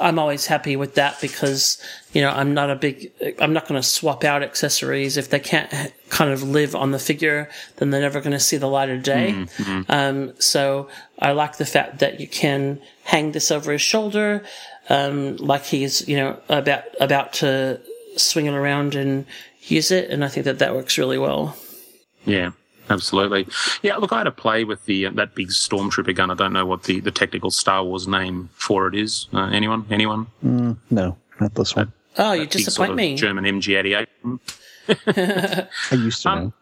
I'm always happy with that because, you know, I'm not a big, I'm not going to swap out accessories. If they can't kind of live on the figure, then they're never going to see the light of day. Mm-hmm. Um, so I like the fact that you can hang this over his shoulder, um, like he's, you know, about, about to swing it around and use it, and I think that that works really well. Yeah, absolutely. Yeah, look, I had a play with the uh, that big stormtrooper gun. I don't know what the, the technical Star Wars name for it is. Uh, anyone? Anyone? Mm, no, not this one. Oh, you That big disappoint sort of me. German MG88. I used to know.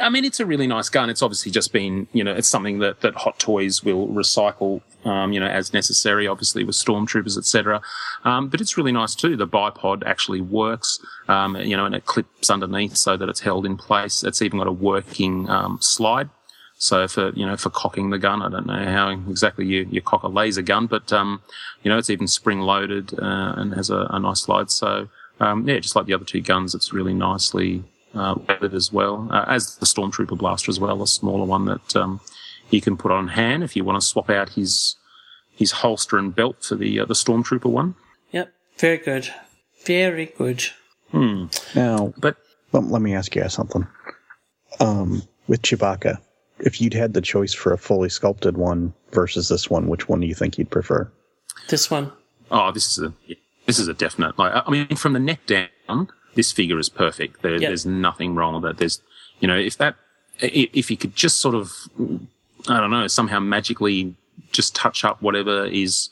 I mean, it's a really nice gun. It's obviously just been, you know, it's something that, that Hot Toys will recycle, um, you know, as necessary, obviously with stormtroopers, etc. Um, but it's really nice too. The bipod actually works, um, you know, and it clips underneath so that it's held in place. It's even got a working um, slide. So for you know for cocking the gun, I don't know how exactly you, you cock a laser gun, but um, you know it's even spring loaded uh, and has a, a nice slide. So um, yeah, just like the other two guns, it's really nicely uh, weathered as well, uh, as the Stormtrooper blaster as well, a smaller one that um, you can put on hand if you want to swap out his his holster and belt for the uh, the Stormtrooper one. Yep, very good, very good. Hmm. Now, but let, let me ask you something. Um, with Chewbacca, if you'd had the choice for a fully sculpted one versus this one, which one do you think you'd prefer? This one. Oh, this is a this is a definite. Like, I mean, from the neck down, this figure is perfect. There, Yep. There's nothing wrong with it. There's, you know, if that, if you could just sort of, I don't know, somehow magically just touch up whatever is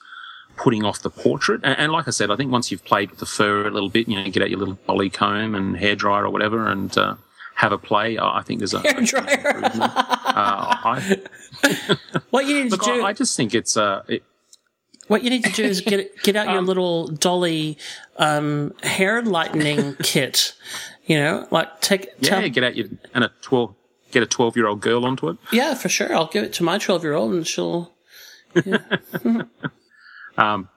putting off the portrait. And, and like I said, I think once you've played with the fur a little bit, you know, get out your little dolly comb and hair dryer or whatever, and uh, have a play. I think there's a Hair dryer. uh, I, What you need look, to do. I, I just think it's uh, it, What you need to do is get get out your little dolly um, hair lightening kit. You know, like take yeah, tell, get out your and a twelve, get a twelve year old girl onto it. yeah, for sure. I'll give it to my twelve year old, and she'll. Um,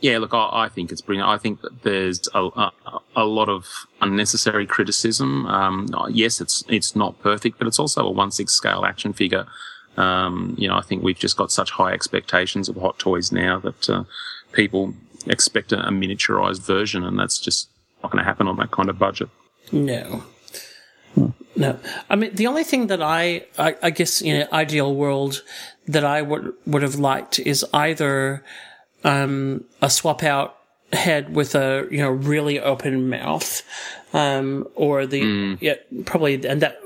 yeah, look, I, I think it's brilliant. I think that there's a, a, a lot of unnecessary criticism. Um, yes, it's it's not perfect, but it's also a one six scale action figure. Um, you know, I think we've just got such high expectations of Hot Toys now that uh, people expect a, a miniaturized version, and that's just not going to happen on that kind of budget. No. No, I mean the only thing that I, I, I guess in an ideal world that I would would have liked is either um, a swap out head with a you know really open mouth, um, or the yeah probably and that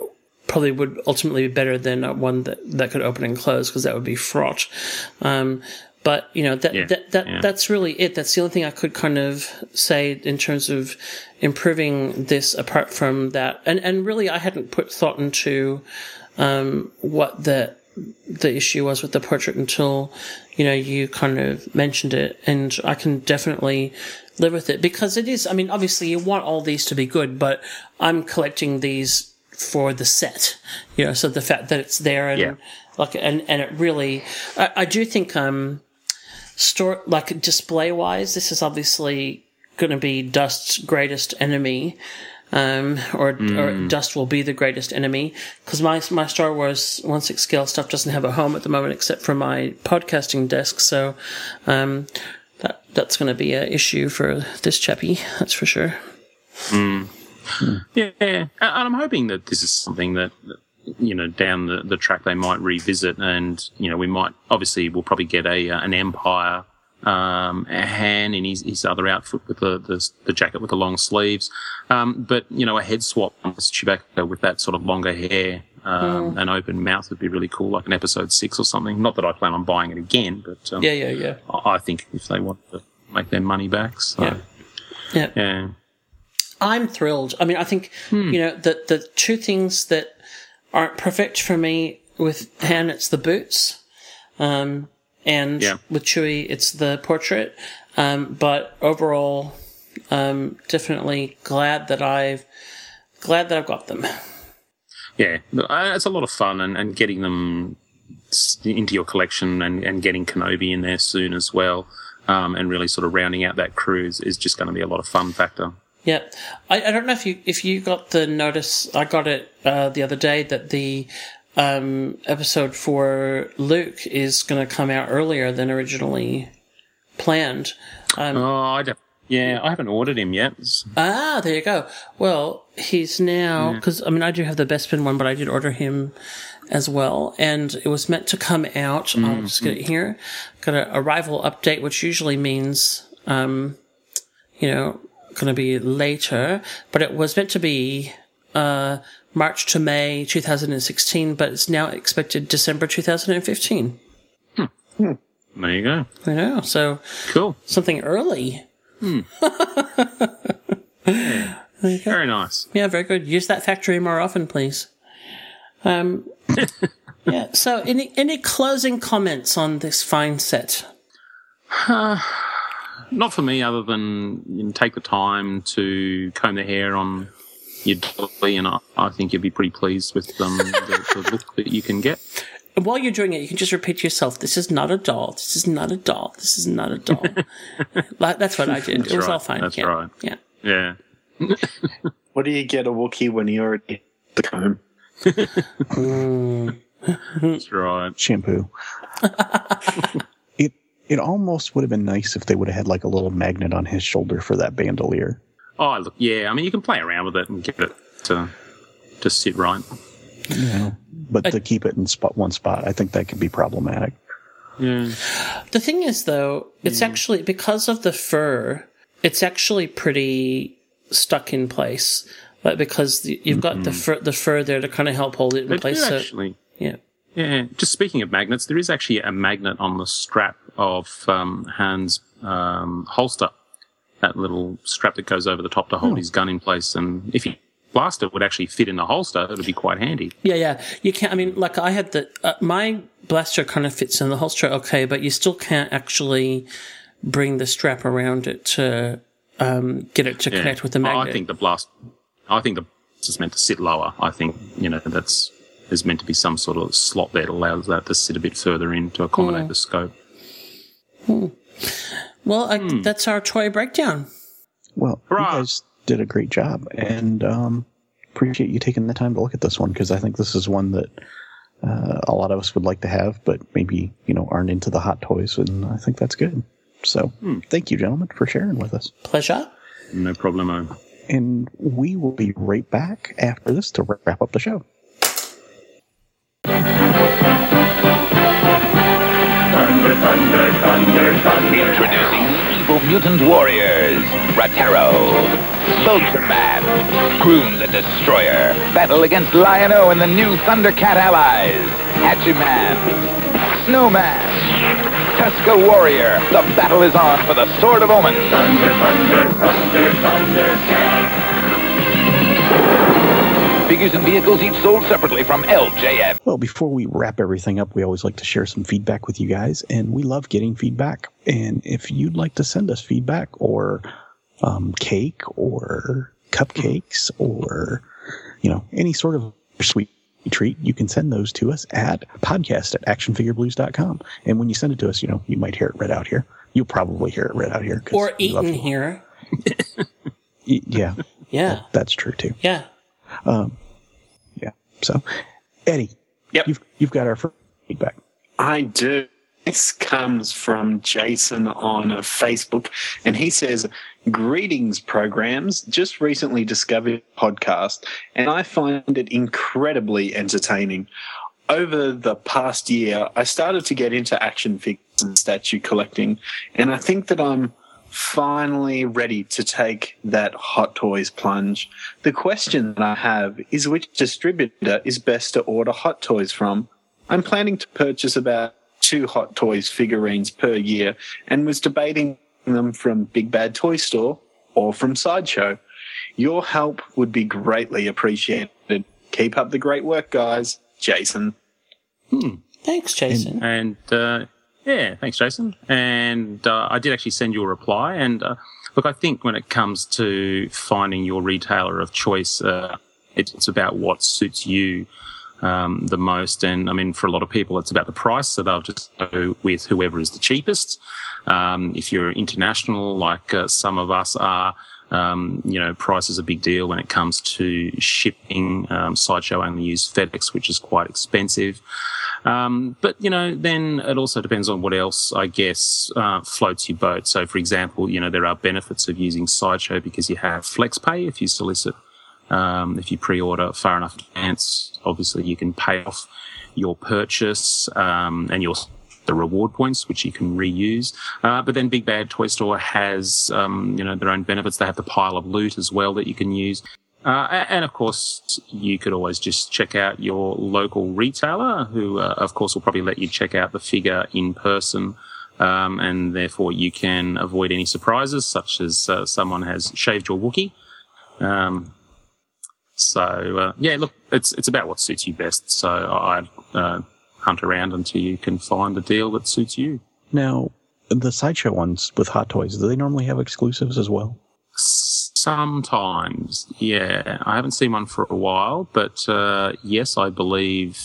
probably would ultimately be better than uh, one that that could open and close because that would be fraught. Um, but you know that Yeah, that, that yeah. that's really it. That's the only thing I could kind of say in terms of improving this. Apart from that, and and really, I hadn't put thought into um, what the the issue was with the portrait until you know you kind of mentioned it, and I can definitely live with it because it is. I mean, obviously, you want all these to be good, but I'm collecting these for the set, you know. So the fact that it's there and Yeah. like and and it really, I, I do think um store like display wise, this is obviously going to be Dust's greatest enemy, um, or or Dust will be the greatest enemy because my my Star Wars one six scale stuff doesn't have a home at the moment except for my podcasting desk, so um, that that's going to be an issue for this chappie, that's for sure. Yeah, and I'm hoping that this is something that you know down the, the track they might revisit, and you know we might obviously we'll probably get a uh, an Empire um, Han in his, his other outfit with the, the the jacket with the long sleeves, um, but you know a head swap with Chewbacca with that sort of longer hair. Um, An open mouth would be really cool, like an episode six or something. Not that I plan on buying it again, but um, Yeah, yeah, yeah. I I think if they want to make their money back, so Yeah. Yeah. yeah. I'm thrilled. I mean, I think you know the the two things that aren't perfect for me with Han, it's the boots, um, and Yeah. with Chewie, it's the portrait. Um, but overall, um, definitely glad that I've glad that I've got them. Yeah, it's a lot of fun, and, and getting them into your collection and, and getting Kenobi in there soon as well, um, and really sort of rounding out that crew is, is just going to be a lot of fun factor. Yeah, I, I don't know if you if you got the notice. I got it uh, the other day that the um, episode four Luke is going to come out earlier than originally planned. Um, Oh, I don't, yeah, I haven't ordered him yet. Ah, there you go. Well, he's now because I mean I do have the Best Bespin one, but I did order him as well, and it was meant to come out. I'll just get it here. Got an arrival update, which usually means, um, you know, going to be later, but it was meant to be uh, March to May 2016, but it's now expected December 2015. There you go. I know. So Cool. something early. Very nice. Yeah, very good. Use that factory more often, please. Um, yeah. So, any any closing comments on this fine set? Uh, not for me, other than you know, take the time to comb the hair on your dolly, and I, I think you'd be pretty pleased with um, the, the look that you can get. And while you're doing it, you can just repeat to yourself, "This is not a doll. This is not a doll. This is not a doll." like, that's what I did. That's it was right. all fine. That's yeah. right. Yeah. Yeah. What do you get a Wookiee when you already the comb? That's right. Shampoo. It it almost would have been nice if they would have had like a little magnet on his shoulder for that bandolier. Oh, look, yeah. I mean, you can play around with it and get it to to sit right. You know, but to keep it in spot one spot, I think that could be problematic. Yeah. The thing is, though, it's mm. actually because of the fur. It's actually pretty stuck in place, But because the, you've got the fur, the fur there to kind of help hold it in They do place. So, actually. yeah. Yeah. Just speaking of magnets, there is actually a magnet on the strap of um, Han's um, holster. That little strap that goes over the top to hold Hmm. his gun in place, and if he blaster would actually fit in the holster, it would be quite handy. Yeah, yeah. You can't. I mean, like I had the uh, my blaster kind of fits in the holster, okay, but you still can't actually bring the strap around it to um, get it to Yeah. connect with the magnet. I think the blast. I think the blast is meant to sit lower. I think you know that's there's meant to be some sort of slot there that allows that to sit a bit further in to accommodate Hmm. the scope. Well, I, Hmm. that's our toy breakdown. Well, you guys did a great job, and um, appreciate you taking the time to look at this one because I think this is one that uh, a lot of us would like to have, but maybe you know aren't into the hot toys, and I think that's good. So, thank you, gentlemen, for sharing with us. Pleasure. No problemo. And we will be right back after this to wrap up the show. Introducing the evil mutant warriors, Ratar-O, Soldier-Man, Grune the Destroyer, battle against Lion-O and the new Thundercat allies, Hachiman, Snowman, Tuska Warrior, the battle is on for the Sword of Omen. Thunder, thunder, thunder, thunder, Figures and vehicles each sold separately from LJN. Well, before we wrap everything up, we always like to share some feedback with you guys, and we love getting feedback. And if you'd like to send us feedback or um, cake or cupcakes or you know any sort of sweet treat, you can send those to us at podcast at actionfigureblues.com. And when you send it to us, you know you might hear it read out here. You'll probably hear it read out here. Or we love eaten here. Y- Yeah, Yeah. that's true too. Yeah. Um, yeah. So, Eddie, yep. you've you've got our first feedback. I do. This comes from Jason on Facebook, and he says, Greetings, programs. Just recently discovered podcast, and I find it incredibly entertaining. Over the past year, I started to get into action figures and statue collecting, and I think that I'm finally ready to take that Hot Toys plunge. The question that I have is which distributor is best to order Hot Toys from? I'm planning to purchase about two Hot Toys figurines per year and was debating them from Big Bad Toy Store or from Sideshow. Your help would be greatly appreciated. Keep up the great work, guys. Jason. Hmm. Thanks, Jason. And uh, yeah, thanks, Jason. And uh, I did actually send you a reply. And uh, look, I think when it comes to finding your retailer of choice, uh, it, it's about what suits you um, the most. And I mean, for a lot of people, it's about the price. So they'll just go with whoever is the cheapest. Um, if you're international, like uh, some of us are, um, you know, price is a big deal when it comes to shipping. Um, Sideshow only use FedEx, which is quite expensive. Um, but you know, then it also depends on what else, I guess, uh, floats your boat. So, for example, you know, there are benefits of using Sideshow because you have FlexPay if you solicit. Um, if you pre-order far enough in advance, obviously you can pay off your purchase, um, and you'll the reward points, which you can reuse. Uh, but then Big Bad Toy Store has, um, you know, their own benefits. They have the pile of loot as well that you can use. Uh, and of course, you could always just check out your local retailer, who, uh, of course, will probably let you check out the figure in person. Um, and therefore, you can avoid any surprises, such as uh, someone has shaved your Wookiee. Um, so uh, yeah, look, it's it's about what suits you best. So I I, uh, hunt around until you can find a deal that suits you. Now, the sideshow ones with Hot Toys, do they normally have exclusives as well? Sometimes, yeah, I haven't seen one for a while, but uh, yes, I believe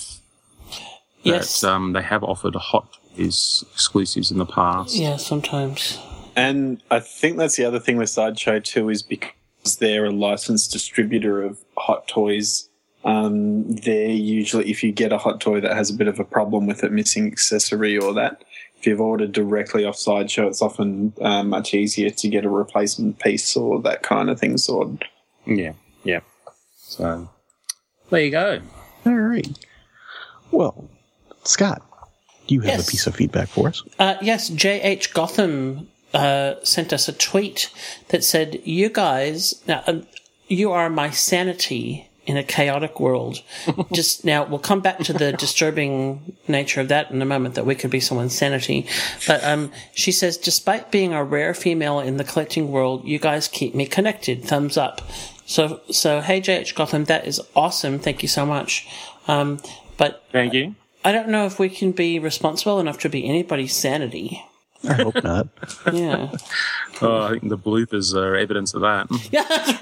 Yes. that um, they have offered Hot Toys exclusives in the past. Yeah, sometimes. And I think that's the other thing with Sideshow too is because they're a licensed distributor of hot toys. Um, they're usually if you get a hot toy that has a bit of a problem with it missing accessory or that, if you've ordered directly off Sideshow, it's often uh, much easier to get a replacement piece or that kind of thing sorted. Yeah, yeah. So there you go. All right. Well, Scott, do you have Yes. a piece of feedback for us? Uh, yes, J.H. Gotham uh, sent us a tweet that said, You guys, now, um, you are my sanity in a chaotic world. Just now, we'll come back to the disturbing nature of that in a moment, that we could be someone's sanity. But um, she says, Despite being a rare female in the collecting world, you guys keep me connected. Thumbs up. So, so hey, J.H. Gotham, that is awesome. Thank you so much. Um, but Thank you. I don't know if we can be responsible enough to be anybody's sanity. I hope not. Yeah. Oh, I think the bloopers are evidence of that. Yeah, that's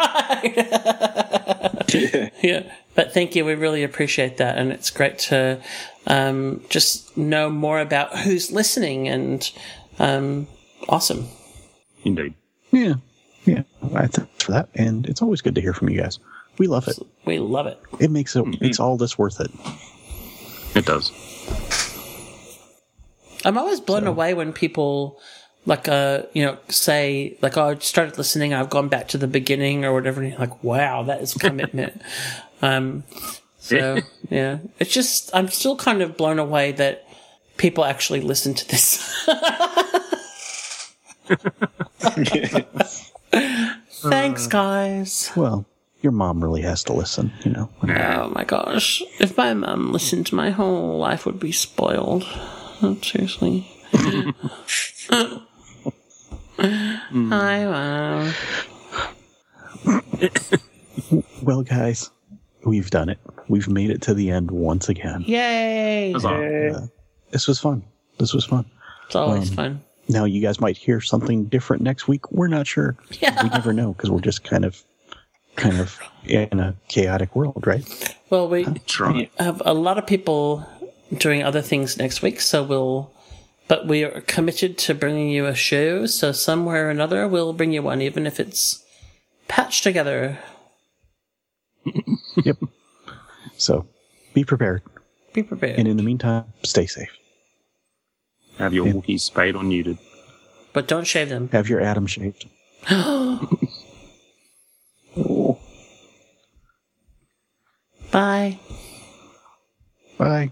right. yeah. But thank you. We really appreciate that. And it's great to um, just know more about who's listening and um, awesome. Indeed. Yeah. Yeah. I thanks for that. And it's always good to hear from you guys. We love it. We love it. It makes it makes all this worth it. It does. I'm always blown away when people like uh you know say like oh I started listening I've gone back to the beginning or whatever and you're like wow that is commitment. Um so yeah. it's just I'm still kind of blown away that people actually listen to this. Thanks guys. Well, your mom really has to listen, you know. oh my gosh. If my mom listened to my whole life would be spoiled seriously Hi, wow. Well, guys, we've done it. We've made it to the end once again. Yay! Uh, this was fun. This was fun. It's always Um, fun. Now, you guys might hear something different next week. We're not sure. Yeah. We never know because we're just kind of, kind of in a chaotic world, right? Well, we right. have a lot of people doing other things next week, so we'll. But we are committed to bringing you a show, so somewhere or another we'll bring you one, even if it's patched together. yep. So, be prepared. Be prepared. And in the meantime, stay safe. Have your Wookiee spayed or neutered. But don't shave them. Have your Adam shaved. Bye. Bye.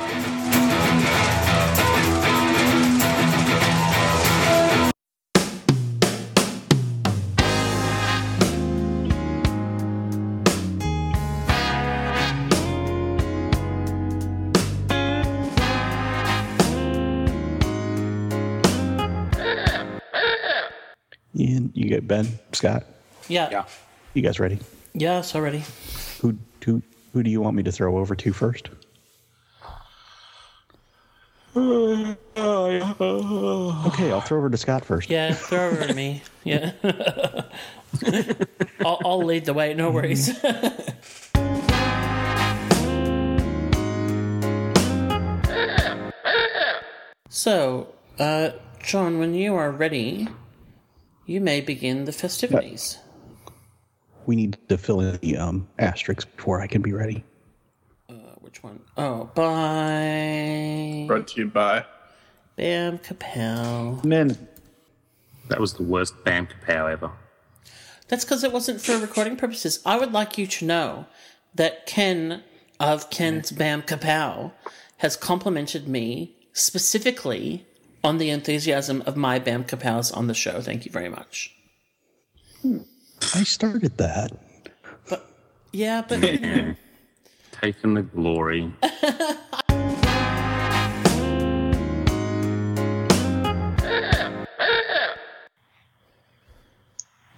Get Ben, Scott. Yeah. Yeah. You guys ready? Yes, already. Who, who, Who do you want me to throw over to first? Okay, I'll throw over to Scott first. Yeah, throw over to me. Yeah. I'll, I'll lead the way, no worries. so, uh, John, when you are ready, you may begin the festivities. We need to fill in the um, asterisks before I can be ready. Which one? Oh, by Brought to you by Bam Kapow. Men. That was the worst Bam Kapow ever. That's because it wasn't for recording purposes. I would like you to know that Ken of Ken's Bam Kapow has complimented me specifically on the enthusiasm of my Bam Kapows on the show. Thank you very much. I started that. Yeah, but you know, Taking the glory.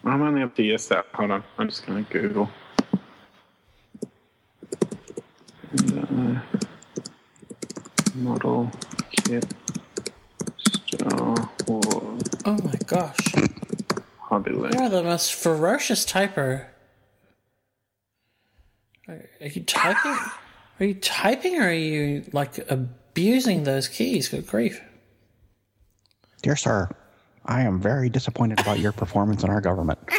I'm only up to yes that. Hold on. I'm just going to Google. Uh, model kit Star Wars oh my gosh, hobby You're the most ferocious typer. Are, are you typing? Are you typing, or are you like abusing those keys? Good grief! Dear sir, I am very disappointed about your performance in our government.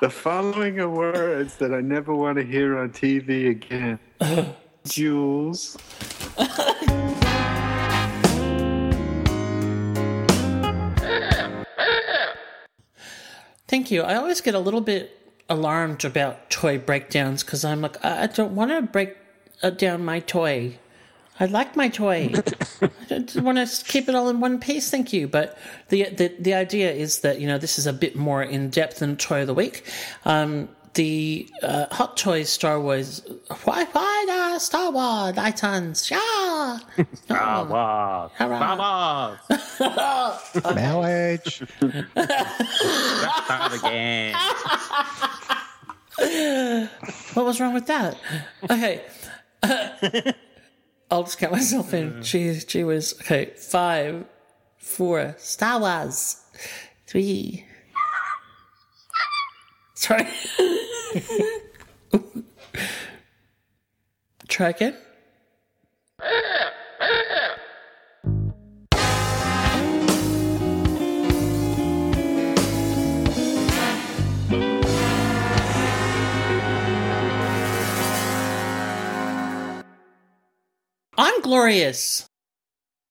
The following are words that I never want to hear on TV again. Jules. Thank you. I always get a little bit alarmed about toy breakdowns because I'm like, I I don't want to break uh, down my toy. I like my toy. I just want to keep it all in one piece. Thank you. But the, the the idea is that you know this is a bit more in depth than toy of the week. Um, the uh, Hot Toys Star Wars. Why why the Star Wars icons? Yeah. Star Wars. Hurrah. Star Wars. Marriage. Start again. what was wrong with that? Okay. I'll just count myself in. She, she was, okay, five, four, Star Wars, three. Sorry. Try again. I'm glorious.